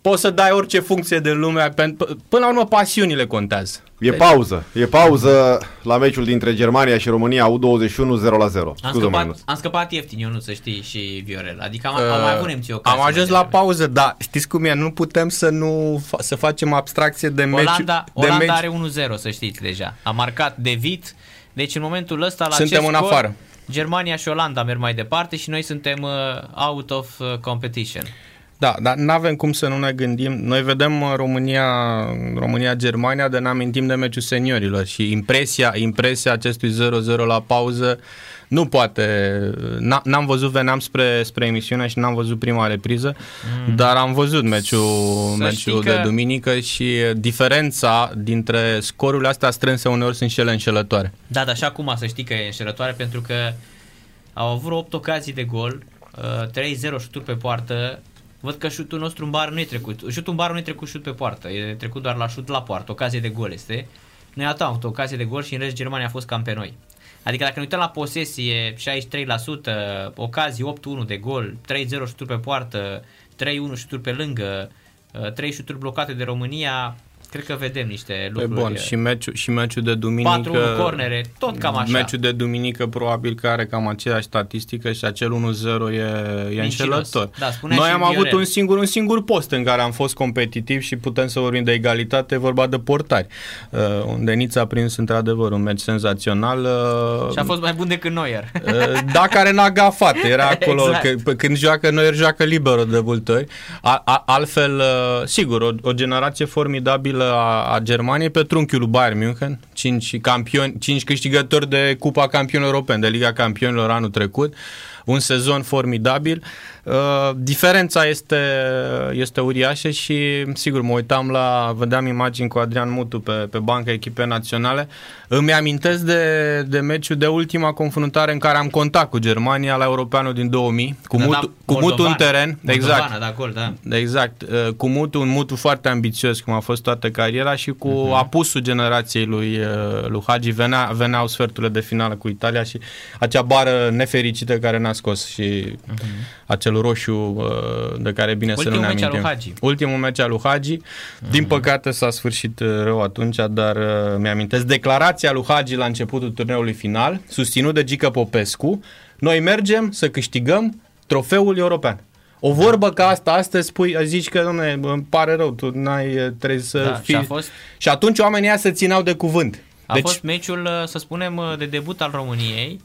poți să dai orice funcție de lume, până la urmă pasiunile contează. E deci... pauză, e pauză la meciul dintre Germania și România U21 0 la 0. Am scăpat, am scăpat ieftin, eu nu să știi și Viorel. Adică am, uh, am mai avut nemții Am ajuns la pauză, da. Știți cum e? Nu putem să nu să facem abstracție de meci. Olanda, Olanda meci. are 1-0, să știți deja. A marcat De Vit. Deci în momentul ăsta la Suntem în scor, afară. Germania și Olanda merg mai departe și noi suntem uh, out of uh, competition. Da, dar nu avem cum să nu ne gândim. Noi vedem uh, România, România-Germania, de ne amintim de meciul seniorilor și impresia, impresia acestui 0-0 la pauză nu poate, n-am văzut, veneam spre, spre emisiune și n-am văzut prima repriză, mm. dar am văzut meciul, meciul de că... duminică și diferența dintre scorurile astea strânse uneori sunt și ele înșelătoare. Da, dar așa cum să știi că e înșelătoare pentru că au avut 8 ocazii de gol, 3-0 uh, șuturi pe poartă, Văd că șutul nostru în bar nu e trecut. Șutul în bar nu e trecut șut pe poartă. E trecut doar la șut la poartă. Ocazie de gol este. Noi atât am ocazie de gol și în rest Germania a fost cam pe noi. Adică dacă ne uităm la posesie, 63%, ocazii 8-1 de gol, 3-0 șuturi pe poartă, 3-1 șuturi pe lângă, 3 șuturi blocate de România, cred că vedem niște lucruri. Pe bun, și meciul, și meciul de duminică... 4-1 cornere, tot cam așa. Meciul de duminică probabil că are cam aceeași statistică și acel 1-0 e, e înșelător. Da, Noi am avut un singur, un singur post în care am fost competitiv și putem să vorbim de egalitate, vorba de portari, uh, unde Nița a prins într-adevăr un meci senzațional. Uh, și a fost mai bun decât Neuer. Uh, da, care n-a gafat, era [laughs] acolo, exact. că, când joacă Neuer, joacă liberă de multe ori. A, a, altfel, uh, sigur, o, o generație formidabilă a, a Germaniei pe trunchiul lui Bayern München, 5, campioni, 5 câștigători de Cupa Campionilor Europeni, de Liga Campionilor anul trecut, un sezon formidabil. Uh, diferența este, este uriașă și, sigur, mă uitam la, vedeam imagini cu Adrian Mutu pe, pe banca echipei naționale. Îmi amintesc de, de meciul de ultima confruntare în care am contact cu Germania la Europeanul din 2000, cu, da, Mutu, da, cu Mutu în teren. exact. Da, gol, da. Exact. Uh, cu Mutu, un Mutu foarte ambițios, cum a fost toată cariera și cu uh-huh. apusul generației lui, uh, lui Hagi. Venea, veneau sferturile de finală cu Italia și acea bară nefericită care ne-a scos și uh-huh. acel roșu uh, de care bine Ultimul să nu ne amintim. Ultimul meci al lui Hagi. Ultimul meci al lui Hagi. Uh-huh. Din păcate s-a sfârșit uh, rău atunci, dar uh, mi-amintesc declarația lui Hagi la începutul turneului final, susținut de Gică Popescu. Noi mergem să câștigăm trofeul european. O vorbă ca asta astăzi spui, zici că, domne, îmi pare rău, tu n-ai, trebuie să da, fii... Și, a fost... și atunci oamenii ăia se țineau de cuvânt. A deci... fost meciul, să spunem, de debut al României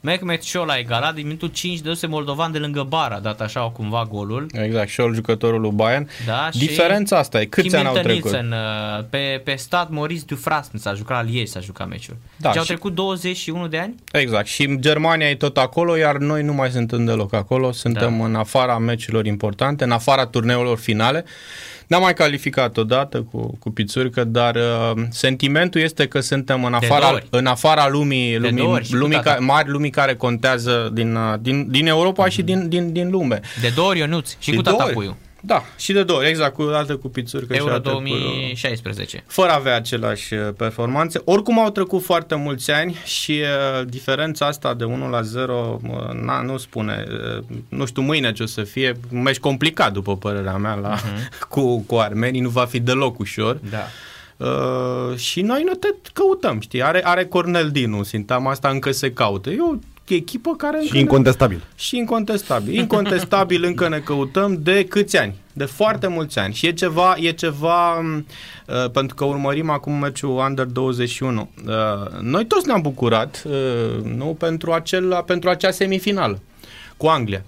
Mehmet Șol a egalat din minutul 5 de moldovan de lângă bara, dat așa cumva golul. Exact, Șol jucătorul lui Bayern. Da, Diferența asta e, câți ani au trecut? Nielsen, uh, pe, pe stat Maurice Dufresne s-a jucat la Liege, s-a jucat meciul. Da, deci și... au trecut 21 de ani? Exact, și Germania e tot acolo, iar noi nu mai suntem deloc acolo, suntem da. în afara meciurilor importante, în afara turneurilor finale. N-am mai calificat odată cu, cu pițurică, dar uh, sentimentul este că suntem în afara, în afara lumii, lumii, lumii ca, mari lumii care contează din, uh, din, din Europa mm-hmm. și din, din, din lume. De două ori, Ionuț, și de cu tata puiu. Da, și de două ori, exact, cu alte cu pițurică Euro și 2016. Cu, fără a avea același uh, performanțe. Oricum au trecut foarte mulți ani și uh, diferența asta de 1 la 0, uh, na, nu spune, uh, nu știu mâine ce o să fie, un meci complicat după părerea mea la, uh-huh. [laughs] cu, cu armenii, nu va fi deloc ușor. Da. Uh, și noi nu te căutăm, știi? Are, are Cornel Dinu, sintagma asta încă se caută. Eu echipă care... Și incontestabil. Ne... Și incontestabil. Incontestabil încă ne căutăm de câți ani? De foarte mulți ani. Și e ceva, e ceva uh, pentru că urmărim acum meciul Under 21. Uh, noi toți ne-am bucurat, uh, nu, pentru, acel, pentru acea semifinală cu Anglia.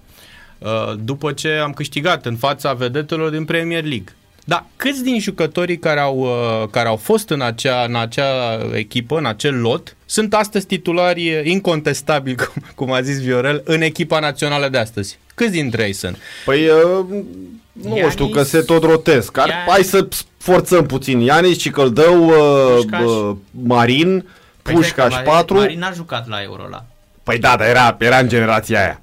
Uh, după ce am câștigat în fața vedetelor din Premier League. Da, câți din jucătorii care au, uh, care au fost în acea, în acea echipă, în acel lot, sunt astăzi titulari incontestabili, [laughs] cum, cum a zis Viorel, în echipa națională de astăzi? Câți dintre ei sunt? Păi, uh, nu Ianis, știu, că se tot rotesc. Ar, hai să forțăm puțin. Ianis, Cicăldău, uh, Marin, păi Pușcaș 4. Marin n-a jucat la Euro la. Păi da, dar era, era în generația aia.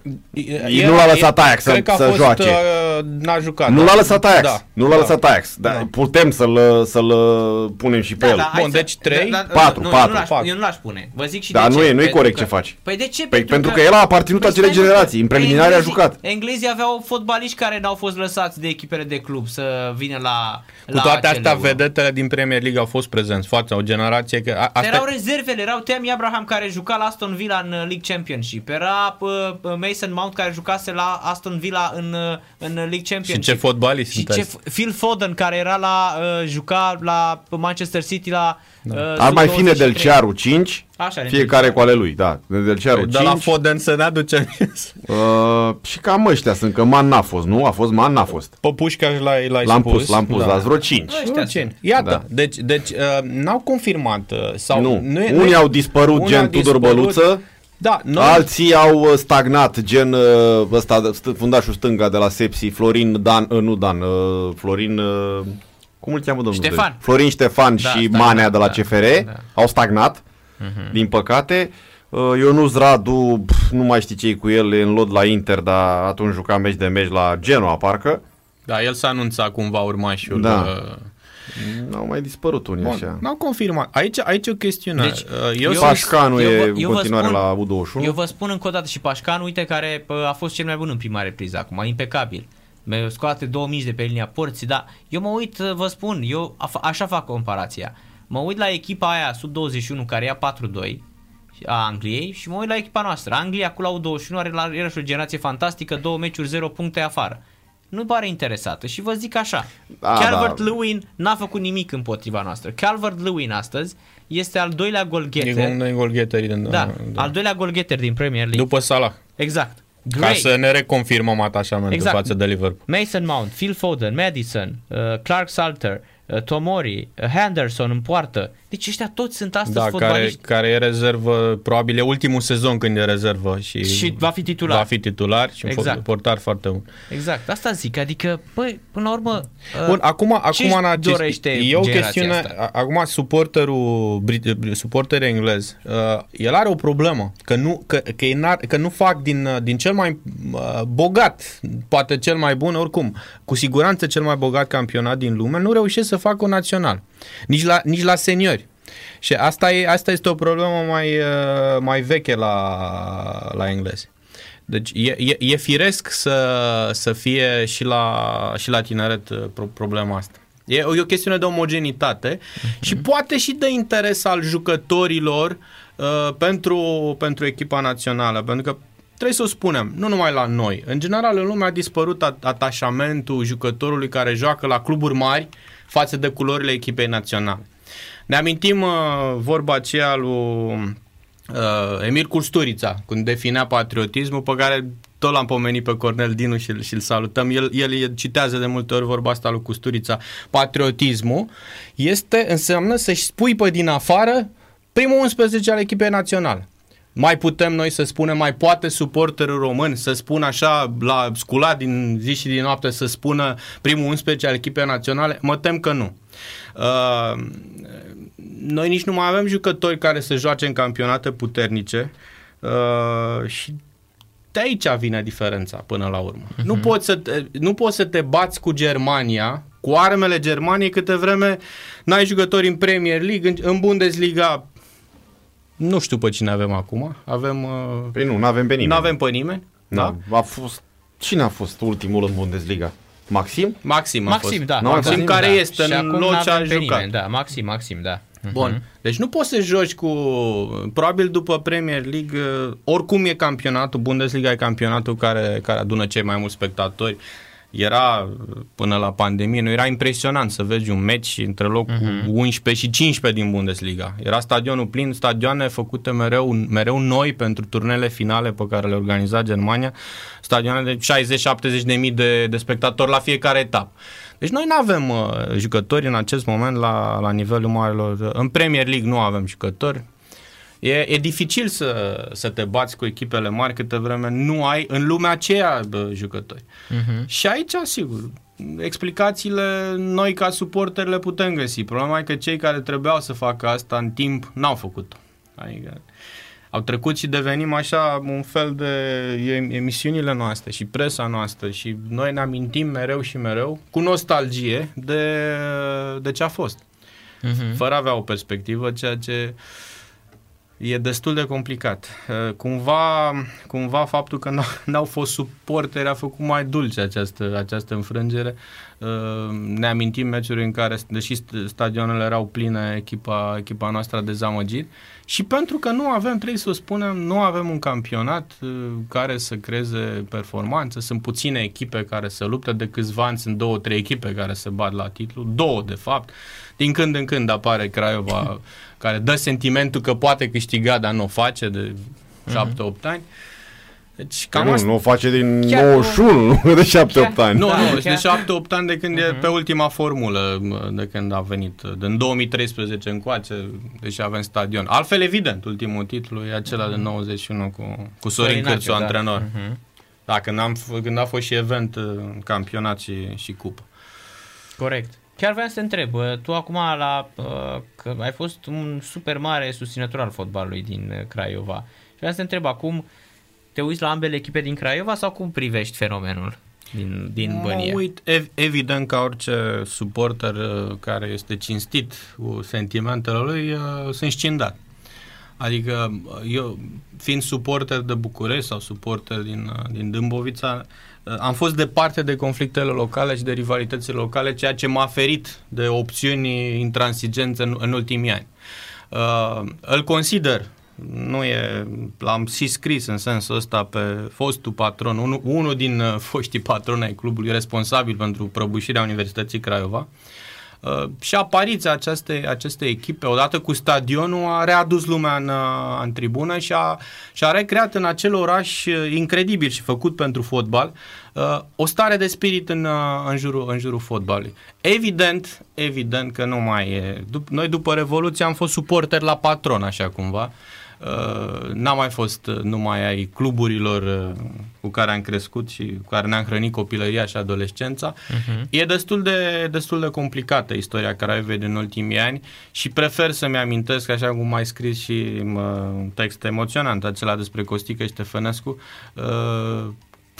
E, nu l-a lăsat Ajax să, să fost, joace. Uh, n-a jucat. Nu l-a lăsat Ajax. Da, nu l-a da, lăsat Ajax. Da, da. Putem să-l, să-l punem și pe da, el. Da, Bun, deci 3, da, 4, 4. Eu nu l-aș pune. Vă zic și da, de nu ce. e, nu e corect ce faci. Păi de ce? Păi pentru, pentru că, că el a aparținut păi acelei generații. În preliminare a jucat. Englezii aveau fotbaliști care n-au fost lăsați de echipele de club să vină la Cu toate astea, vedetele din Premier League au fost prezenți. Față o generație că... Erau rezervele, erau Tammy Abraham care juca la Aston Villa în League Championship. Era era Mason Mount care jucase la Aston Villa în, în League Championship. Și ce fotbalist Și ce Phil Foden care era la uh, juca la Manchester City la da. uh, Ar mai fi Nedelcearu 5 Așa, fiecare cu ale lui, da. Nedelcearu 5. De la Foden să ne aducem. uh, și cam ăștia sunt, că Man n-a fost, nu? A fost Man, n-a fost. Păpușca l-ai, l-ai l-am spus. pus, l-am pus, da. vreo 5. Vreo 5. Iată, da. deci, deci uh, n-au confirmat. Uh, sau nu, nu e, unii nu, au dispărut, gen Tudor Băluță. Da, noi... Alții au uh, stagnat, gen uh, ăsta, fundașul stânga de la Sepsi, Florin Dan, uh, nu Dan, Florin, cum îl cheamă domnul? Ștefan. Florin Ștefan da, și Manea de la da, CFR da. au stagnat, uh-huh. din păcate. Ionuț Radu, nu mai știi ce cu el, e în lot la Inter, dar atunci juca meci de meci la Genoa, parcă. Da, el s-a anunțat cumva urmașul. Da. Uh N-au mai dispărut unii Bun, așa. N-au confirmat. Aici, aici e o chestiune. Deci, uh, eu Pașcanu eu, e eu, în continuare spun, la U21. Eu vă spun încă o dată și Pașcanu, uite, care a fost cel mai bun în prima repriză acum, impecabil. Scoate două mici de pe linia porții, dar eu mă uit, uh, vă spun, eu așa fac comparația. Mă uit la echipa aia sub 21 care ia 4-2 a Angliei și mă uit la echipa noastră. Anglia cu la U21 are la, era și o generație fantastică, două meciuri, 0 puncte afară nu pare interesată. Și vă zic așa, da, Calvert-Lewin da. n-a făcut nimic împotriva noastră. Calvert-Lewin astăzi este al doilea golgheter. E golgheteri din, da, da, al doilea golgheter din Premier League. După Salah. Exact. Gray. Ca să ne reconfirmăm atașamentul exact. față de Liverpool. Mason Mount, Phil Foden, Madison, uh, Clark Salter, uh, Tomori, uh, Henderson în poartă. Deci ăștia toți sunt astăzi da, fotbaliști. Care, care e rezervă, probabil e ultimul sezon când e rezervă și, și va fi titular. Va fi titular și exact. un portar foarte bun. Exact, asta zic, adică, păi, până la urmă, Bun, uh, acum, acum acest, dorește e o chestiune, asta? acum suporterul, suporterul englez, uh, el are o problemă, că nu, că, că, că nu fac din, uh, din cel mai uh, bogat, poate cel mai bun, oricum, cu siguranță cel mai bogat campionat din lume, nu reușesc să facă un național. Nici la, nici la seniori. Și asta, e, asta este o problemă mai, uh, mai veche la, la englezi. Deci e, e, e firesc să, să fie și la, și la tineret uh, problema asta. E, e o chestiune de omogenitate uh-huh. și poate și de interes al jucătorilor uh, pentru, pentru echipa națională, pentru că trebuie să o spunem, nu numai la noi. În general, în lume a dispărut atașamentul jucătorului care joacă la cluburi mari față de culorile echipei naționale. Ne amintim uh, vorba aceea lui uh, Emil Custurița, când definea patriotismul, pe care tot l-am pomenit pe Cornel Dinu și, și îl salutăm. El, el citează de multe ori vorba asta lui Custurița. Patriotismul este, înseamnă să-și spui pe din afară primul 11 al echipei naționale. Mai putem noi să spunem, mai poate suporterul român să spună așa, la sculat din zi și din noapte, să spună primul 11 al echipei naționale? Mă tem că nu. Uh, noi nici nu mai avem jucători care să joace în campionate puternice uh, și de aici vine diferența până la urmă. Uh-huh. Nu, poți să te, nu poți să te bați cu Germania, cu armele Germaniei, câte vreme n-ai jucători în Premier League, în, în Bundesliga nu știu pe cine avem acum. Avem... Uh, păi nu, nu avem pe nimeni. Nu avem pe nimeni. Da. da. A fost... Cine a fost ultimul în Bundesliga? Maxim? Maxim a Maxim, fost. da. Maxim, Maxim care da. este și în loc ce a jucat. Nimeni, da, Maxim, Maxim, da. Bun. Uh-huh. Deci nu poți să joci cu... Probabil după Premier League, uh, oricum e campionatul, Bundesliga e campionatul care, care adună cei mai mulți spectatori. Era, până la pandemie, nu era impresionant să vezi un meci între locul uh-huh. 11 și 15 din Bundesliga. Era stadionul plin, stadioane făcute mereu, mereu noi pentru turnele finale pe care le organiza Germania, stadioane de 60-70 de mii de, de spectatori la fiecare etapă. Deci noi nu avem uh, jucători în acest moment la, la nivelul marilor. În Premier League nu avem jucători. E, e dificil să, să te bați cu echipele mari câte vreme nu ai în lumea aceea bă, jucători. Uh-huh. Și aici, sigur, explicațiile noi ca suporteri le putem găsi. Problema e că cei care trebuiau să facă asta în timp n-au făcut-o. Adică au trecut și devenim așa un fel de emisiunile noastre și presa noastră și noi ne amintim mereu și mereu cu nostalgie de, de ce a fost. Uh-huh. Fără a avea o perspectivă, ceea ce e destul de complicat. Uh, cumva, cumva faptul că [laughs] n-au fost suporteri a făcut mai dulce această, această înfrângere. Uh, ne amintim meciuri în care, deși stadionele erau pline, echipa, echipa noastră a dezamăgit. Și pentru că nu avem, trebuie să o spunem, nu avem un campionat uh, care să creeze performanță. Sunt puține echipe care se luptă, de câțiva ani sunt două, trei echipe care se bat la titlu, două de fapt. Din când în când apare Craiova [laughs] care dă sentimentul că poate câștiga, dar nu o face de 7-8 uh-huh. ani. Deci, cam nu, asta... nu o face din chiar 91, nu de 7-8 ani. Nu, nu, de 7-8 ani de când uh-huh. e mhm. pe ultima formulă, de când a venit, din 2013 încoace, deși avem stadion. Altfel, evident, ultimul titlu e acela uh-huh. de 91 cu, cu Sorin Cârțu, da. antrenor. Uh-huh. Da, când, am, când a fost și event, campionat și, și cupă. Corect. Chiar vreau să te întreb, tu acum la, că ai fost un super mare susținător al fotbalului din Craiova și vreau să te întreb acum, te uiți la ambele echipe din Craiova sau cum privești fenomenul din, din Bănie? Mă uit, ev- evident, ca orice suporter care este cinstit cu sentimentele lui, sunt scindat. Adică eu, fiind suporter de București sau suporter din, din Dâmbovița, Uh, am fost departe de conflictele locale și de rivalitățile locale, ceea ce m-a ferit de opțiuni intransigente în, în ultimii ani. Uh, îl consider, nu e, l-am și scris în sensul ăsta pe fostul patron, unul, unul din uh, foștii patroni ai clubului responsabil pentru prăbușirea Universității Craiova, uh, Uh, și apariția acestei, acestei echipe, odată cu stadionul, a readus lumea în, uh, în tribună și a, și a recreat în acel oraș uh, incredibil și făcut pentru fotbal o stare de spirit în, în, jurul, în jurul fotbalului. Evident, evident că nu mai e. Noi după Revoluție am fost suporteri la patron, așa cumva. Uh, n-am mai fost uh, numai ai cluburilor uh, cu care am crescut și cu care ne-am hrănit copilăria și adolescența. Uh-huh. E destul de, destul de complicată istoria Craiovei din ultimii ani și prefer să-mi amintesc, așa cum ai scris și un text emoționant, acela despre Costică Ștefănescu,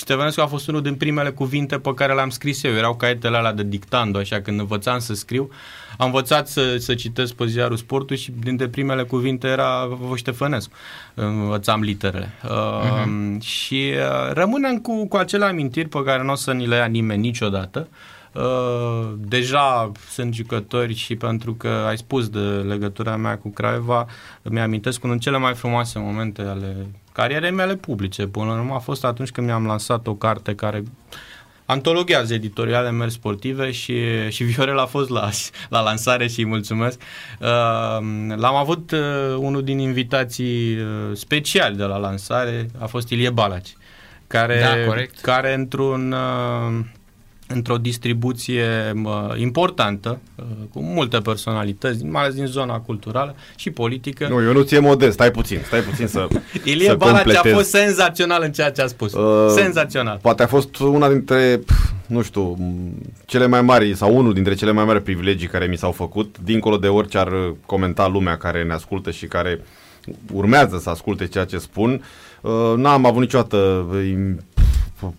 Ștefănescu a fost unul din primele cuvinte pe care le-am scris eu. Erau caietele alea de dictando, așa, când învățam să scriu. Am învățat să, să citesc pe ziarul sportul și dintre primele cuvinte era vă Ștefănescu. Învățam literele. Uh-huh. Uh, și uh, rămânem cu, cu acele amintiri pe care nu o să ni le ia nimeni niciodată. Uh, deja sunt jucători și pentru că ai spus de legătura mea cu Craiova, mi-amintesc unul din cele mai frumoase momente ale carierei mele publice. Până la urmă a fost atunci când mi-am lansat o carte care antologiază editoriale mele sportive și, și Viorel a fost la, la lansare și îi mulțumesc. Uh, l-am avut uh, unul din invitații uh, speciali de la lansare, a fost Ilie Balaci, care, da, corect. care într-un într-o distribuție importantă, uh, cu multe personalități, mai ales din zona culturală și politică. Nu, eu nu ție modest, stai puțin, stai puțin să [laughs] Ilie să Balaci a fost senzațional în ceea ce a spus. Uh, senzațional. Poate a fost una dintre, nu știu, cele mai mari sau unul dintre cele mai mari privilegii care mi s-au făcut, dincolo de orice ar comenta lumea care ne ascultă și care urmează să asculte ceea ce spun. Uh, n-am avut niciodată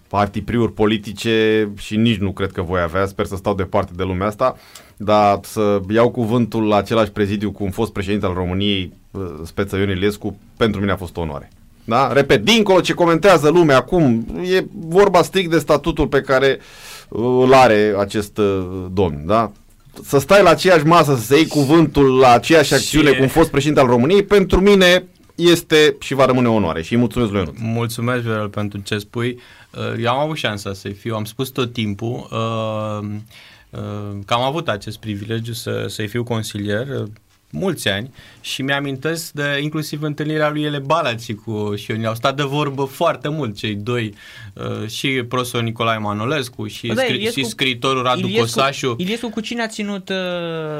partipriuri politice și nici nu cred că voi avea, sper să stau departe de lumea asta, dar să iau cuvântul la același prezidiu cu un fost președinte al României, uh, Speță Ion Iliescu, pentru mine a fost o onoare. Da? Repet, dincolo ce comentează lumea acum, e vorba strict de statutul pe care uh, îl are acest uh, domn. Da? Să stai la aceeași masă, să iei cuvântul la aceeași acțiune și... cu un fost președinte al României, pentru mine este și va rămâne onoare și îi mulțumesc lui Mulțumesc, Viorel, pentru ce spui. Uh, eu am avut șansa să fiu, am spus tot timpul uh, uh, că am avut acest privilegiu să, să-i fiu consilier mulți ani și mi-amintesc de inclusiv întâlnirea lui Ele Balaci cu Ionil. Au stat de vorbă foarte mult cei doi, uh, și profesorul Nicolae Manolescu și, da, scri- Iliescu, și scriitorul Radu Iliescu, Cosașu. Iliescu cu cine a ținut? Uh...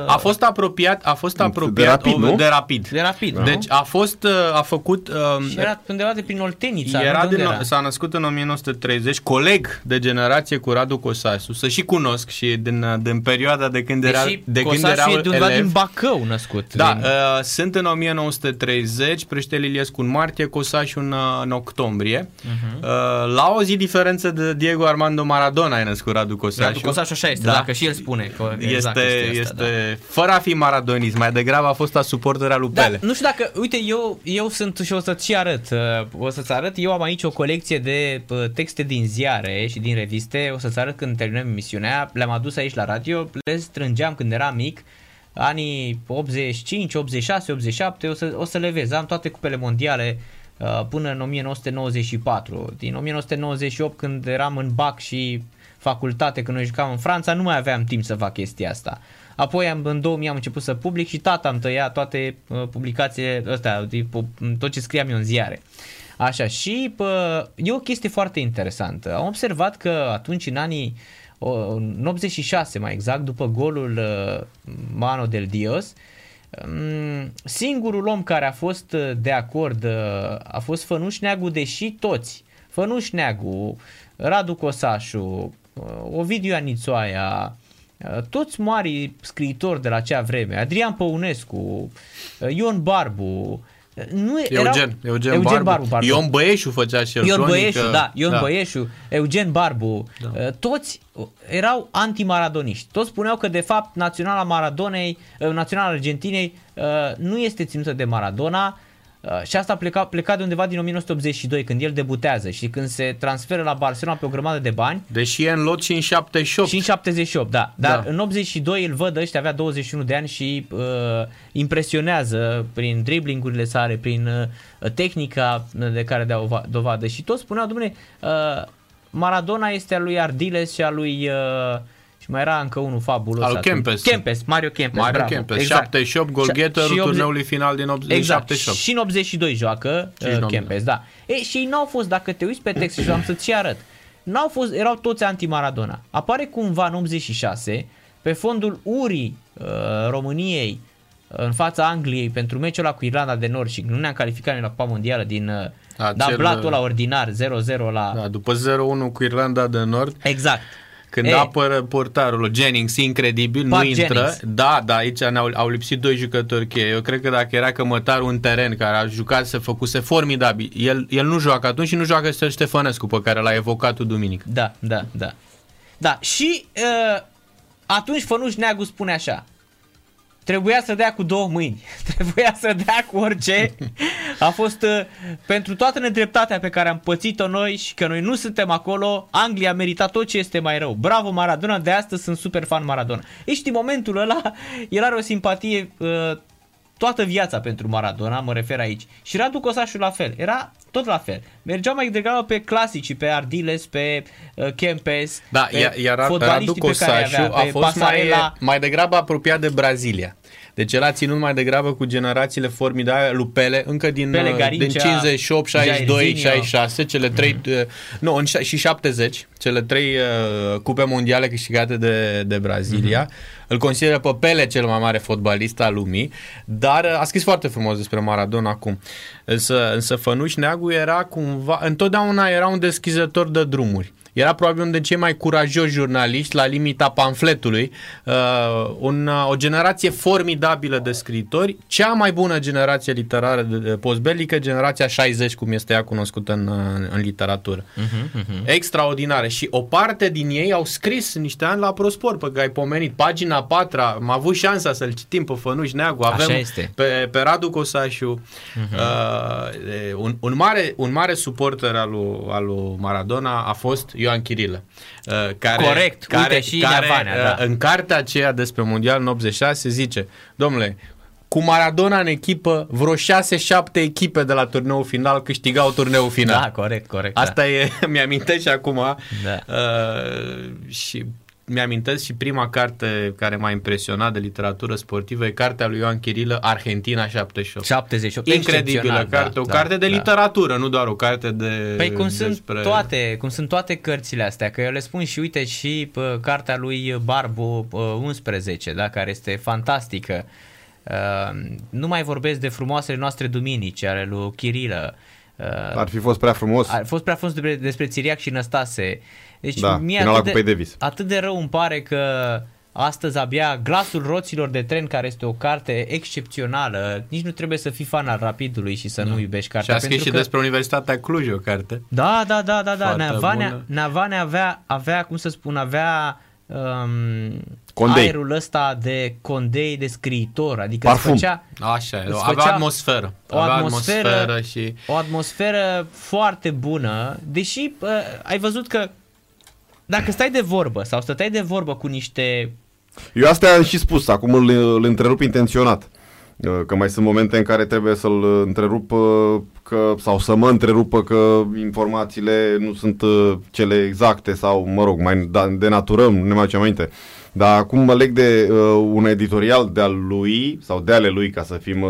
A fost apropiat, a fost apropiat de rapid, o, de rapid. De rapid. Da. Deci a fost, uh, a făcut... Uh, și era undeva de prin Oltenița. Era din, era? S-a născut în 1930, coleg de generație cu Radu Cosasu, să și cunosc și din, din perioada de când era de când era e de elev. din Bacău născut. Da, din... uh, sunt în 1930, președintele Iliescu în martie, Cosașu în, uh, în octombrie. Uh-huh. Uh, la o zi diferență de Diego Armando Maradona e născut Radu Cosașu. Radu Cosașu așa este, da. dacă și el spune. Că exact este, asta, este da. fără a fi maradonist, mai degrabă a fost a suportărea lui da, Pele. Nu știu dacă, uite, eu, eu sunt și o să-ți și arăt, uh, o să-ți arăt, eu am aici o colecție de uh, texte din ziare și din reviste, o să-ți arăt când terminăm emisiunea, le-am adus aici la radio, le strângeam când eram mic, anii 85, 86, 87, o să, o să le vezi. Am toate cupele mondiale uh, până în 1994. Din 1998 când eram în BAC și facultate, când noi jucam în Franța, nu mai aveam timp să fac chestia asta. Apoi am, în 2000 am început să public și tata am tăiat toate uh, publicațiile astea, tot ce scriam eu în ziare. Așa, și uh, e o chestie foarte interesantă. Am observat că atunci în anii în 86 mai exact, după golul uh, Mano del Dios, um, singurul om care a fost uh, de acord uh, a fost Fănuș Neagu, deși toți, Fănuș Neagu, Radu Cosașu, Ovidiu Anițoaia, toți mari scriitori de la acea vreme, Adrian Păunescu, Ion Barbu, nu Eugen, erau, Eugen, Eugen Barbu. Barbu pardon. Ion Băieșu făcea și el Ion Băieșu, da, Ion da. Băieșu, Eugen Barbu, da. Uh, toți erau antimaradoniști. Toți spuneau că de fapt naționala Maradonei, uh, naționala Argentinei uh, nu este ținută de Maradona, Uh, și asta pleca, pleca de undeva din 1982, când el debutează și când se transferă la Barcelona pe o grămadă de bani. Deși e în lot și în 78. Și în 78, da. Dar da. în 82 îl văd ăștia, avea 21 de ani și uh, impresionează prin driblingurile sale, prin uh, tehnica de care dau dovadă. Și toți spuneau, domnule, uh, Maradona este a lui Ardiles și a lui... Uh, și mai era încă unul fabulos. Al Kempes. Kempes, Mario Kempes, Mario bravo. Kempes, exact. 78, golgheterul turneului final din 80, exact. 78. Și în 82 joacă uh, Kempes, da. E, și ei n-au fost, dacă te uiți pe text și am să-ți arăt, n-au fost, erau toți anti-Maradona. Apare cumva în 86, pe fondul urii uh, României uh, în fața Angliei pentru meciul ăla cu Irlanda de Nord și nu ne-am calificat la Cupa Mondială din uh, da, da blatul la ordinar 0-0 la... Da, după 0-1 cu Irlanda de Nord. Exact. Când e, apără portarul Jennings, incredibil, Pat nu intră. Jennings. Da, da, aici ne-au, au lipsit doi jucători cheie. Eu cred că dacă era cămătarul un teren care a jucat, se făcuse formidabil. El, el nu joacă atunci și nu joacă Ștefănescu, pe care l-a evocat tu duminică. Da, da, da. Da, și uh, atunci Fănuș Neagu spune așa, trebuia să dea cu două mâini, [laughs] trebuia să dea cu orice. A fost uh, pentru toată nedreptatea pe care am pățit-o noi și că noi nu suntem acolo, Anglia a meritat tot ce este mai rău. Bravo Maradona, de astăzi sunt super fan Maradona. Ești în momentul ăla, [laughs] el are o simpatie uh, toată viața pentru Maradona, mă refer aici. Și Radu Cosașu la fel, era tot la fel. Mergeau mai degrabă pe clasici, pe Ardiles, pe uh, Kempes, da, pe iar Radu Cosașu avea, a fost mai, mai degrabă apropiat de Brazilia. Deci el a ținut mai degrabă cu generațiile formidabile lui Pele, încă din, Pele, uh, Garincea, din 58, 62, 66, cele trei, mm-hmm. nu, în, și 70, cele trei uh, cupe mondiale câștigate de, de Brazilia. Mm-hmm. Îl consideră pe Pele cel mai mare fotbalist al lumii, dar uh, a scris foarte frumos despre Maradona acum. Însă, însă Fănuș Neagu era cumva, întotdeauna era un deschizător de drumuri. Era probabil unul dintre cei mai curajoși jurnaliști la limita pamfletului, uh, un, uh, o generație formidabilă de scritori, cea mai bună generație literară de, de postbelică, generația 60, cum este ea cunoscută în, în, în literatură. Uh-huh, uh-huh. Extraordinare. Și o parte din ei au scris niște ani la Prospor, pe care ai pomenit. Pagina 4, am avut șansa să-l citim pe Fănuș Neagu, avem Așa este. Pe, pe Radu Cosașu, uh-huh. uh, un, un, mare, un mare suporter al lui, al lui Maradona a fost Ioan Chirilă. Uh, care, Corect, care, uite și care, Neavanea, uh, da. în cartea aceea despre Mondial în 86 zice, domnule, cu Maradona în echipă, vreo 6-7 echipe de la turneul final câștigau turneul final. Da, corect, corect. Asta da. e, [laughs] mi-amintesc și acum. Da. Uh, și mi-amintesc și prima carte care m-a impresionat de literatură sportivă e cartea lui Ioan Chirilă, Argentina 78. 78. Incredibilă carte, da, o carte de da. literatură, nu doar o carte de Păi cum despre... sunt toate, cum sunt toate cărțile astea, că eu le spun și uite și pă, cartea lui Barbu pă, 11, da, care este fantastică. Uh, nu mai vorbesc de frumoasele noastre duminici ale lui Chirilă. Uh, Ar fi fost prea frumos. Ar fi fost prea frumos despre, despre Țiriac și Năstase. Deci da, mie atât de, Davis. atât de rău îmi pare că astăzi abia Glasul roților de tren, care este o carte excepțională, nici nu trebuie să fii fan al Rapidului și să da. nu iubești cartea. Și a scris și că... despre Universitatea Cluj o carte. Da, da, da, da, da. Neavanea, Neavanea avea, avea, cum să spun, avea um, Condei. aerul ăsta de condei de scriitor, adică Parfum. Făcea, Așa, avea făcea atmosferă. O avea atmosferă, atmosferă și... o atmosferă foarte bună, deși uh, ai văzut că dacă stai de vorbă sau stăteai de vorbă cu niște... Eu asta am și spus, acum îl, îl întrerup intenționat. Uh, că mai sunt momente în care trebuie să-l întrerup uh, că, sau să mă întrerupă că informațiile nu sunt uh, cele exacte sau, mă rog, mai da, denaturăm, nu ne mai aminte. Dar acum mă leg de uh, un editorial de-al lui, sau de ale lui, ca să fim uh,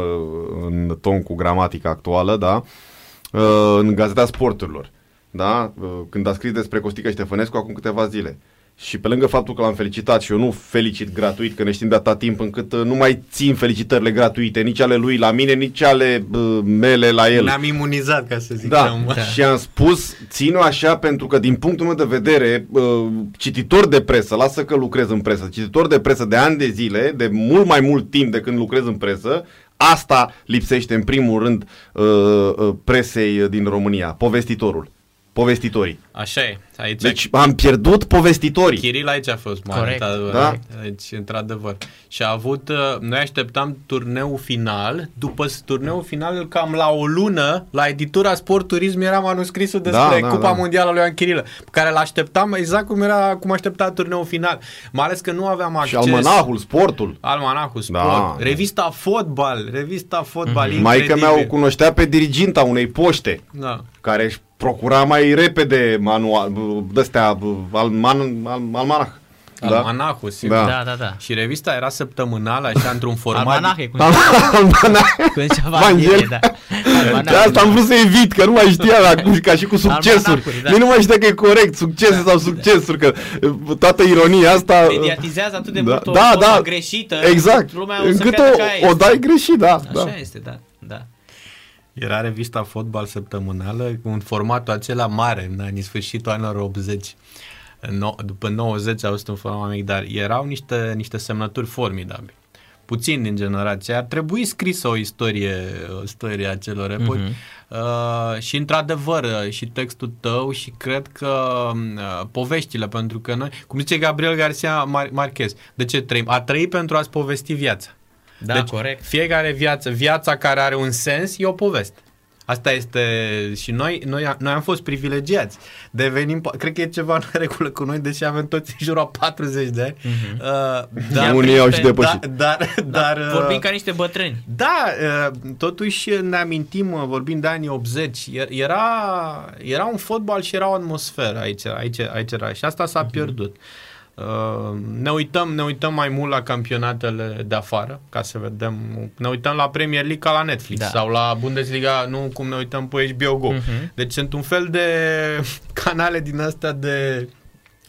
în ton cu gramatica actuală, da? Uh, în Gazeta Sporturilor da? Uh, când a scris despre Costică Ștefănescu acum câteva zile. Și pe lângă faptul că l-am felicitat și eu nu felicit gratuit, că ne știm de atâta timp încât uh, nu mai țin felicitările gratuite, nici ale lui la mine, nici ale uh, mele la el. Ne-am imunizat, ca să zic. Da, da. și am spus, țin așa pentru că din punctul meu de vedere, uh, cititor de presă, lasă că lucrez în presă, cititor de presă de ani de zile, de mult mai mult timp de când lucrez în presă, asta lipsește în primul rând uh, uh, presei din România, povestitorul povestitorii. Așa e. Aici deci am pierdut povestitorii. Chiril aici a fost mare. Corect. Da? Deci, într-adevăr. Și a avut, uh, noi așteptam turneul final, după turneul final, cam la o lună, la editura Sport Turism era manuscrisul despre da, da, Cupa da. Mondială lui Ioan Chirilă, care l-așteptam exact cum era, cum aștepta turneul final. Mai ales că nu aveam acces. Și almanahul, sportul. Almanahul, sport. Da, revista Fotbal, revista Fotbal, mm-hmm. Mai că mi-au cunoștea pe diriginta unei poște. Da. Care își procura mai repede manual, de-astea, alman, almanach. Da? Almanahul, sigur. Da. da, da, da. Și revista era săptămânală, așa, într-un format... Almanahe, cum Almanahe. ceva da. De asta am vrut să evit, că nu mai știa la, ca și cu succesuri. Da. nu mai știa că e corect, succese da. sau succesuri, că toată ironia asta... Mediatizează atât de mult da, o da, greșită. Exact. Lumea Încât o, o dai greșit, da. Așa da. este, da. Da. Era revista Fotbal săptămânală cu un formatul acela mare în anii sfârșitul anilor 80. No, după 90 au fost un format mic, dar erau niște, niște semnături formidabile. Puțin din generația ar trebui scrisă o istorie, o istorie a celor epoci. Uh-huh. Uh, și într-adevăr, și textul tău și cred că uh, poveștile, pentru că noi, cum zice Gabriel Garcia Mar- Marquez, de ce trăim? A trăi pentru a-ți povesti viața. Da, deci, corect. Fiecare viață, viața care are un sens e o poveste. Asta este și noi, noi, noi am fost privilegiați. Devenim, cred că e ceva în regulă cu noi, deși avem toți în jurul 40 de ani. Uh-huh. Uh, dar, Unii au și depășit. Da, dar, da, dar, uh, vorbim ca niște bătrâni. Da, uh, totuși ne amintim, uh, vorbind de anii 80, era, era un fotbal și era o atmosferă aici, aici, aici era. Și asta s-a uh-huh. pierdut. Uh, ne uităm, ne uităm mai mult la campionatele de afară, ca să vedem. Ne uităm la Premier League ca la Netflix da. sau la Bundesliga, nu cum ne uităm pe HBO Go. Uh-huh. Deci sunt un fel de [laughs] canale din astea de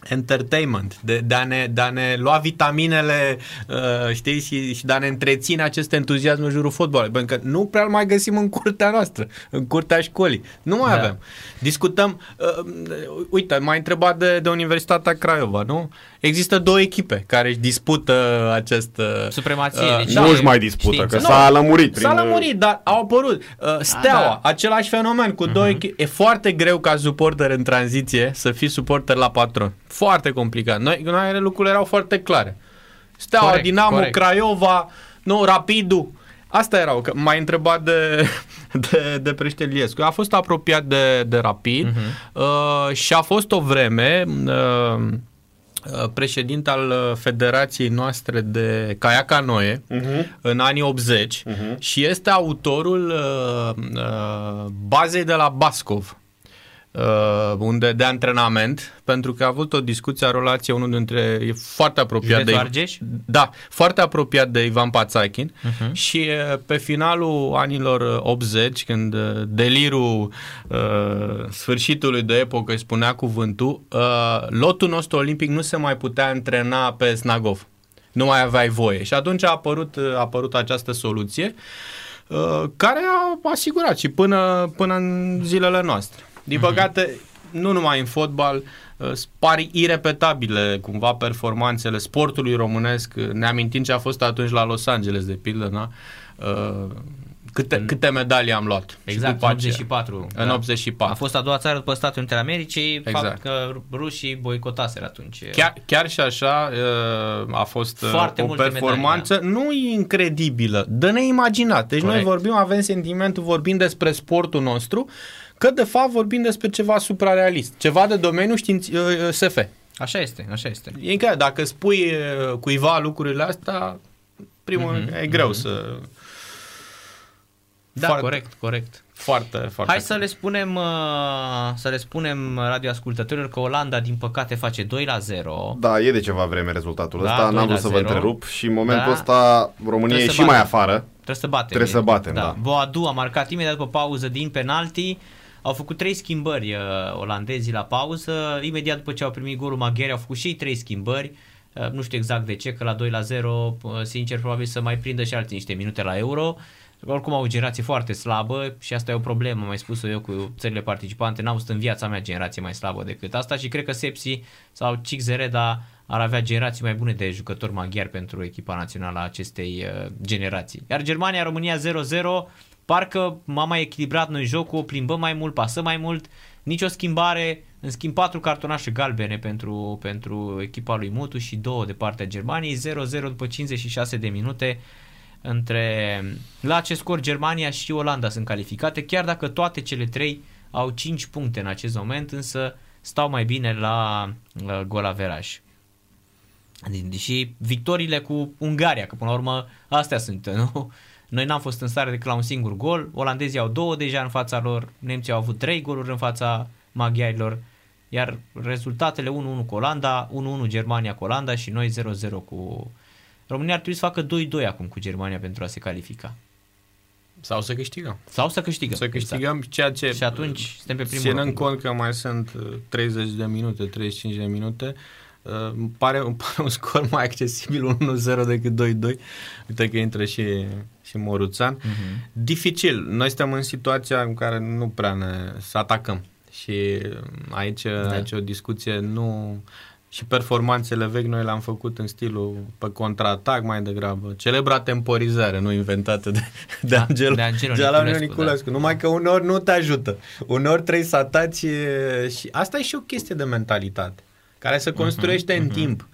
entertainment, de, de, a ne, de a ne lua vitaminele, uh, știi, și, și de a ne întreține acest entuziasm în jurul fotbalului. Pentru că nu prea mai găsim în curtea noastră, în curtea școlii. Nu mai da. avem. Discutăm, uh, uite, m-ai întrebat de, de Universitatea Craiova, nu? Există două echipe care își dispută acest... Uh, Supremație. Uh, deci nu își mai dispută, știință. că s-a lămurit. S-a prin... lămurit, dar au apărut. Uh, steaua, A, da. același fenomen, cu uh-huh. două echipe. E foarte greu ca suporter în tranziție să fii suporter la patron. Foarte complicat. Noi, noi lucrurile erau foarte clare. Steaua, corect, Dinamo, corect. Craiova, nu, Rapidul. Asta erau, că m-ai întrebat de, [laughs] de, de Preșteliescu. A fost apropiat de, de Rapid uh-huh. uh, și a fost o vreme... Uh, Uh, președinte al uh, Federației noastre de caiacanoe uh-huh. în anii 80 uh-huh. Mhm. și este autorul uh, uh, bazei de la Bascov uh, unde de antrenament, pentru că a avut o discuție, a relație unul dintre, e foarte apropiat de Argeș? Da, foarte apropiat de Ivan Pațachin uh-huh. și uh, pe finalul anilor 80, când uh, delirul uh, sfârșitului de epocă îi spunea cuvântul, uh, lotul nostru olimpic nu se mai putea antrena pe Snagov. Nu mai aveai voie. Și atunci a apărut, uh, a apărut această soluție uh, care a asigurat și până, până în zilele noastre. Din mhm. păcate, mm-hmm. nu numai în fotbal, uh, pari irepetabile cumva performanțele sportului românesc, ne amintim ce a fost atunci la Los Angeles, de pildă, na? Uh, câte, în... câte medalii am luat. Exact, în 84. În da. 84. A fost a doua țară după Statele Unite ale Americii, exact. fapt că rușii boicotaseră atunci. Chiar, chiar și așa uh, a fost Foarte o performanță medalii, da. nu incredibilă, de neimaginat. Deci Corect. noi vorbim, avem sentimentul, vorbim despre sportul nostru, că de fapt vorbim despre ceva suprarealist, ceva de domeniul științ- uh, uh, SF. Așa este, așa este. E că dacă spui uh, cuiva lucrurile astea, primul mm-hmm, e greu mm-hmm. să... Da, foarte, corect, corect. Foarte, foarte. Hai să le spunem să le spunem radioascultătorilor că Olanda din păcate face 2 la 0. Da, e de ceva vreme rezultatul da, ăsta, n-am vrut să 0. vă întrerup și în momentul da. ăsta România e și batem. mai afară. Trebuie să batem. Trebuie să batem, da. da. Boadu a marcat imediat după pauză din penalti. Au făcut trei schimbări uh, olandezii la pauză. Imediat după ce au primit golul maghiari au făcut și ei trei schimbări. Uh, nu știu exact de ce, că la 2 la 0, uh, sincer, probabil să mai prindă și alte niște minute la Euro. Oricum au o generație foarte slabă și asta e o problemă, mai spus eu cu țările participante. N-am văzut în viața mea generație mai slabă decât asta și cred că Sepsi sau Cixereda ar avea generații mai bune de jucători maghiari pentru echipa națională a acestei uh, generații. Iar Germania-România 0-0 parcă m-am mai echilibrat noi jocul, plimbăm mai mult, pasăm mai mult, nicio schimbare, în schimb patru cartonașe galbene pentru, pentru echipa lui Mutu și două de partea Germaniei, 0-0 după 56 de minute între la acest scor Germania și Olanda sunt calificate, chiar dacă toate cele trei au 5 puncte în acest moment, însă stau mai bine la, la golaveraj. Și victoriile cu Ungaria, că până la urmă astea sunt, [laughs] nu? Noi n-am fost în stare decât la un singur gol, olandezii au două deja în fața lor, nemții au avut trei goluri în fața maghiarilor, iar rezultatele 1-1 cu Olanda, 1-1 Germania cu Olanda și noi 0-0 cu România ar trebui să facă 2-2 acum cu Germania pentru a se califica. Sau să câștigăm. Sau să câștigăm. Să câștigăm exact. ceea ce... Și atunci suntem pe primul Ținând cont că mai sunt 30 de minute, 35 de minute, Uh, îmi pare, îmi pare un scor mai accesibil 1-0 decât 2-2. Uite că intră și, și Moruțan. Uh-huh. Dificil. Noi suntem în situația în care nu prea ne să atacăm. Și aici, da. aici o discuție nu... Și performanțele vechi noi le-am făcut în stilul pe contraatac mai degrabă. Celebra temporizare, nu inventată de, de da, Angelo, de Angelo Niculescu. Da. Niculescu. Da. Numai că uneori nu te ajută. Uneori trebuie să ataci și asta e și o chestie de mentalitate care se construiește uh-huh, în uh-huh. timp.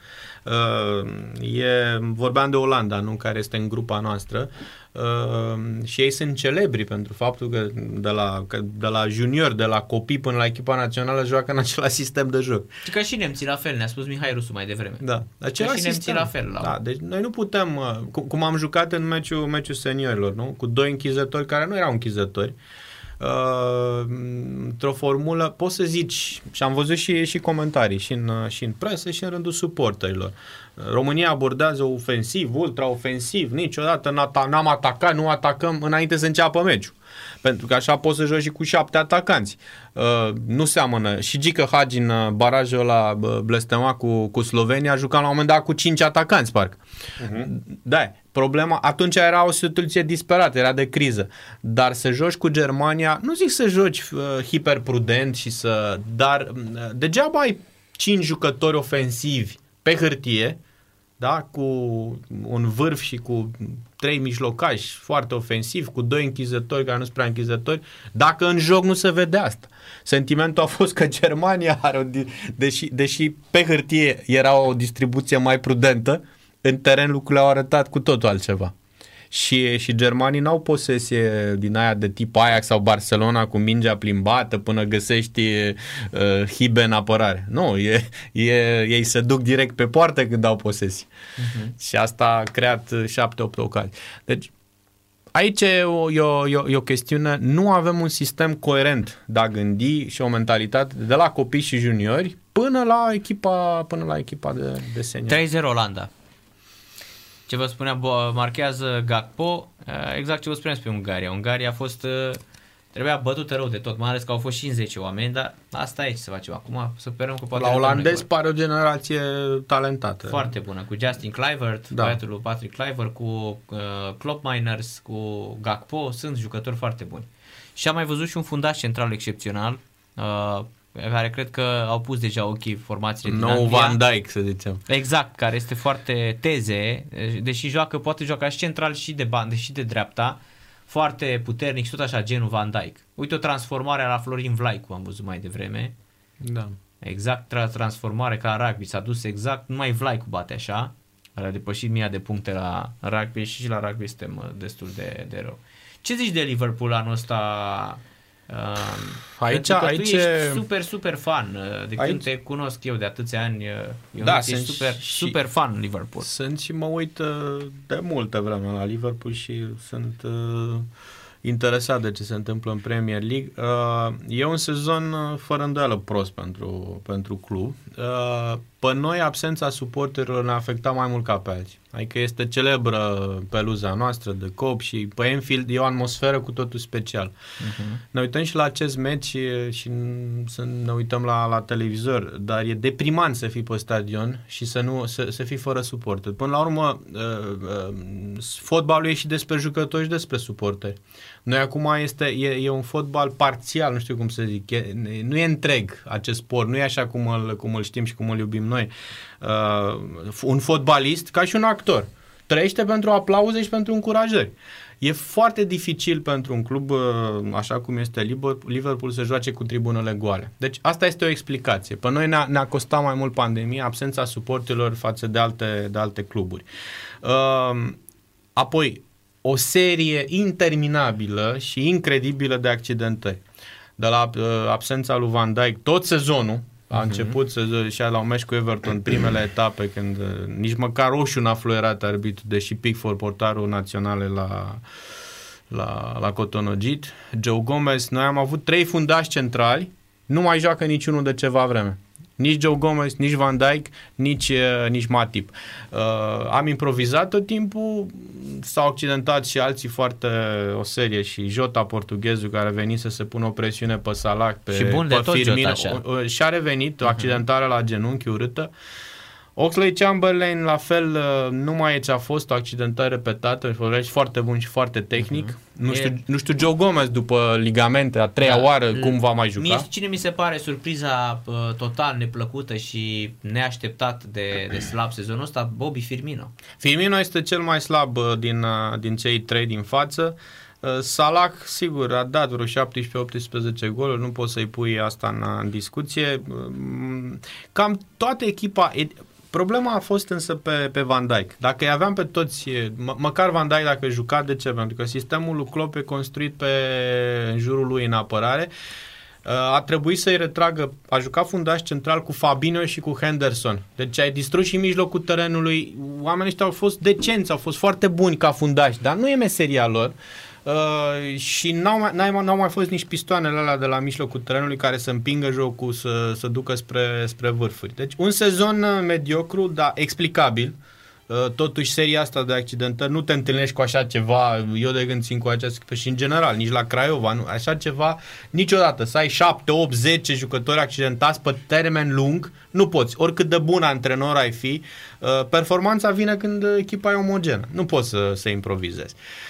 Uh, e, vorbeam de Olanda, nu care este în grupa noastră uh, și ei sunt celebri pentru faptul că de la, că de la junior, de la copii până la echipa națională joacă în același sistem de joc. Și că și nemții la fel, ne-a spus Mihai Rusu mai devreme. Da, același și nemții la fel. La... Da, deci noi nu putem, uh, cum, cum am jucat în meciul, meciul seniorilor, nu? cu doi închizători care nu erau închizători, uh, uh, într-o formulă, poți să zici, și am văzut și, și comentarii și în, și în presă și în rândul suporterilor, România abordează ofensiv, ultra-ofensiv, niciodată n-am atacat, nu atacăm înainte să înceapă meciul. Pentru că așa poți să joci și cu șapte atacanți. Uh, nu seamănă. Și Gică Hagi în uh, barajul la uh, blestema cu, cu Slovenia juca la un moment dat cu cinci atacanți, parcă. Uh-huh. Da, problema, atunci era o situație disperată, era de criză. Dar să joci cu Germania, nu zic să joci uh, hiperprudent și să... Dar uh, degeaba ai cinci jucători ofensivi pe hârtie, da? cu un vârf și cu trei mijlocași foarte ofensiv, cu doi închizători care nu sunt prea închizători, dacă în joc nu se vede asta. Sentimentul a fost că Germania are o, deși, deși pe hârtie era o distribuție mai prudentă, în teren lucrurile au arătat cu totul altceva și, și germanii n-au posesie din aia de tip Ajax sau Barcelona cu mingea plimbată până găsești uh, hibe în apărare. Nu, e, e, ei se duc direct pe poartă când au posesie. Uh-huh. Și asta a creat 7-8 ocazii. Deci Aici e o, e, o, e o chestiune, nu avem un sistem coerent de a gândi și o mentalitate de la copii și juniori până la echipa, până la echipa de, de senior. 3-0 Olanda ce vă spuneam, marchează Gakpo, eh, exact ce vă spuneam pe Ungaria. Ungaria a fost, eh, trebuia bătută rău de tot, mai ales că au fost și în 10 oameni, dar asta e ce să facem acum, să sperăm că poate... La olandez pare o generație talentată. Foarte bună, cu Justin Clivert, da. băiatul lui Patrick Clivert, cu uh, Klopp Miners, cu Gakpo, sunt jucători foarte buni. Și am mai văzut și un fundaș central excepțional, uh, care cred că au pus deja ochii formațiile din Nou Van Dijk, să zicem. Exact, care este foarte teze, deși joacă, poate joaca și central și de bandă și de dreapta, foarte puternic și tot așa, genul Van Dijk. Uite o transformare la Florin Vlaicu, am văzut mai devreme. Da. Exact, transformare ca rugby, s-a dus exact, numai Vlaicu bate așa, a depășit mia de puncte la rugby și, și la rugby suntem uh, destul de, de rău. Ce zici de Liverpool anul ăsta, Uh, aici, aici tu ești super, super fan. Uh, de aici, când te cunosc eu de atâția ani, uh, eu da, sunt super, și, super fan Liverpool. Sunt și mă uit uh, de multă vreme la Liverpool și sunt uh, interesat de ce se întâmplă în Premier League. Uh, e un sezon uh, fără îndoială prost pentru, pentru club. Uh, pe noi absența suporterilor ne-a afectat mai mult ca pe alții. Adică este celebră peluza noastră de cop și pe Enfield e o atmosferă cu totul special. Uh-huh. Ne uităm și la acest meci și, și să ne uităm la, la televizor, dar e deprimant să fii pe stadion și să, nu, să, să fii fără suporter. Până la urmă, uh, uh, fotbalul e și despre jucători și despre suporteri. Noi acum este, e, e un fotbal parțial, nu știu cum să zic, e, nu e întreg acest sport, nu e așa cum îl, cum îl știm și cum îl iubim noi. Uh, un fotbalist, ca și un actor, trăiește pentru aplauze și pentru încurajări. E foarte dificil pentru un club uh, așa cum este Liverpool să joace cu tribunele goale. Deci asta este o explicație. Pe noi ne-a, ne-a costat mai mult pandemia, absența suportilor față de alte, de alte cluburi. Uh, apoi, o serie interminabilă și incredibilă de accidentări. De la uh, absența lui Van Dijk tot sezonul, a uh-huh. început să și la un meci cu Everton, [clears throat] primele etape, când uh, nici măcar roșu n-a fluierat arbitru, deși Pickford, portarul național la, la, la Cotonogit. Joe Gomez, noi am avut trei fundași centrali, nu mai joacă niciunul de ceva vreme. Nici Joe Gomez, nici Van Dijk, nici, uh, nici Matip. Uh, am improvizat tot timpul, s-au accidentat și alții foarte o serie și Jota portughezul care a venit să se pună o presiune pe Salah, pe, și bun pe de tot Firmino, Jota, așa. și a revenit, o mhm. accidentare uh-huh. la genunchi urâtă. Uh, Oxley Chamberlain, la fel, uh, nu mai e ce a fost o accidentare repetată, și foarte bun și foarte tehnic. Uh-huh. Nu, știu, e... nu știu, Joe Gomez după ligamente, a treia da. oară, cum va mai juca? Mie, cine mi se pare surpriza uh, total neplăcută și neașteptat de, de slab sezonul ăsta, Bobby Firmino. Firmino este cel mai slab uh, din, uh, din cei trei din față. Uh, Salah, sigur, a dat vreo 17-18 goluri, nu poți să-i pui asta în, în discuție. Cam toată echipa, Problema a fost însă pe, pe Van Dijk. Dacă îi aveam pe toți, mă, măcar Van Dijk dacă juca, de ce? Pentru că sistemul lui Klopp e construit pe, în jurul lui în apărare. Uh, a trebuit să-i retragă, a jucat fundaș central cu Fabinho și cu Henderson. Deci ai distrus și mijlocul terenului. Oamenii ăștia au fost decenți, au fost foarte buni ca fundași, dar nu e meseria lor. Uh, și n-au mai, n-au, n-au mai fost nici pistoanele alea de la mijlocul terenului care să împingă jocul să, să ducă spre, spre vârfuri. Deci un sezon uh, mediocru, dar explicabil. Uh, totuși, seria asta de accidentări, nu te întâlnești cu așa ceva, eu de când țin cu această și în general, nici la Craiova, nu, așa ceva, niciodată, să ai 7, 8, 10 jucători accidentați pe termen lung, nu poți, oricât de bun antrenor ai fi, performanța vine când echipa e omogenă, nu poți să, să improvizezi. Uh,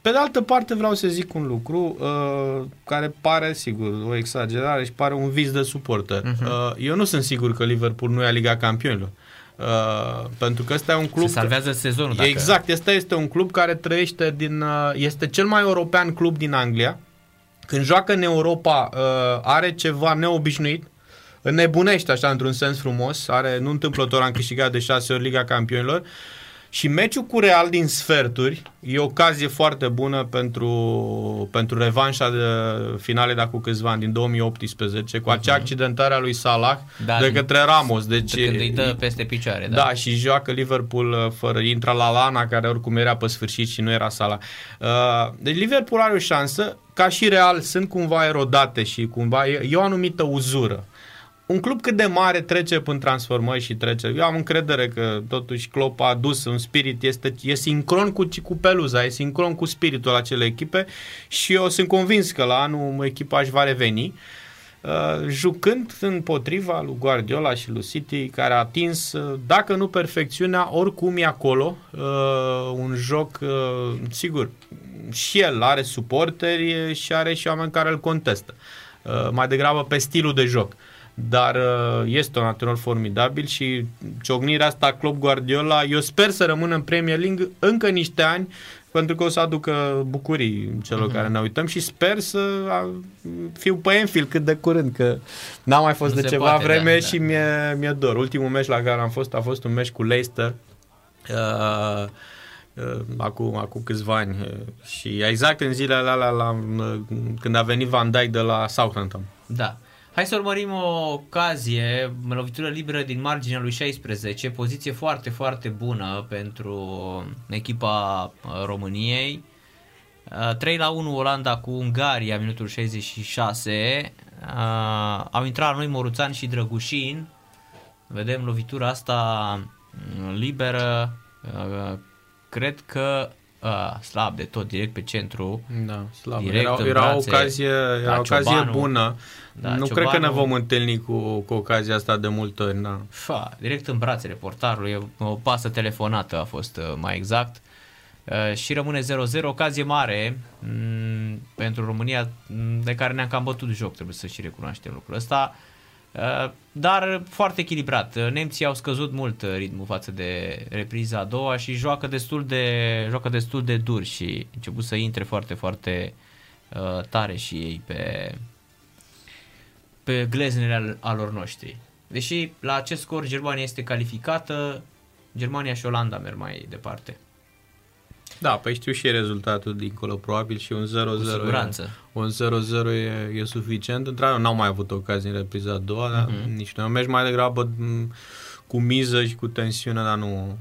pe de altă parte vreau să zic un lucru uh, care pare, sigur, o exagerare și pare un vis de suporter. Uh-huh. Eu nu sunt sigur că Liverpool nu ia Liga Campionilor. Uh, pentru că ăsta e un club... Se salvează sezonul. Dacă... Exact, ăsta este un club care trăiește din... Uh, este cel mai european club din Anglia. Când joacă în Europa uh, are ceva neobișnuit, nebunește așa într-un sens frumos, are, nu întâmplător, am câștigat de șase ori Liga Campionilor și meciul cu Real din sferturi e o ocazie foarte bună pentru, pentru revanșa de finale de acum câțiva ani, din 2018, cu acea uh-huh. accidentare a lui Salah da, de către Ramos. Deci, de când îi dă peste picioare. Da, da și joacă Liverpool uh, fără, intră la Lana, care oricum era pe sfârșit și nu era Salah. Uh, deci Liverpool are o șansă, ca și Real sunt cumva erodate și cumva e, e o anumită uzură un club cât de mare trece prin transformări și trece. Eu am încredere că totuși Klopp a adus un spirit, este, e sincron cu, cu peluza, e sincron cu spiritul acelei echipe și eu sunt convins că la anul echipa își va reveni. Uh, jucând împotriva lui Guardiola și lui City, care a atins, uh, dacă nu perfecțiunea, oricum e acolo. Uh, un joc, uh, sigur, și el are suporteri și are și oameni care îl contestă. Uh, mai degrabă pe stilul de joc. Uh, dar uh, este un antrenor formidabil și ciocnirea asta Club Guardiola, eu sper să rămână în Premier League încă niște ani pentru că o să aducă bucurii celor uh-huh. care ne uităm și sper să fiu pe Enfield cât de curând, că n-am mai fost nu de ceva poate, vreme da, și da. Mi-e, mi-e dor. Ultimul meci la care am fost a fost un meci cu Leicester uh, uh, acum, acum câțiva ani uh, și exact în zilele alea la, uh, când a venit Van Dijk de la Southampton. Da. Hai să urmărim o ocazie, lovitură liberă din marginea lui 16, poziție foarte, foarte bună pentru echipa uh, României. 3 uh, la 1 Olanda cu Ungaria, minutul 66. Uh, au intrat la noi Moruțan și Drăgușin. Vedem lovitura asta mm, liberă. Cred că uh, slab de tot, direct pe centru. Da, slab. Direct era, era o ocazie, era o ocazie bună. Da, nu Ciobanu, cred că ne vom întâlni cu, cu ocazia asta de multe ori. Da. Fa, direct în brațele portarului, o pasă telefonată a fost uh, mai exact. Uh, și rămâne 0-0, ocazie mare m- mm, pentru România mm, de care ne-am cam bătut joc, trebuie să și recunoaștem lucrul ăsta. Uh, dar foarte echilibrat. Uh, nemții au scăzut mult uh, ritmul față de repriza a doua și joacă destul de, joacă destul de dur și început să intre foarte, foarte uh, tare și ei pe, pe gleznele alor noștri. Deși la acest scor Germania este calificată, Germania și Olanda merg mai departe. Da, păi știu și rezultatul dincolo, probabil și un 0-0. Cu siguranță. E, un 0-0 e, e suficient. Într-adevăr, n-au mai avut ocazii în repriza a doua, uh-huh. dar mhm. nici noi mergi mai degrabă cu miză și cu tensiune, dar nu...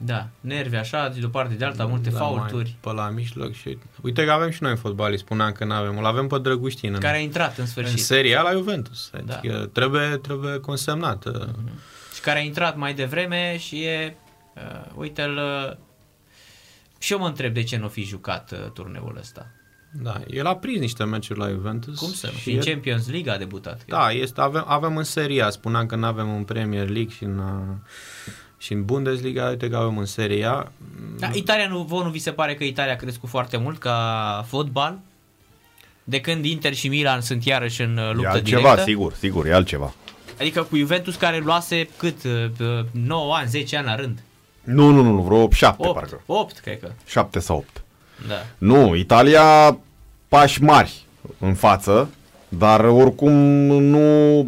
Da, nervi așa, de o parte de alta, multe da, faulturi. Pe la mijloc și... Uite că avem și noi fotbali, spuneam că nu avem. Îl avem pe Drăguștin. Care a intrat în sfârșit. În seria la Juventus. Da. Adică trebuie, trebuie consemnat. Uh-huh. Și care a intrat mai devreme și e... Uh, uite-l... Uh, și eu mă întreb de ce nu fi jucat uh, turneul ăsta. Da, el a prins niște meciuri la Juventus. Cum să nu? Și în Champions League a debutat. Da, este, avem, avem în Serie A. Spuneam că nu avem în Premier League și în, uh, și în Bundesliga. Uite că avem în Serie A. Da, Italia nu, vă nu vi se pare că Italia a crescut foarte mult ca fotbal? De când Inter și Milan sunt iarăși în uh, luptă e altceva, directă? sigur, sigur, e altceva. Adică cu Juventus care luase cât? 9 ani, 10 ani la rând. Nu, nu, nu, vreo 7 8, parcă. 8, cred că. 7 sau 8. Da. Nu, Italia pași mari în față, dar oricum nu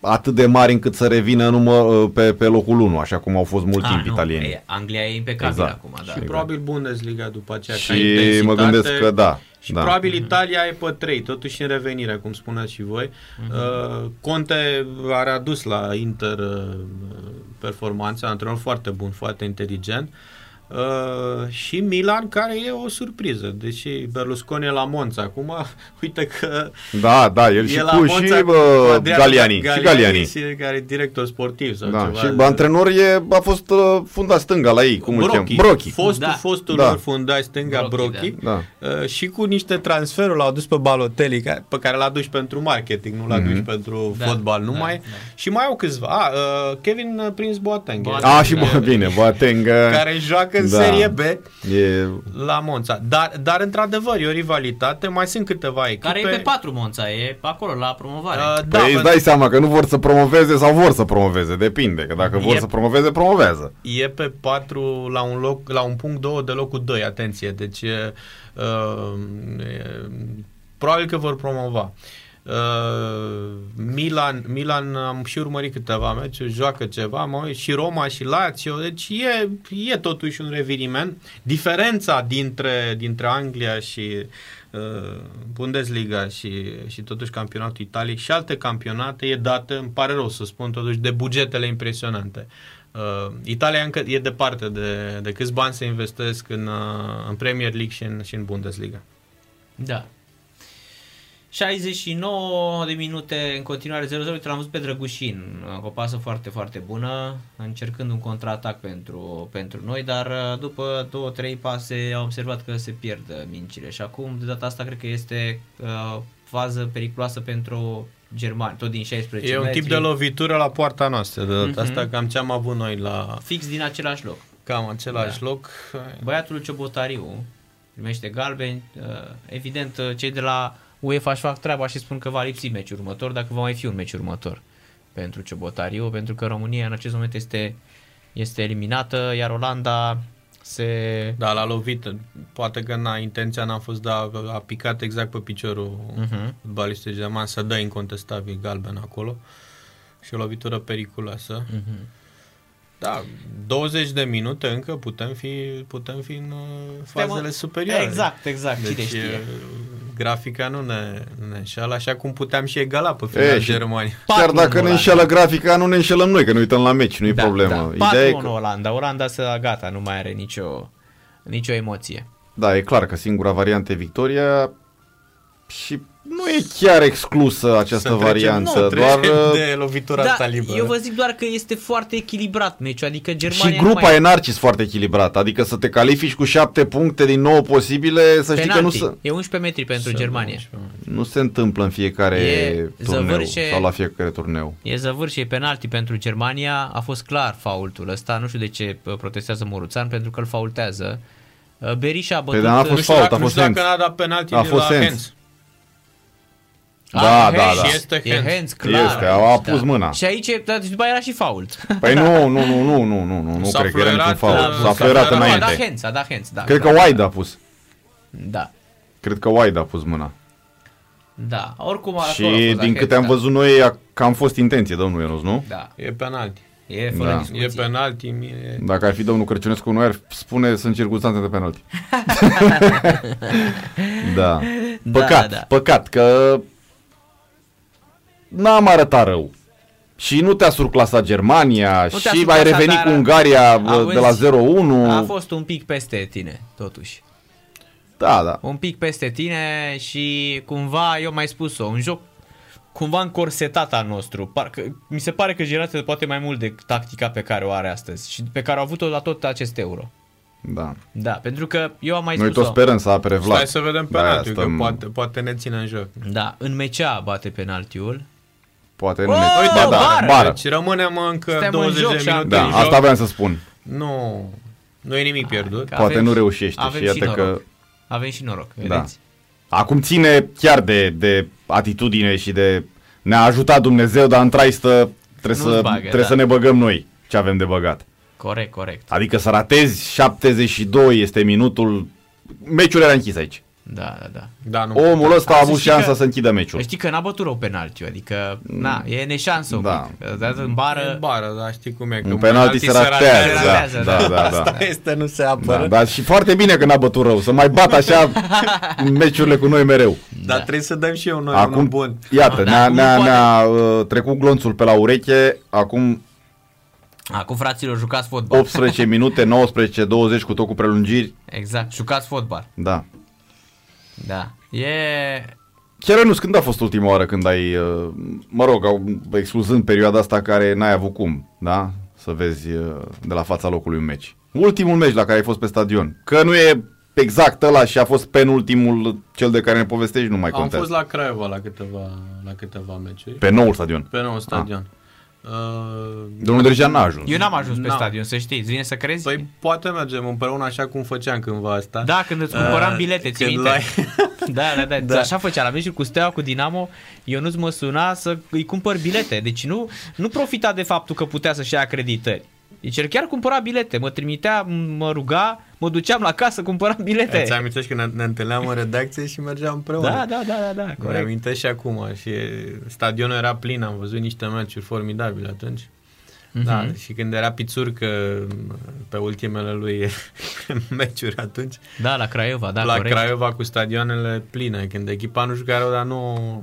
atât de mari încât să revină număr, pe, pe locul 1, așa cum au fost mult A, timp nu, italienii. E, Anglia e impecabilă exact. acum, da. Și exact. probabil Bundesliga după aceea Și mă gândesc că da. Și da. probabil Italia e pe 3, totuși în revenire, cum spuneați și voi. Uh-huh. Uh, Conte a readus la Inter uh, performanța, antrenor foarte bun, foarte inteligent. Uh, și Milan, care e o surpriză. Deși Berlusconi e la Monza acum, [laughs] uite că... Da, da, el și cu și uh, Galiani, și Galiani. Și care e director sportiv sau da, ceva. Și de... antrenor e, a fost uh, fundat stânga la ei, cum Brochi. îl cheamă? Brochi. Fostul, da. fostul da. lor fundat stânga Brochi. Brochi da. Uh, și cu niște transferuri l-au dus pe Balotelli, pe care l-a dus pentru marketing, nu l-a mm-hmm. dus pentru da. fotbal da, numai. Da, da. Și mai au câțiva. Ah, uh, Kevin Prince Boateng. Boateng. Ah, și da. bine, Boateng. care joacă în da. Serie B e... la Monza. Dar, dar într-adevăr, e o rivalitate. Mai sunt câteva echipe. Care e pe patru Monza, e acolo la promovare. Uh, da, păi îți dai seama că nu vor să promoveze sau vor să promoveze, depinde. Că dacă vor e, să promoveze, promovează. E pe patru la un, loc, la un punct două de locul 2, atenție. Deci uh, uh, probabil că vor promova. Uh, Uh, Milan, Milan am și urmărit câteva meciuri, joacă ceva, mă, și Roma și Lazio, deci e, e totuși un reviriment. Diferența dintre, dintre Anglia și uh, Bundesliga și, și totuși campionatul Italiei și alte campionate e dată, îmi pare rău să spun totuși, de bugetele impresionante. Uh, Italia încă e departe de, de câți bani se investesc în, uh, în Premier League și în, și în Bundesliga. Da, 69 de minute în continuare 0-0. Uite, l-am văzut pe Drăgușin, o pasă foarte, foarte bună, încercând un contraatac pentru, pentru noi, dar uh, după 2-3 pase am observat că se pierd mincile și acum, de data asta, cred că este uh, fază periculoasă pentru Germani, tot din 16 E un metri. tip de lovitură la poarta noastră, de data uh-huh. asta cam ce am avut noi la... Fix din același loc. Cam același da. loc. Băiatul Ciobotariu primește galbeni, uh, evident uh, cei de la UEFA își fac treaba și spun că va lipsi meciul următor, dacă va mai fi un meci următor pentru Ciobotariu, pentru că România în acest moment este, este eliminată, iar Olanda se... Da, l-a lovit. Poate că na, intenția n-a fost, dar a picat exact pe piciorul uh-huh. balistei german să dă incontestabil galben acolo și o lovitură periculoasă. Uh-huh. Da, 20 de minute încă putem fi, putem fi în uh, fazele superioare. Exact, exact. Deci, Cine știe? Uh, grafica nu ne, ne înșală, așa cum puteam și egala pe final Germania. Chiar dacă ne înșală grafica, nu ne înșelăm noi, că ne uităm la meci, nu e da, problemă. Da. 4 că... Olanda. Olanda să gata, nu mai are nicio, nicio emoție. Da, e clar că singura variantă e victoria și nu e chiar exclusă această variantă, nu, doar de lovitura da, asta liberă. Eu vă zic doar că este foarte echilibrat meciul, adică Germania Și grupa mai... e narcis foarte echilibrat, adică să te califici cu șapte puncte din nouă posibile, să Penalti. știi că nu se... E 11 metri pentru Germania. Nu se întâmplă în fiecare e turneu zăvârșe, sau la fiecare turneu. E zăvâr și e penalti pentru Germania, a fost clar faultul ăsta, nu știu de ce protestează Moruțan, pentru că îl faultează. Berisha a bătut... Păi, dar a fost fault, a fost Nu știu dacă n-a dat penalti a fost la Hens. Da, da, da. Este hands. E hands, clar. Este, a pus da. mâna. Și aici, dar după aia era și fault. Păi nu, [laughs] nu, nu, nu, nu, nu, nu, nu cred că era niciun fault. S-a fluierat înainte. A dat hands, a dat hands, da. Cred că Wide a pus. Da. Cred că Wide a pus mâna. Da, oricum a Și din câte am văzut noi, că am fost intenție, domnul Ionuț, nu? Da. E penalti. E fără da. E penalti. E... Dacă ar fi domnul Crăciunescu, nu ar spune sunt circunstanțe de penalti. [laughs] da. Păcat, da, da. păcat că n-am arătat rău. Și nu te-a surclasat Germania nu și ai revenit cu Ungaria auzi, de la 0-1. A fost un pic peste tine, totuși. Da, da. Un pic peste tine și cumva, eu mai spus-o, un joc cumva încorsetat al nostru. Parcă, mi se pare că generația poate mai mult de tactica pe care o are astăzi și pe care au avut-o la tot acest euro. Da. Da, pentru că eu am mai Noi tot sperăm să apere Vlad. Stai să vedem penaltiul, da, stăm... că poate, poate ne ține în joc. Da, în mecea bate penaltiul. Poate nu oh, ne... Uite, da, da, bară. Deci rămânem încă Suntem 20 în de minute Da, în asta vreau să spun. Nu, nu e nimic pierdut. Poate avem, nu reușești avem și iată și că... Avem și noroc, da. vedeți? Acum ține chiar de, de atitudine și de ne-a ajutat Dumnezeu, dar în traistă trebuie, să, bagă, trebuie da. să ne băgăm noi ce avem de băgat. Corect, corect. Adică să ratezi 72 este minutul, meciul era închis aici. Da, da, da. da nu, Omul ăsta a avut șansa că, să închidă meciul. Știi că n-a bătut rău penaltiu, adică na, e neșansă un da. pic. Dat în bară... În bară, da, știi cum e. Că un penalti se ratează. Da, da, da, da, [laughs] Asta da. este, nu se apără. Da, dar și foarte bine că n-a bătut rău, să mai bat așa [laughs] meciurile cu noi mereu. Dar da. trebuie să dăm și eu noi acum, unul bun. Iată, da, ne-a, ne-a, ne-a uh, trecut glonțul pe la ureche, acum Acum, fraților, jucați fotbal. 18 minute, 19, 20 cu tot cu prelungiri. Exact, jucați fotbal. Da. Da. E... Chiar nu când a fost ultima oară când ai, uh, mă rog, excluzând perioada asta care n-ai avut cum, da? Să vezi uh, de la fața locului un meci. Ultimul meci la care ai fost pe stadion. Că nu e exact ăla și a fost penultimul, cel de care ne povestești, nu mai contează. Am fost la Craiova la câteva, la câteva meciuri. Pe noul stadion. Pe noul stadion. Ah. Uh, Domnul Drăgea n-a ajuns. Eu n-am ajuns pe stadion, să știți. Vine să crezi? Păi poate mergem împreună așa cum făceam cândva asta. Da, când îți cumpăram uh, bilete, ți minte? da, da, da, [laughs] da. Așa făceam. La meciuri cu Steaua, cu Dinamo, eu nu-ți mă suna să îi cumpăr bilete. Deci nu, nu profita de faptul că putea să-și ia acreditări. Deci el chiar cumpăra bilete, mă trimitea, mă ruga, mă duceam la casă, cumpăram bilete. Îți amintești când ne, ne întâlneam în redacție și mergeam împreună. Da, da, da, da, da corect. amintesc și acum și stadionul era plin, am văzut niște meciuri formidabile atunci. Mm-hmm. Da, și când era pițurcă pe ultimele lui [laughs] meciuri atunci. Da, la Craiova, da, La corect. Craiova cu stadioanele pline, când echipa nu juca rău, dar nu,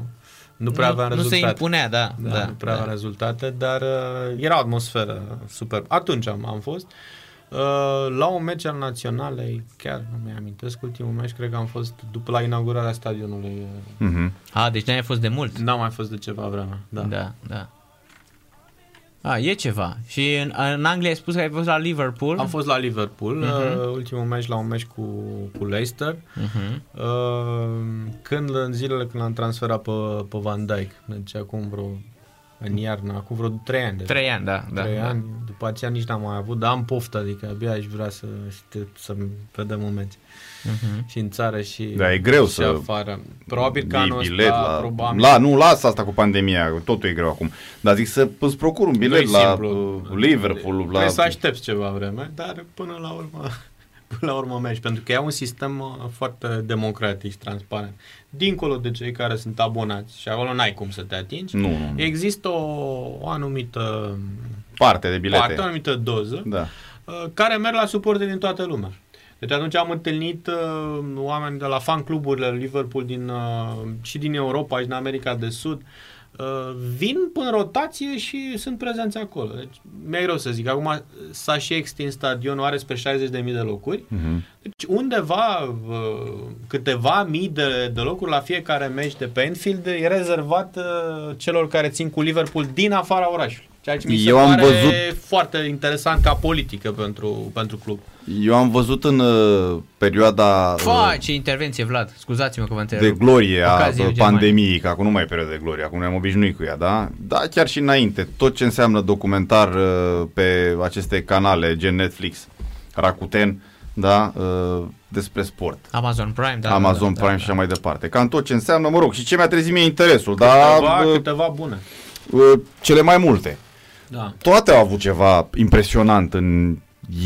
nu prea avea rezultate. Nu se impunea, da. da, da nu prea da. avea rezultate, dar uh, era o atmosferă super. Atunci am, am fost. Uh, la un meci al naționalei, chiar nu mi amintesc, ultimul meci cred că am fost după la inaugurarea stadionului. Uh-huh. A, deci n-ai fost de mult. N-am mai fost de ceva vreme, da. Da, da. A, e ceva. Și în, în Anglia ai spus că ai fost la Liverpool? Am fost la Liverpool, uh-huh. uh, ultimul meci la un meci cu, cu Leicester, uh-huh. uh, când în zilele când l-am transferat pe, pe Van Dijk, deci acum vreo în iarnă, acum vreo 3 ani. Trei ani, da. 3 da, ani, da. după aceea nici n-am mai avut, dar am poftă, adică abia aș vrea să, să vedem un meci. Uh-huh. Și în țară și, da, e greu și să afară. Probabil că anul bilet ăsta, la, probabil... La, nu, lasă asta cu pandemia, totul e greu acum. Dar zic să îți procur un bilet la simplu. Liverpool. La... Trebuie să aștepți ceva vreme, dar până la urmă [laughs] până la urmă mergi, pentru că e un sistem uh, foarte democratic și transparent. Dincolo de cei care sunt abonați și acolo n-ai cum să te atingi, nu, nu, nu. există o, o anumită parte de bilete, parte, o anumită doză, da. Uh, care merg la suporte din toată lumea. Deci atunci am întâlnit uh, oameni de la fan cluburile Liverpool din, uh, și din Europa și din America de Sud. Uh, vin în rotație și sunt prezenți acolo. Deci mi-e greu să zic. Acum s-a și extins stadionul, are spre 60.000 de locuri. Uh-huh. Deci undeva uh, câteva mii de, de locuri la fiecare meci de pe Enfield e rezervat uh, celor care țin cu Liverpool din afara orașului. Ceea ce mi se Eu pare am văzut... foarte interesant ca politică pentru, pentru club. Eu am văzut în uh, perioada... Fă, uh, ce intervenție, Vlad, scuzați-mă că vă întreb. De glorie a pandemiei, că acum nu mai e perioada de glorie, acum ne-am obișnuit cu ea, da? Da, chiar și înainte, tot ce înseamnă documentar uh, pe aceste canale, gen Netflix, Rakuten, da, uh, despre sport. Amazon Prime, da. Amazon da, Prime da, și așa mai departe. Cam tot ce înseamnă, mă rog, și ce mi-a trezit mie interesul, câteva, dar... Uh, câteva bune. Uh, cele mai multe. Da. Toate au avut ceva impresionant în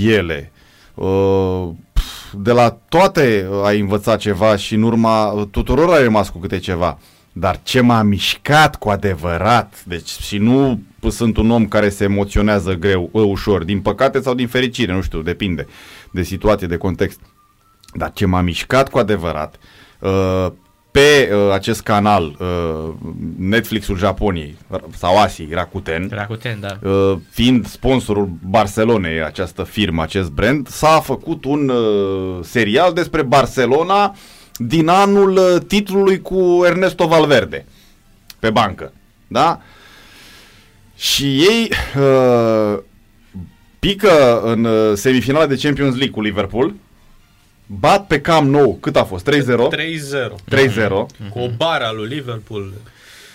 ele. Uh, de la toate ai învățat ceva și în urma tuturor ai rămas cu câte ceva. Dar ce m-a mișcat cu adevărat, deci și nu sunt un om care se emoționează greu, ușor, din păcate sau din fericire, nu știu, depinde de situație, de context. Dar ce m-a mișcat cu adevărat, uh, pe uh, acest canal, uh, Netflixul Japoniei sau Asii, Rakuten, Rakuten da. uh, fiind sponsorul Barcelonei, această firmă, acest brand, s-a făcut un uh, serial despre Barcelona din anul uh, titlului cu Ernesto Valverde pe bancă. Da? Și ei uh, pică în uh, semifinala de Champions League cu Liverpool, bat pe Cam Nou, cât a fost? 3-0? 3-0. 3-0. Cu o bara lui Liverpool.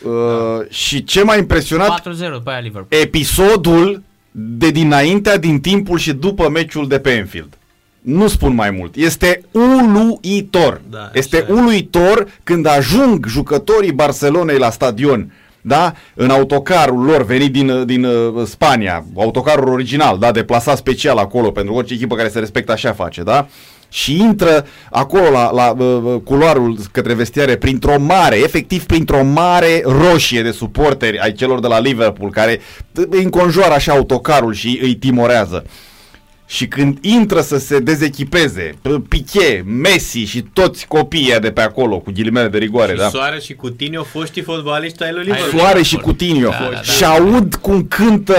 Uh, și ce m-a impresionat 4-0 pe aia Liverpool. episodul de dinaintea, din timpul și după meciul de pe Enfield. Nu spun mai mult. Este uluitor. Da, este așa e. uluitor când ajung jucătorii Barcelonei la stadion da? În autocarul lor venit din, din uh, Spania, autocarul original, da? Deplasat special acolo, pentru orice echipă care se respectă așa face, da? Și intră acolo la, la uh, culoarul către vestiare printr-o mare, efectiv printr-o mare roșie de suporteri ai celor de la Liverpool care îi înconjoară așa autocarul și îi timorează. Și când intră să se dezechipeze Piqué, Messi și toți copiii de pe acolo cu ghilimele de rigoare, și da? Soare și Coutinho, foști fotbaliști ai lui Liverpool. Soare și Coutinho. Da, da, da. Și aud cum cântă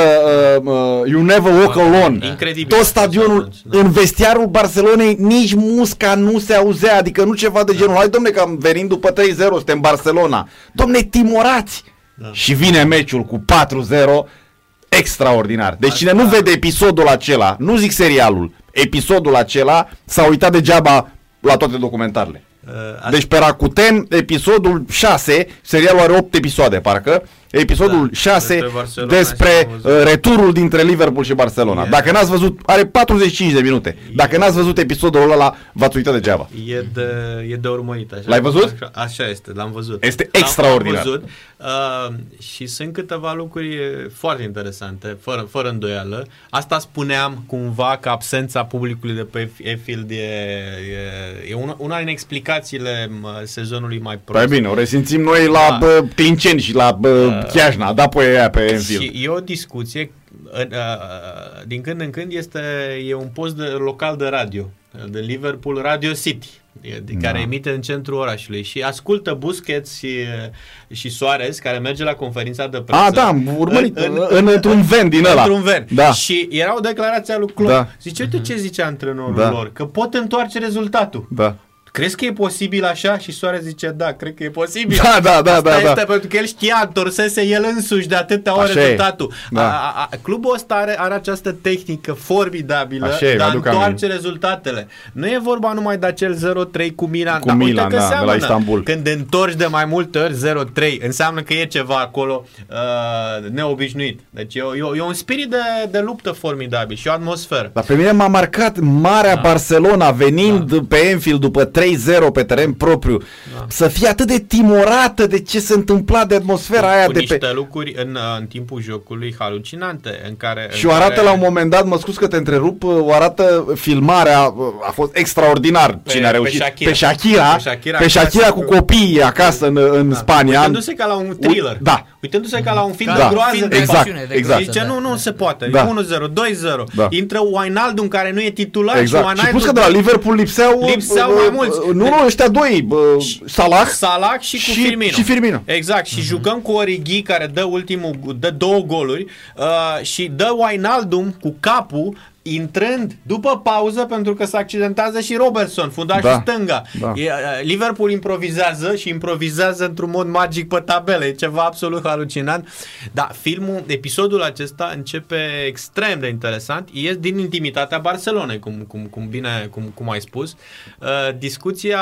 uh, uh, You Never Walk Alone. Incredibil. Tot stadionul, da. în vestiarul Barcelonei, nici musca nu se auzea, adică nu ceva de genul. Hai, domne, că am venit după 3-0, suntem în Barcelona. Domne, timorați! Da. Și vine meciul cu 4-0 extraordinar. Deci cine nu vede episodul acela, nu zic serialul, episodul acela s-a uitat degeaba la toate documentarele. Uh, deci pe Rakuten, episodul 6, serialul are 8 episoade, parcă, episodul da, 6 despre, despre uh, returul dintre Liverpool și Barcelona. Yeah. Dacă n-ați văzut, are 45 de minute. Yeah. Dacă n-ați văzut episodul ăla, v-ați uitat degeaba. E de, e de urmărit așa. L-ai văzut? Așa, așa este, l-am văzut. Este extraordinar. L-am văzut uh, și sunt câteva lucruri foarte interesante, fără, fără îndoială. Asta spuneam cumva că absența publicului de pe Enfield e, e, e una, una din explicațiile sezonului mai prost. Păi bine, o resimțim noi la da. bă, Clinceni și la bă, uh, Chiajna, da pe aia pe Enfield. Și e o discuție, din când în când este e un post de, local de radio, de Liverpool Radio City, de care da. emite în centrul orașului și ascultă Busquets și, și Soares, care merge la conferința de presă. Ah, da, am urmărit, în, în, în, într-un ven din ăla. Într-un ven. Da. Și era o declarație a lui Klopp. Da. Zice, uite ce zice antrenorul da. lor, că pot întoarce rezultatul. Da. Crezi că e posibil așa? Și Soare zice, da, cred că e posibil. Da, da, da. Asta da, este da. pentru că el știa, întorsese el însuși de atâtea ori rezultatul. Da. A, a, a, clubul ăsta are, are această tehnică formidabilă Așa de a întoarce rezultatele. Nu e vorba numai de acel 0-3 cu Milan, cu dar Milan, uite că da, de la Istanbul. Când întorci de mai multe ori 0-3, înseamnă că e ceva acolo uh, neobișnuit. Deci e, e, e un spirit de, de luptă formidabil și o atmosferă. Dar pe mine m-a marcat Marea da. Barcelona venind da. pe Enfield după 3-0 pe teren teren propriu, da. să fie atât de timorată de ce se întâmpla de atmosfera aia cu de niște pe... lucruri în, în timpul jocului halucinante, în care... Și în o arată care... la un moment dat, mă scuz că te întrerup, o arată filmarea, a fost extraordinar pe, cine a reușit. Pe Shakira, pe Shakira, pe Shakira, pe Shakira cu copiii acasă în, în da. Spania. Uitându-se ca la un thriller. Da. Uitându-se ca la un film da. de groază. De exact, de exact. Zice, nu, nu se poate. Da. 1-0, 2-0. Da. Intră Wijnaldum care nu e titular exact. și Și plus că de la Liverpool lipseau, lipseau mai mulți. Nu, nu, ăștia doi, Salah, Salah și cu și, Firmino. Și Firmino. Exact, și uh-huh. jucăm cu Origi care dă ultimul, dă două goluri uh, și dă Wijnaldum cu capul intrând după pauză pentru că se accidentează și Robertson, fundașul da, stânga. Da. E, uh, Liverpool improvizează și improvizează într-un mod magic pe tabele. E ceva absolut halucinant. Da, filmul, episodul acesta începe extrem de interesant. E din intimitatea Barcelonei, cum, cum, cum bine, cum, cum ai spus. Uh, discuția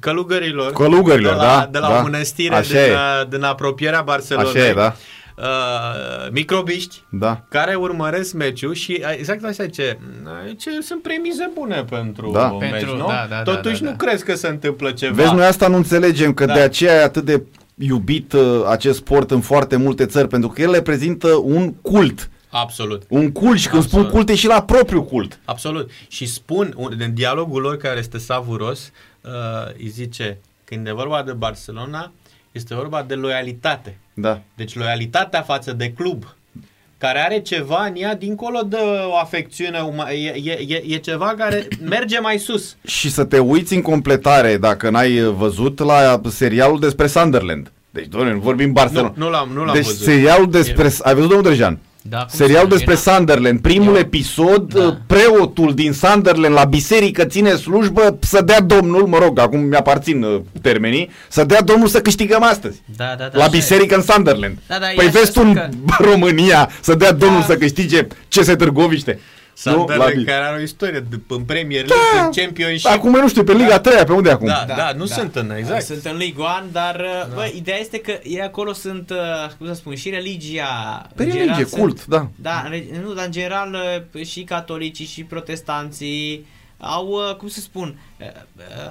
călugărilor, călugărilor de la, da, de la da. o mănăstire din, uh, din apropierea Barcelonei. Așa e, da uh, microbiști da. care urmăresc meciul și uh, exact asta ce, uh, ce sunt premize bune pentru da. meci, pentru, nu? Da, da, Totuși da, da, nu crezi că se întâmplă ceva. Vezi, noi asta nu înțelegem, că da. de aceea e atât de iubit uh, acest sport în foarte multe țări, pentru că el reprezintă un cult. Absolut. Un cult și când Absolut. spun cult e și la propriu cult. Absolut. Și spun, în dialogul lor care este savuros, uh, îi zice, când e vorba de Barcelona, este vorba de loialitate. Da. Deci loialitatea față de club, care are ceva în ea dincolo de o afecțiune, e, e, e ceva care merge mai sus. Și să te uiți în completare, dacă n-ai văzut, la serialul despre Sunderland. Deci, doamne, nu vorbim Barcelona. Nu, nu l-am, nu l-am deci, văzut. serialul despre... E... Ai văzut, domnul Drăjean? Da, Serialul despre Sunderland, primul Eu... episod, da. preotul din Sunderland la biserică ține slujbă să dea domnul, mă rog, acum mi-aparțin uh, termenii, să dea domnul să câștigăm astăzi. Da, da, da, la biserică e. în Sunderland. Da, da, păi vezi tu în că... România să dea domnul da. să câștige CS Târgoviște. Sunderland care are o istorie în Premier League, da. în Championship. Acum nu știu, pe Liga da. 3 pe unde acum? Da, da, da nu da. sunt în, exact. Sunt în Liga 1, dar da. bă, ideea este că ei acolo sunt, uh, cum să spun, și religia. Pe religie, cult, sunt, da. Da, nu, dar în general uh, și catolicii și protestanții au, uh, cum să spun,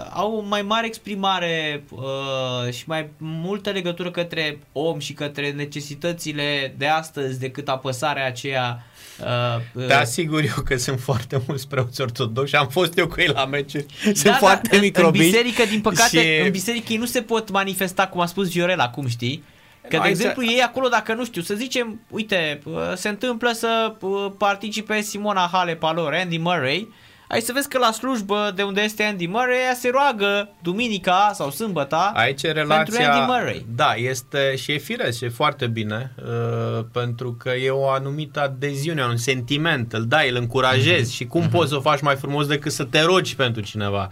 au o mai mare exprimare uh, și mai multă legătură către om și către necesitățile de astăzi decât apăsarea aceea Uh, Te asigur eu că sunt foarte mulți preoți ortodoxi, am fost eu cu ei la meciuri, sunt da, foarte da, microbici. În biserică, din păcate, și... în biserică ei nu se pot manifesta, cum a spus Viorel acum, știi? Că, de exemplu, ei acolo, dacă nu știu, să zicem, uite, se întâmplă să participe Simona Halep, alor, Andy Murray, ai să vezi că la slujbă de unde este Andy Murray, ea se roagă duminica sau sâmbăta Aici relația, pentru Andy Murray. Da, este și e firesc și e foarte bine, uh, pentru că e o anumită adeziune, un sentiment, îl dai, îl încurajezi mm-hmm. și cum mm-hmm. poți să o faci mai frumos decât să te rogi pentru cineva.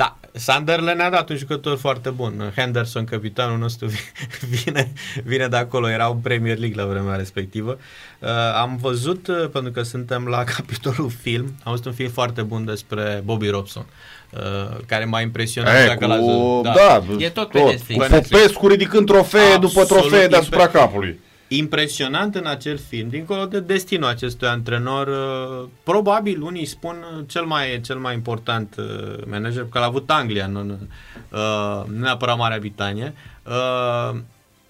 Da, Sunderland ne-a dat un jucător foarte bun. Henderson, capitanul nostru, [laughs] vine, vine de acolo. Era un Premier League la vremea respectivă. Uh, am văzut, uh, pentru că suntem la [laughs] capitolul film, am văzut un film foarte bun despre Bobby Robson. Uh, care m-a impresionat e, dacă cu... da, da, e tot pe tot, Netflix. Cu Popescu ridicând trofee Absolut după trofee deasupra capului impresionant în acel film, dincolo de destinul acestui antrenor, uh, probabil unii spun cel mai, cel mai important uh, manager, că l-a avut Anglia, nu, nu uh, neapărat Marea Britanie,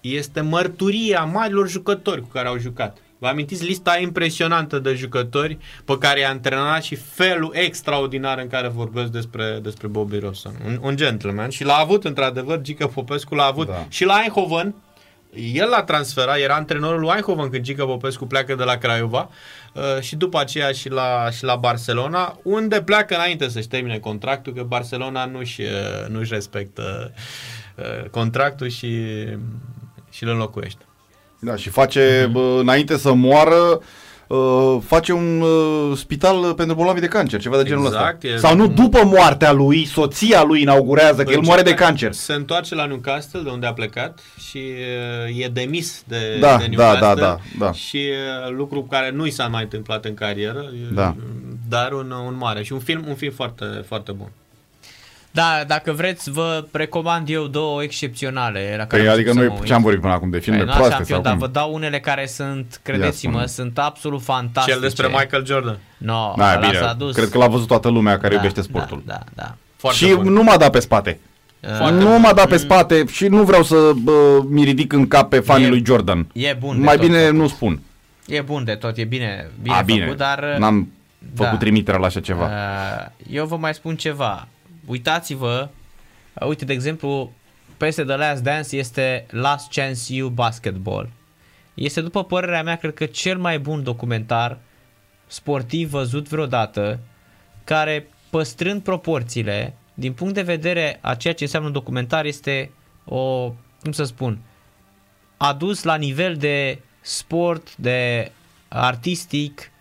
este mărturia marilor jucători cu care au jucat. Vă amintiți lista impresionantă de jucători pe care i-a antrenat și felul extraordinar în care vorbesc despre, despre Bobby Robson. Un, un gentleman și l-a avut într-adevăr, Gică Popescu l-a avut da. și la Eindhoven, el l-a transferat, era antrenorul lui Eindhoven când Gică Popescu pleacă de la Craiova uh, și după aceea și la, și la Barcelona, unde pleacă înainte să-și termine contractul, că Barcelona nu-și, uh, nu-și respectă uh, contractul și, și îl înlocuiește. Da, și face, mm-hmm. înainte să moară, uh, face un uh, spital pentru bolnavi de cancer, ceva de genul exact, ăsta. E... Sau nu, după moartea lui, soția lui inaugurează, că el moare de cancer. Se întoarce la Newcastle, de unde a plecat și uh, e demis de, da, de Newcastle. Da, da, da, da. Și uh, lucru care nu i s-a mai întâmplat în carieră, da. dar un, un mare. Și un film, un film foarte, foarte bun. Da, dacă vreți, vă recomand eu două excepționale. La care păi, adică noi ce am vorbit până acum de filme păi, proaste șampion, sau dar cum? vă dau unele care sunt, credeți-mă, sunt absolut fantastice. Cel despre Michael Jordan. No, da, bine. S-a dus. Cred că l-a văzut toată lumea care da, iubește sportul. Da, da, da. Foarte și bun. nu m-a dat pe spate. Foarte nu m-a dat pe spate și nu vreau să bă, mi ridic în cap pe fanii e, lui Jordan. E bun Mai tot, bine tot. nu spun. E bun de tot, e bine, bine A, făcut, bine. dar... N-am făcut da. trimitere la așa ceva. Eu vă mai spun ceva. Uitați-vă Uh, uite, de exemplu, peste The Last Dance este Last Chance You Basketball. Este, după părerea mea, cred că cel mai bun documentar sportiv văzut vreodată, care, păstrând proporțiile, din punct de vedere a ceea ce înseamnă un documentar, este o, cum să spun, adus la nivel de sport, de artistic,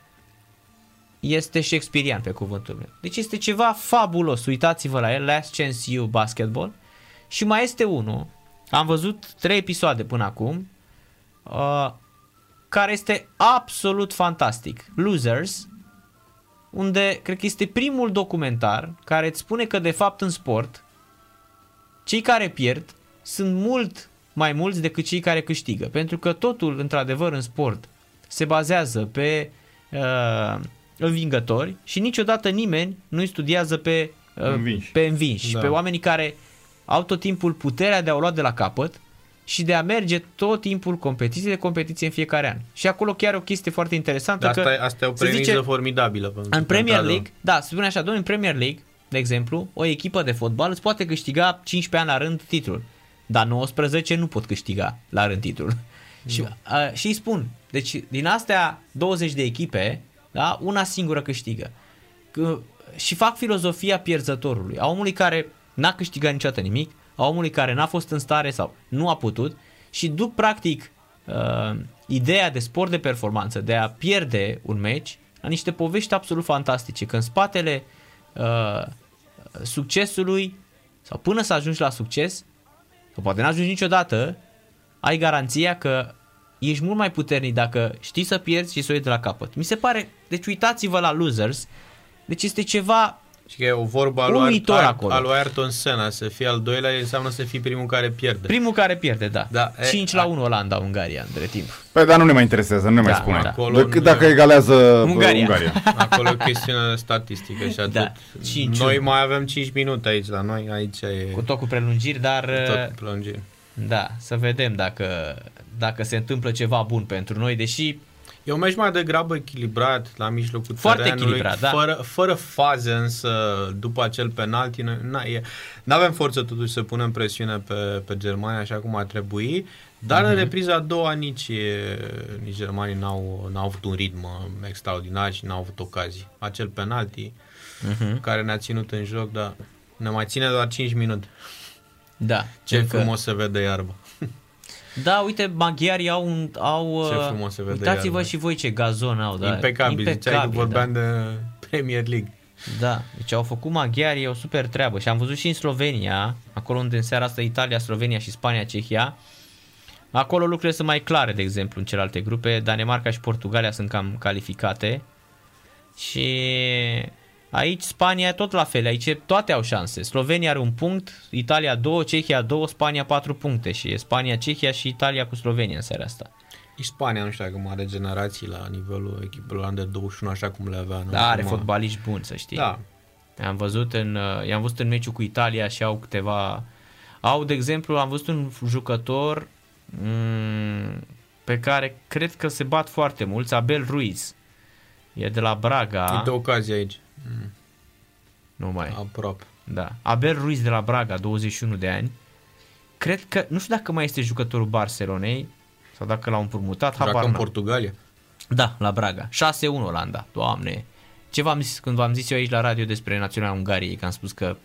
este Shakespearean pe cuvântul meu. Deci este ceva fabulos, uitați-vă la el, Last Chance You Basketball. Și mai este unul, am văzut trei episoade până acum, uh, care este absolut fantastic. Losers, unde cred că este primul documentar care îți spune că de fapt în sport cei care pierd sunt mult mai mulți decât cei care câștigă. Pentru că totul, într-adevăr, în sport se bazează pe uh, învingători și niciodată nimeni nu studiază pe uh, învinși, pe învinși da. pe oamenii care au tot timpul puterea de a o lua de la capăt și de a merge tot timpul competiție de competiție în fiecare an. Și acolo chiar o chestie foarte interesantă. asta, că, asta e o premisă zice, formidabilă. În Premier League, da, se spune așa, domnule, în Premier League, de exemplu, o echipă de fotbal îți poate câștiga 15 ani la rând titlul, dar 19 nu pot câștiga la rând titlul. Și, uh, și îi spun, deci din astea 20 de echipe, da? Una singură câștigă. Că, și fac filozofia pierzătorului, a omului care n-a câștigat niciodată nimic, a omului care n-a fost în stare sau nu a putut și duc practic uh, ideea de sport de performanță, de a pierde un meci, la niște povești absolut fantastice, că în spatele uh, succesului sau până să ajungi la succes, sau poate n-ajungi niciodată, ai garanția că ești mult mai puternic dacă știi să pierzi și să o iei de la capăt. Mi se pare, deci uitați-vă la Losers, deci este ceva și că e o vorbă a lui, Ar- acolo. a lui Ayrton Senna, să fie al doilea înseamnă să fii primul care pierde. Primul care pierde, da. da 5 e, la 1 Olanda, Ungaria, între timp. Păi, dar nu ne mai interesează, nu ne da, mai spune. Da. Acolo Decât dacă egalează Ungaria. Ungaria. [laughs] Acolo e o chestiune statistică și atât. Da. 5 noi mai avem 5 minute aici la noi, aici e... Cu tot cu prelungiri, dar... Cu tot cu prelungiri. Da, să vedem dacă, dacă se întâmplă ceva bun pentru noi, deși E un meci mai degrabă echilibrat la mijlocul Foarte terenului, echilibrat, da. fără, fără faze însă după acel penalti. Nu avem forță totuși să punem presiune pe, pe Germania așa cum ar trebui, Dar uh-huh. în repriza a doua nici, nici germanii n-au, n-au avut un ritm extraordinar și n-au avut ocazii. Acel penalti uh-huh. care ne-a ținut în joc, dar ne mai ține doar 5 minute. Da. Ce frumos că... se vede iarba. [laughs] Da, uite, maghiarii au... Un, au ce frumos se vede Uitați-vă iarba. și voi ce gazon au. Da. Impecabil, Impecabil ziceai că vorbeam da. de Premier League. Da, deci au făcut maghiarii o super treabă și am văzut și în Slovenia, acolo unde în seara asta Italia, Slovenia și Spania, Cehia, acolo lucrurile sunt mai clare, de exemplu, în celelalte grupe, Danemarca și Portugalia sunt cam calificate și aici Spania tot la fel, aici toate au șanse. Slovenia are un punct, Italia 2, Cehia 2, Spania 4 puncte și e Spania, Cehia și Italia cu Slovenia în seara asta. Și Spania, nu știu dacă mai are generații la nivelul echipelor de 21, așa cum le avea. Nu? Da, are fotbaliști buni, să știi. Da. Am văzut în, uh, i-am văzut în meciul cu Italia și au câteva... Au, de exemplu, am văzut un jucător mm, pe care cred că se bat foarte mulți, Abel Ruiz. E de la Braga. E de ocazie aici. Mm. Nu mai. Aproape. Da. Abel Ruiz de la Braga, 21 de ani. Cred că, nu știu dacă mai este jucătorul Barcelonei, sau dacă l-au împrumutat, Joacă habar în Portugalia? Da, la Braga. 6-1 Olanda. Doamne. Ce v-am zis când v-am zis eu aici la radio despre Naționala Ungariei, că am spus că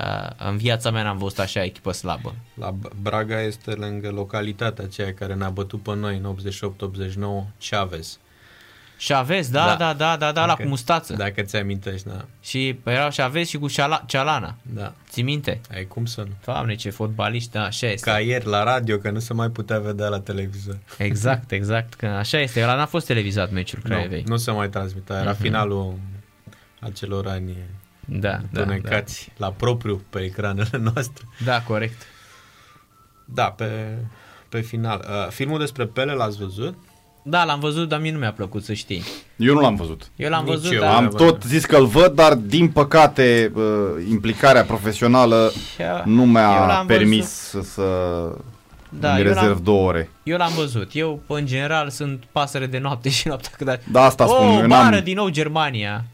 uh, în viața mea n-am văzut așa echipă slabă. La Braga este lângă localitatea aceea care ne-a bătut pe noi în 88-89, Chavez. Chavez, da, da, da, da, da, da la cu mustață. Dacă ți amintești, da. Și erau Chavez și cu Cealana. Da. Ți minte? Ai cum să nu. Doamne, ce fotbaliști, da, așa este. Ca ieri la radio, că nu se mai putea vedea la televizor. Exact, [laughs] exact, că așa este. Ăla n-a fost televizat meciul Craiovei. Nu, nu se mai transmitea, era uh-huh. finalul acelor ani da, da, da. la propriu pe ecranele [laughs] noastre. Da, corect. Da, pe, pe final. Uh, filmul despre Pele l-ați văzut? Da, l-am văzut, dar mie nu mi-a plăcut să știi. Eu nu l-am văzut. Eu l-am Nici văzut, eu. dar... Am tot zis că îl văd, dar din păcate uh, implicarea profesională Eu- nu eu mi-a l-am permis să, să Da, îmi eu rezerv l-am- două ore. Eu l-am văzut. Eu, în general, sunt pasăre de noapte și noaptea [laughs] când... Da, asta oh, spun, eu bară n-am- din nou Germania.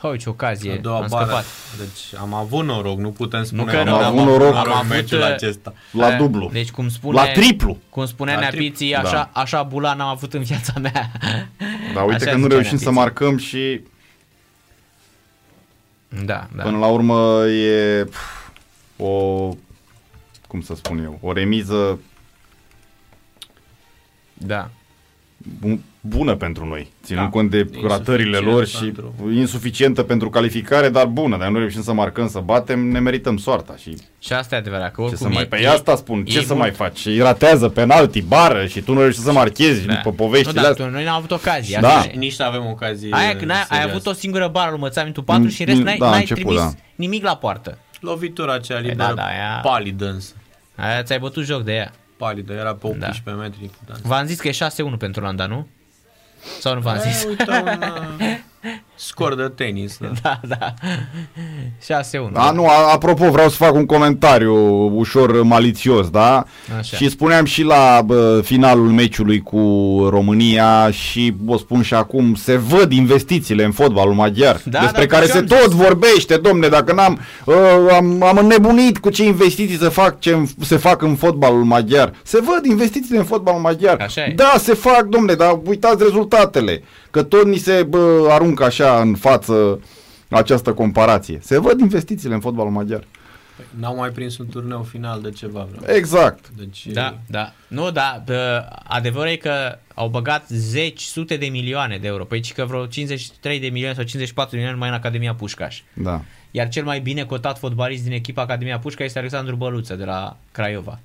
Oh, ce ocazie, A doua am bară. scăpat. Deci am avut noroc, nu putem spune că că nu, am am avut noroc. am Am avut, meciul uh, acesta. La Eh, dublu. Deci cum spune... La triplu. Cum spunea La Neapiții, triplu, așa, da. așa bulan am avut în viața mea. Dar uite Așa că nu zicea reușim să Neapiții. marcăm și Da, da. până la urmă e pf, o, cum să spun eu, o remiză Da. Bu- bună pentru noi, ținând Da. cont de Insuficient ratările lor și pentru- insuficientă pentru calificare, dar bună. Dar nu reușim să marcăm, să batem, ne merităm soarta. Și Și asta e adevărat, că ce oricum să mai... e, Pe asta spun, ce e să mult. mai faci? Îi ratează penalti, bară și tu nu reușești să marchezi Da. după poveștile nu, dar astea. tu, noi n-am avut ocazie. Da. așa e. Nici nu avem ocazie Aia când ai, ai serioase. avut o singură bară lui Mățami tu 4 Mm, și în rest mm, n-ai, da, n-ai început, trimis da. nimic la poartă. Lovitura aceea E, liberă, da, da, aia- palidă însă. Aia ți-ai bătut joc de ea. Palidă, era pe 18 metri. Da. V-am zis că e 6-1 pentru Landa, nu? Sau nu v-am zis? E, uite un uh, scor de tenis. Da. [laughs] da, da. 6-1. A, nu, a, apropo, vreau să fac un comentariu ușor malițios, da? Așa. Și spuneam și la bă, finalul meciului cu România și o spun și acum, se văd investițiile în fotbalul maghiar, Da, despre da, care ce se am tot zis? vorbește, domne, dacă n-am, uh, am, am înnebunit cu ce investiții se fac, ce se fac în fotbalul maghiar. Se văd investițiile în fotbalul maghiar. Așa e. Da, se fac, domne, dar uitați rezultatele, că tot ni se bă, aruncă așa în față această comparație. Se văd investițiile în fotbalul maghiar. N-au mai prins un turneu final de ceva vreme. Exact. Deci, Da, da. Nu, da, bă, adevărul e că au băgat zeci, sute de milioane de euro. Păi ci că vreo 53 de milioane sau 54 de milioane numai în Academia Pușcaș. Da. Iar cel mai bine cotat fotbalist din echipa Academia Pușcaș este Alexandru Băluță de la Craiova.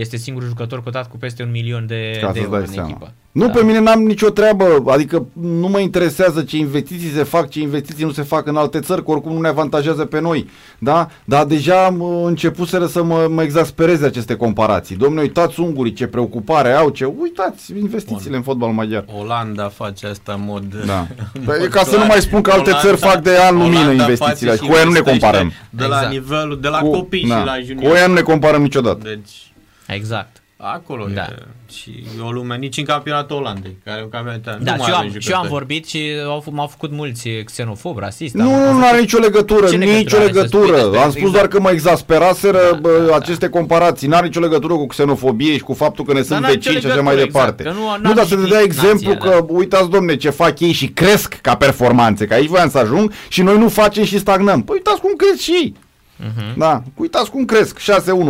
Este singurul jucător cotat cu peste un milion de, Ca de să-ți euro dai în seama. echipă. Nu, Da. pe mine n-am nicio treabă, adică nu mă interesează ce investiții se fac, ce investiții nu se fac în alte țări, că oricum nu ne avantajează pe noi, da? Dar deja am uh, începuseră să mă, mă exaspereze aceste comparații. Domnule, uitați ungurii ce preocupare au, ce... Uitați investițiile Bun. în fotbal maghiar. Olanda face asta în mod... Da. [laughs] în Păi, mod ca să clar. nu mai spun că alte țări fac de an lumină Olanda investițiile, face și cu aia nu ne investește comparăm. De la Exact. nivelul, de la Cu- copii da. și la Cu junior. aia nu ne comparăm niciodată. Deci, Exact. Acolo da. e. Și o lume, nici în campionatul Olandei, care e un campionat. Da, și eu, am, și eu am vorbit și au, m-au făcut mulți xenofob, rasist. Nu, nu, nu are nicio legătură, Ce nicio legătură. legătură. Am spus exact. doar că mă exasperaseră da, bă, da, da. aceste da. comparații. N-are nicio legătură cu xenofobie și cu faptul că ne sunt vecini și așa mai exact, departe. Exact, nu, nu dar să te dea exemplu nația, că, da. uitați, domne, ce fac ei și cresc ca performanțe, că aici voiam să ajung și noi nu facem și stagnăm. Păi uitați cum cresc și ei. Uh-huh. Da, uitați cum cresc, 6-1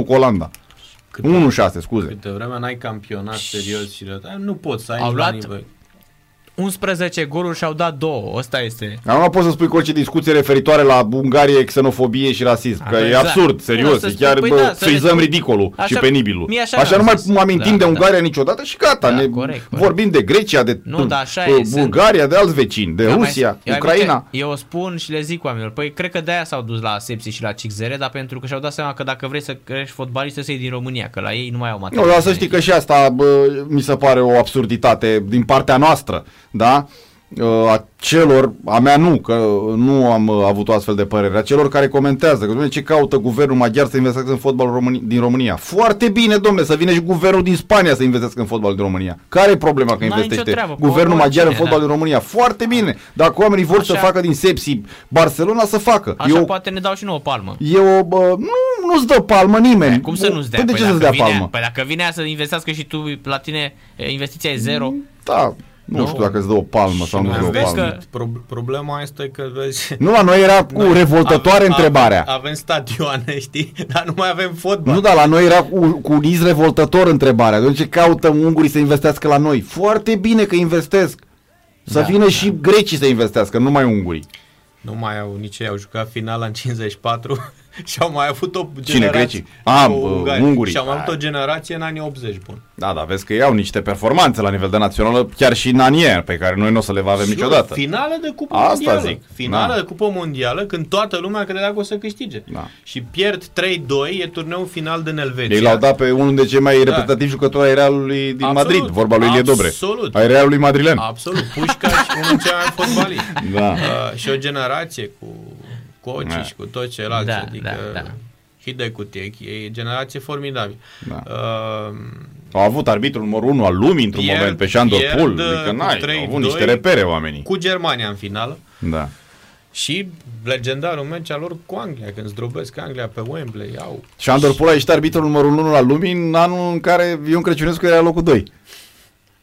cu Olanda. 1-6, scuze. Câte vreme n-ai campionat serios și nu poți să ai Au luat, băi. 11 goluri și au dat două. Asta este. Dar nu poți să spui cu orice discuție referitoare la Ungarie, xenofobie și rasism. Că exact. e absurd, serios. e chiar păi bă, da, zăm ridicolul așa, și penibilul. Așa, așa nu mai mă amintim da, de da. Ungaria da. niciodată și gata. Da, ne corect, corect. Vorbim de Grecia, de nu, da, așa e, Bulgaria, sunt... de alți vecini, de Rusia, mai, Ucraina. Eu o spun și le zic oamenilor. Păi cred că de-aia s-au dus la sepsi și la Cixere, dar pentru că și-au dat seama că dacă vrei să crești fotbalist, să iei din România, că la ei nu mai au materie. Nu, dar să știi că și asta bă, mi se pare o absurditate din partea noastră, da? Uh, a celor, a mea nu, că nu am uh, avut o astfel de părere, a celor care comentează, că domnule, ce caută guvernul maghiar să investească în fotbalul Români- din România? Foarte bine, domnule, să vină și guvernul din Spania să investească în fotbalul din România. Care e problema că investește treabă, guvernul maghiar în fotbalul da. din România? Foarte bine. Dacă oamenii vor Așa. să facă din Sepsi Barcelona, să facă. Așa eu, poate ne dau și nouă o palmă. Eu, bă, nu, nu-ți dă palmă nimeni. Păi, cum să nu-ți dea? Păi, de păi ce să-ți dea palmă? Păi dacă vine să investească și tu, la tine investiția e zero. Da, nu, nu știu dacă îți dă o palmă sau nu îți dă o palmă. Că pro- problema este că vezi... Nu, la noi era cu noi revoltătoare avem, întrebarea. Avem, avem stadioane, [laughs] știi? Dar nu mai avem fotbal. Nu, dar la noi era cu, cu iz revoltător întrebarea. De ce caută ungurii să investească la noi? Foarte bine că investesc. Să da, vină da. și grecii să investească, nu mai ungurii. Nu mai au nici ei, au jucat finala în 54 [laughs] și au mai avut o generație. Cine, grecii? Ah, ungurii. Și au mai avut o generație în anii 80, bun. Da, da, vezi că iau niște performanțe la nivel de națională, chiar și în anier, pe care noi nu o să le avem Sure, niciodată. Finală de cupă Asta mondială. zic. Finală da. de cupă mondială, când toată lumea credea că o să câștige. Da. Și pierd 3-2, e turneul final din Elveția. Ei l-au dat pe unul dintre cei mai da. reprezentativi jucători ai Realului din Absolut. Madrid, vorba lui Ilie Dobre. Absolut. Ai Realului madrilen. Absolut. Pușca și unul dintre cei mai fotbaliști. Da. Uh, și o generație cu Coci da. și cu tot ceilalți. Da, adică da, da. Hide cu Tech, e generație formidabilă. Da. Uh, au avut arbitrul numărul 1 al lumii într-un pierd, moment pe Șandor Pul, adică n-ai, au avut niște repere oamenii. Cu Germania în finală. Da. Și legendarul meci al lor cu Anglia, când zdrobesc Anglia pe Wembley, au... Șandor Pul a ieșit arbitrul numărul 1 al lumii în anul în care Ion Crăciunescu era locul 2.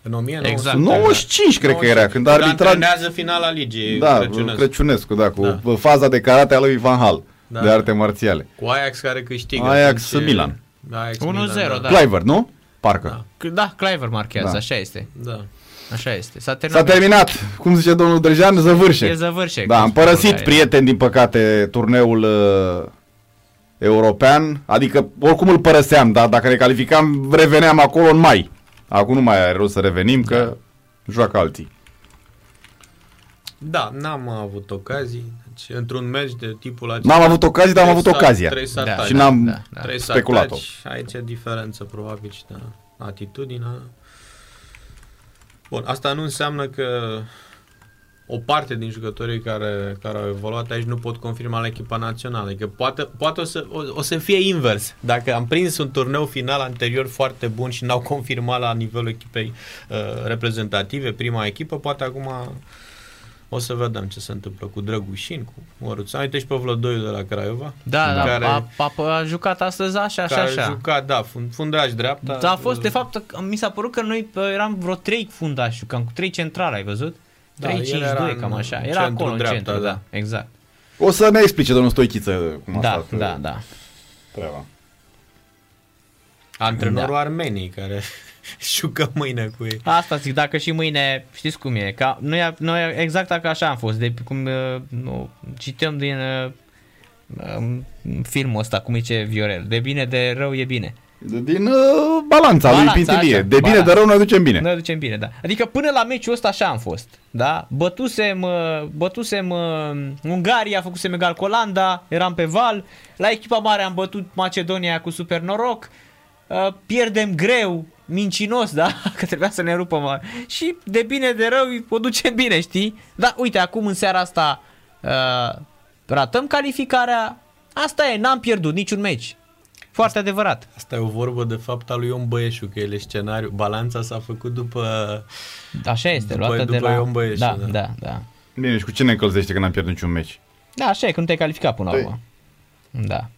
În 1995, exact, 95 cred 95, că era, când a arbitrat... finala ligii da, Crăciunescu. Crăciunescu, da, cu da. faza de karate a lui Van Hal da. de arte marțiale. Cu Ajax care câștigă. Ajax ce... Milan. 1-0, da. da. Cliver, nu? Parcă. Da, da Cliver marchează, da. așa este. Da. Așa este. S-a terminat. S-a terminat. Cum zice domnul Drăjean, zăvârșe. E zăvârșe. Da, am părăsit, prieteni, din păcate, turneul uh, european. Adică, oricum îl părăseam, dar dacă ne calificam, reveneam acolo în mai. Acum nu mai are rost să revenim, da. că joacă alții. Da, n-am avut ocazii. Deci, într-un meci de tipul acesta... N-am avut ocazii, dar am avut ocazia. Da, și n-am da, da. speculat-o. Aici e diferență, probabil, și de atitudinea. Bun, asta nu înseamnă că o parte din jucătorii care, care au evoluat aici nu pot confirma la echipa națională. Adică poate, poate o, să, o, o să fie invers. Dacă am prins un turneu final anterior foarte bun și n-au confirmat la nivelul echipei uh, reprezentative, prima echipă, poate acum o să vedem ce se întâmplă cu Drăgușin, cu Măruțan. Uite și pe Vlădoiu de la Craiova. Da, da care, a, a, a, jucat astăzi așa, așa, așa. A jucat, da, fundaș dreapta. Da, a fost, de fapt, mi s-a părut că noi eram vreo trei fundași, jucam cu trei centrale, ai văzut? 3-5-2, cam așa. Era acolo în centru, da. da. Exact. O să ne explice domnul Stoichiță cum a da, stat da, da. treaba. Antrenorul da. Armenii care [laughs] jucă mâine cu ei. Asta zic, dacă și mâine, știți cum e, ca noi, noi exact dacă așa am fost, de cum uh, nu, cităm din uh, um, filmul ăsta, cum zice Viorel, de bine, de rău e bine. Din uh, balanța, balanța lui Pintilie. Așa, de bine, balanța. de rău, noi ducem bine. Noi ducem bine, da. Adică până la meciul ăsta așa am fost. Da? Bătusem, uh, bătusem uh, Ungaria, făcusem egal cu Olanda, eram pe val. La echipa mare am bătut Macedonia cu super noroc. Uh, pierdem greu, mincinos, da? [laughs] Că trebuia să ne rupăm. Și de bine, de rău, o ducem bine, știi? Da, uite, acum în seara asta uh, ratăm calificarea. Asta e, n-am pierdut niciun meci. Foarte adevărat. Asta e o vorbă de fapt a lui Ion Băieșu, că el e scenariu. Balanța s-a făcut după... Așa este, după, luată după de la... Ion Băieșu. Da, da, da, da. Bine, și cu ce ne încălzește că n-am pierdut niciun meci? Da, așa e, când te-ai calificat până la Păi. urmă. Da.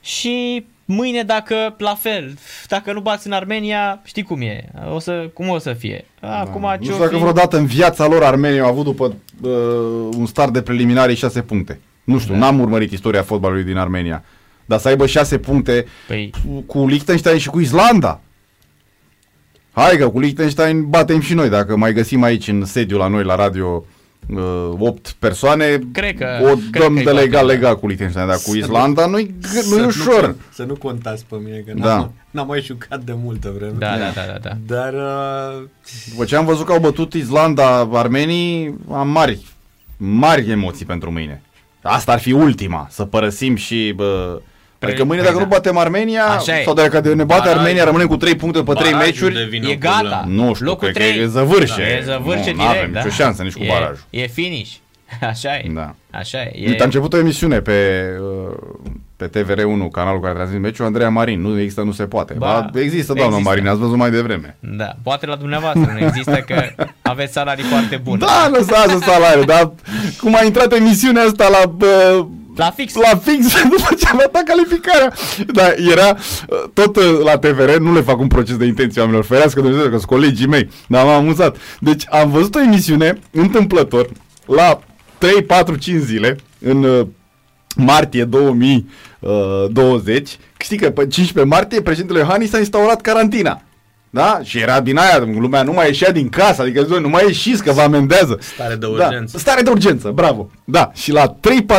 Și mâine dacă, la fel, dacă nu bați în Armenia, știi cum e, o să, cum o să fie. Acum Da. Nu ce-o știu dacă fi- vreodată în viața lor Armenia au avut după uh, un start de preliminare 6 puncte. Nu știu, da. n-am urmărit istoria fotbalului din Armenia. Dar să aibă 6 puncte Păi, cu Liechtenstein și cu Islanda. Hai că cu Liechtenstein batem și noi, dacă mai găsim aici în sediu la noi la radio uh, 8 persoane, Cred că- o cred dăm că-i de batem, legal da. legal cu Liechtenstein, dar cu Să Islanda nu-i, Să nu-i ușor. Nu, să nu contați pe mine, că Da. n-am, n-am mai jucat de multă vreme. da, da, da, da, da. Dar uh, După ce am văzut că au bătut Islanda armenii, am mari, mari emoții pentru mâine. Asta ar fi ultima, să părăsim și... Bă, adică mâine dacă da. nu batem Armenia, Așa e. sau dacă ne bate Baraj- Armenia, rămânem cu 3 puncte pe 3 barajul meciuri, devine E o problemă. gata. nu știu, Locul cred că trei. e zăvârșe. E zăvârșe nu, direct, avem da. nicio șansă nici cu e, barajul. E finish. [laughs] Așa e. Da. Așa e. Uite, a e început o emisiune pe, uh, pe TVR1, canalul care transmite meciul, Andreea Marin. Nu există, nu se poate. Ba, Ba, există, doamna există. Marin, ați văzut mai devreme. da, poate la dumneavoastră nu există că aveți salarii foarte bune. Da, lăsați salariul, dar cum a intrat emisiunea asta la... Uh, La fix. La fix, după ce am dat calificarea. Da, era uh, tot uh, la TVR, nu le fac un proces de intenție oamenilor, ferească Dumnezeu, că sunt colegii mei, dar m-am amuzat. Deci am văzut o emisiune întâmplător la 3, 4, 5 zile în uh, martie 2020. Știi că pe 15 martie președintele Iohannis a instaurat carantina. Da? Și era din aia, lumea nu mai ieșea din casă, adică zice, nu mai ieșiți că vă amendează. Stare de urgență. Da, stare de urgență, bravo. Da, și la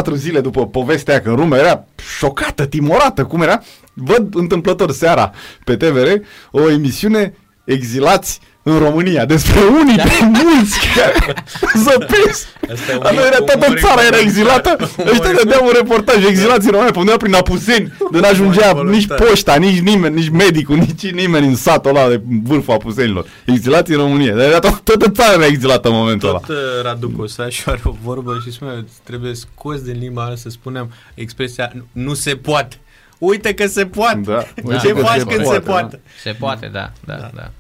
3-4 zile după povestea aia, că lumea era șocată, timorată, cum era, văd întâmplător seara pe TVR o emisiune Exilați în România, despre unii Da. de mulți care [laughs] zăpesc. Asta e un Dar nu era umor toată țara era involuntar. exilată. Umor Ăștia dădeau un reportaj, exilați în România, pe undeva prin Apuseni, [laughs] de n-ajungea involuntar. nici poșta, nici nimeni, nici medicul, nici nimeni în satul ăla de vârful Apusenilor. Exilați în România. Dar era to- toată țara era exilată în momentul ăla. Tot uh, Radu Cosașu are o vorbă și spune trebuie scos din limba mea să spunem expresia "Nu- nu se poate. Uite că se poate. Da. Ce Uite că faci se când poate, se da. poate? Se poate, da, da, da.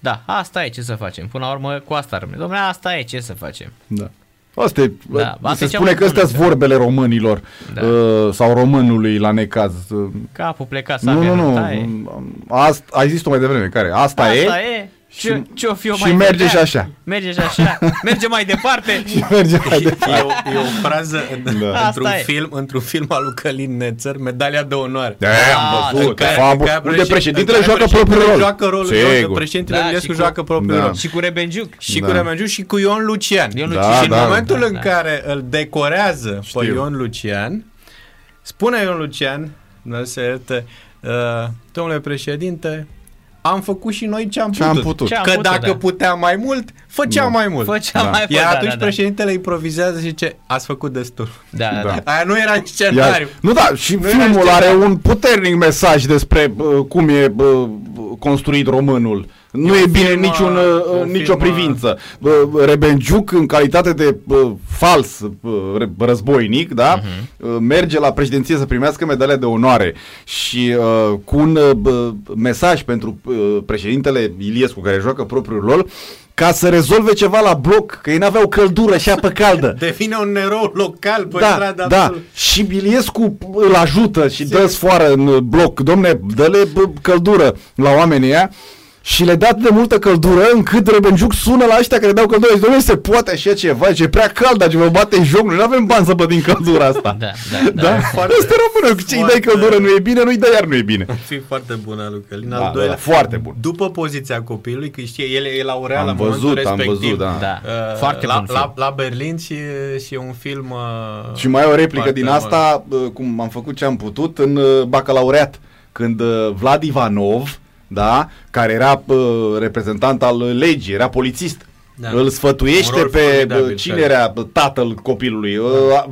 Da. Da, asta e ce să facem. Până la urmă, cu asta rămâne. Dom'le, asta e ce să facem. Da. Asta e, Da, asta se e cea spune mai că astea bună, sunt vorbele românilor Da. uh, sau românului la necaz. Uh, Capul plecat, nu, nu, nu. taie. Asta, ai zis-o mai devreme, care? Asta, Asta e, e. Ce, ce o fi o și mai merge vedea? și așa. Merge și așa. Merge mai departe. [laughs] și merge mai departe. E o, e o frază în, Da. într-un, Asta e. film, într-un film al lui Călin Nețăr, medalia de onoare. Da, Ah, am văzut. În Fabul, în unde președintele în care joacă președintele propriul rol. Joacă rolul, Sigur. președintele Da, Iliescu și cu- joacă propriul Da. rol. Și cu Rebenjuc. Și Da. cu Remengiu și cu Ion Lucian. Ion Da, Lucian. și în da. momentul Da, în da. care îl decorează Știu. pe Ion Lucian, spune Ion Lucian, nu se ierte, uh, domnule președinte, am făcut și noi ce am Ce putut. am putut. Ce am Că putut, dacă da. puteam mai mult, făceam Da. mai mult. Făcea Da. mai Iar da, atunci da, da. președintele improvizează și zice, ați făcut destul. Da, da, Da. da. Aia nu era în Iar, scenariu. nu da, și Nu era filmul nici are ceva. un puternic mesaj despre uh, cum e uh, construit românul. Nu e, un bine film, niciun, uh, uh, un nicio film, uh, privință. Uh, Rebenjuc, în calitate de uh, fals uh, re- războinic, da, Mhm. uh, merge la președinție să primească medalia de onoare și uh, cu un uh, bă, mesaj pentru uh, președintele Iliescu, care joacă propriul rol, ca să rezolve ceva la bloc, că ei n-aveau căldură și apă caldă. [laughs] Devine un erou local pe Da, strada da. absolut. Și Iliescu îl ajută și dă sfoară în bloc. Domne, dă-le bă, căldură la oamenii ăia. Și le dat de multă căldură încât Rebenjuc sună la ăștia care dau căldură și domnule, se poate așa ceva, ce e prea cald, dar ce vă bate joc, noi nu avem bani să din căldura asta. [laughs] Da, da, da. Da? Foarte- Asta română, cu ce îi dai foarte- căldură nu e bine, nu-i dai iar nu e bine. [laughs] Fi foarte bună lui Călin. Da, Al da, doilea, da, foarte bun. După poziția copilului, că știe, el e laureat Am la văzut, momentul am respectiv. văzut, da. Da. Uh, Foarte la, bun film. la, la Berlin și, și e un film uh, Și mai e o replică foarte din mult. asta, uh, cum am făcut ce am putut, în uh, bacalaureat, când uh, Vlad Ivanov, da, care era uh, reprezentant al legii, era polițist, Da. îl sfătuiește Un rol pe formidabil, uh, cine chiar. era uh, tatăl copilului, uh,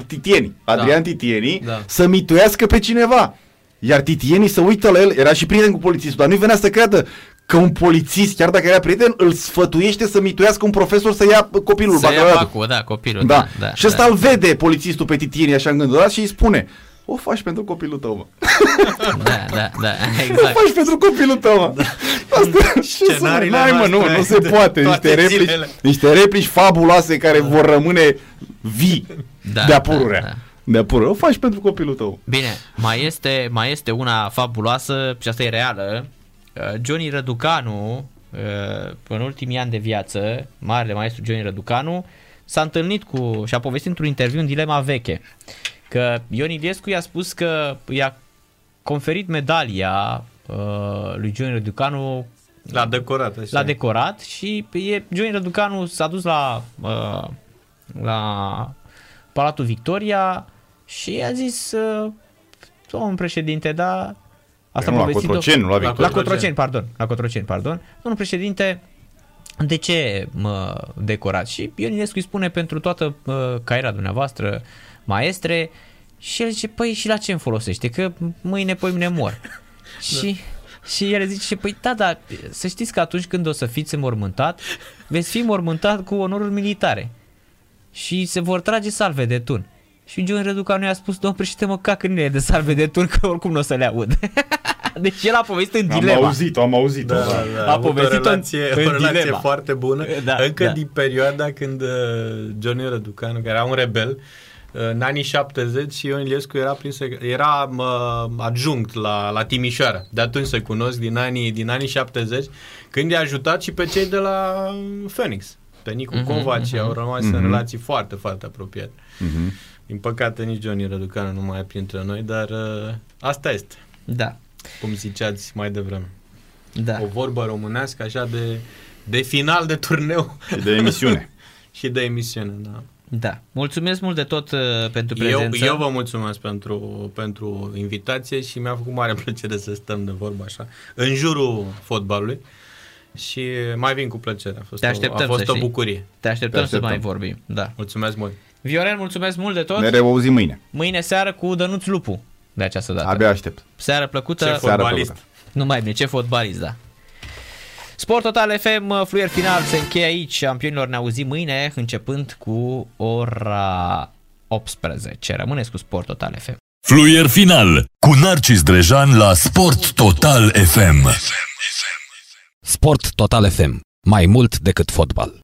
Titieni, Adrian Titieni, Da. să mituiască pe cineva. Iar Titieni să uită la el, era și prieten cu polițistul, dar nu-i venea să creadă că un polițist, chiar dacă era prieten, îl sfătuiește să mituiască un profesor să ia copilul Să ia bacalaureatul. bacul, da, copilul. Da. Da, da, și ăsta da. îl vede polițistul pe Titieni așa în gândul ăla și îi spune o faci pentru copilul tău, mă. Da, da, da, exact. O faci pentru copilul tău, mă. Da. Asta, [laughs] ce să N-ai, mă, nu, nu se [laughs] poate. Niște replici, niște replici fabuloase care vor rămâne vii da, de-a pururea. Da, da. De-a pururea. O faci pentru copilul tău. Bine, mai este, mai este una fabuloasă și asta e reală. Uh, Johnny Răducanu, uh, în ultimii ani de viață, marele maestru Johnny Răducanu, s-a întâlnit cu și a povestit într-un interviu în Dilema Veche că Ion Iliescu i-a spus că i-a conferit medalia uh, lui Johnny Răducanu L-a decorat. Așa. L-a decorat și e, Johnny Răducanu s-a dus la, uh, la Palatul Victoria și a zis uh, domnul președinte, da, asta nu, la Cotroceni, nu la Victoria. La Cotroceni, pardon, la Cotroceni, pardon. Domnul președinte, de ce mă decorați? Și Ionescu îi spune pentru toată uh, cariera dumneavoastră, maestre, și el zice, păi și la ce îmi folosește? Că mâine, poi mine mor. da. [laughs] Și și el zice, păi da, da, să știți că atunci când o să fiți mormântat, veți fi mormântat cu onoruri militare. Și se vor trage salve de tun. Și John Răducanu i-a spus, domn președinte, mă cac în de salve de tun, că oricum nu o să le aud. [laughs] Deci el a povestit în dilema. Am auzit-o, am auzit-o. Da, da, da. A povestit o relație, în, în o relație dilema. foarte bună. Da, Încă da. din perioada când uh, Johnny Răducanu, care era un rebel, în anii 70 și Ion Iliescu era, prins, era uh, adjunct la, la Timișoara. De atunci se cunosc din anii, din anii 70, când i-a ajutat și pe cei de la Phoenix. Pe Nicu uh-huh, Covaci uh-huh. au rămas uh-huh. în relații foarte, foarte apropiate. Uh-huh. Din păcate nici Johnny Răducanu nu mai e printre noi, dar uh, asta este. Da. Cum ziceați mai devreme. Da. O vorbă românească așa de, de final de turneu. Și de emisiune. [laughs] și de emisiune, da. Da. Mulțumesc mult de tot uh, pentru prezență. Eu, eu vă mulțumesc pentru, pentru invitație și mi-a făcut mare [laughs] plăcere să stăm de vorbă așa, în jurul fotbalului. Și mai vin cu plăcere. A fost, Te așteptăm, o, a fost o bucurie. Te așteptăm, Te așteptăm să mai vorbim. Da. Mulțumesc mult. Viorel, mulțumesc mult de tot. Ne reauzim mâine. Mâine seară cu Dănuț Lupu. De această dată. Abia aștept. Seară plăcută. Ce fotbalist. Nu mai bine, ce fotbalist, da. Sport Total FM, fluier final se încheie aici. Campionilor ne auzim mâine, începând cu ora 18. Rămâneți cu Sport Total FM. Fluier final cu Narcis Drejan la Sport Total FM. Sport Total FM. Mai mult decât fotbal.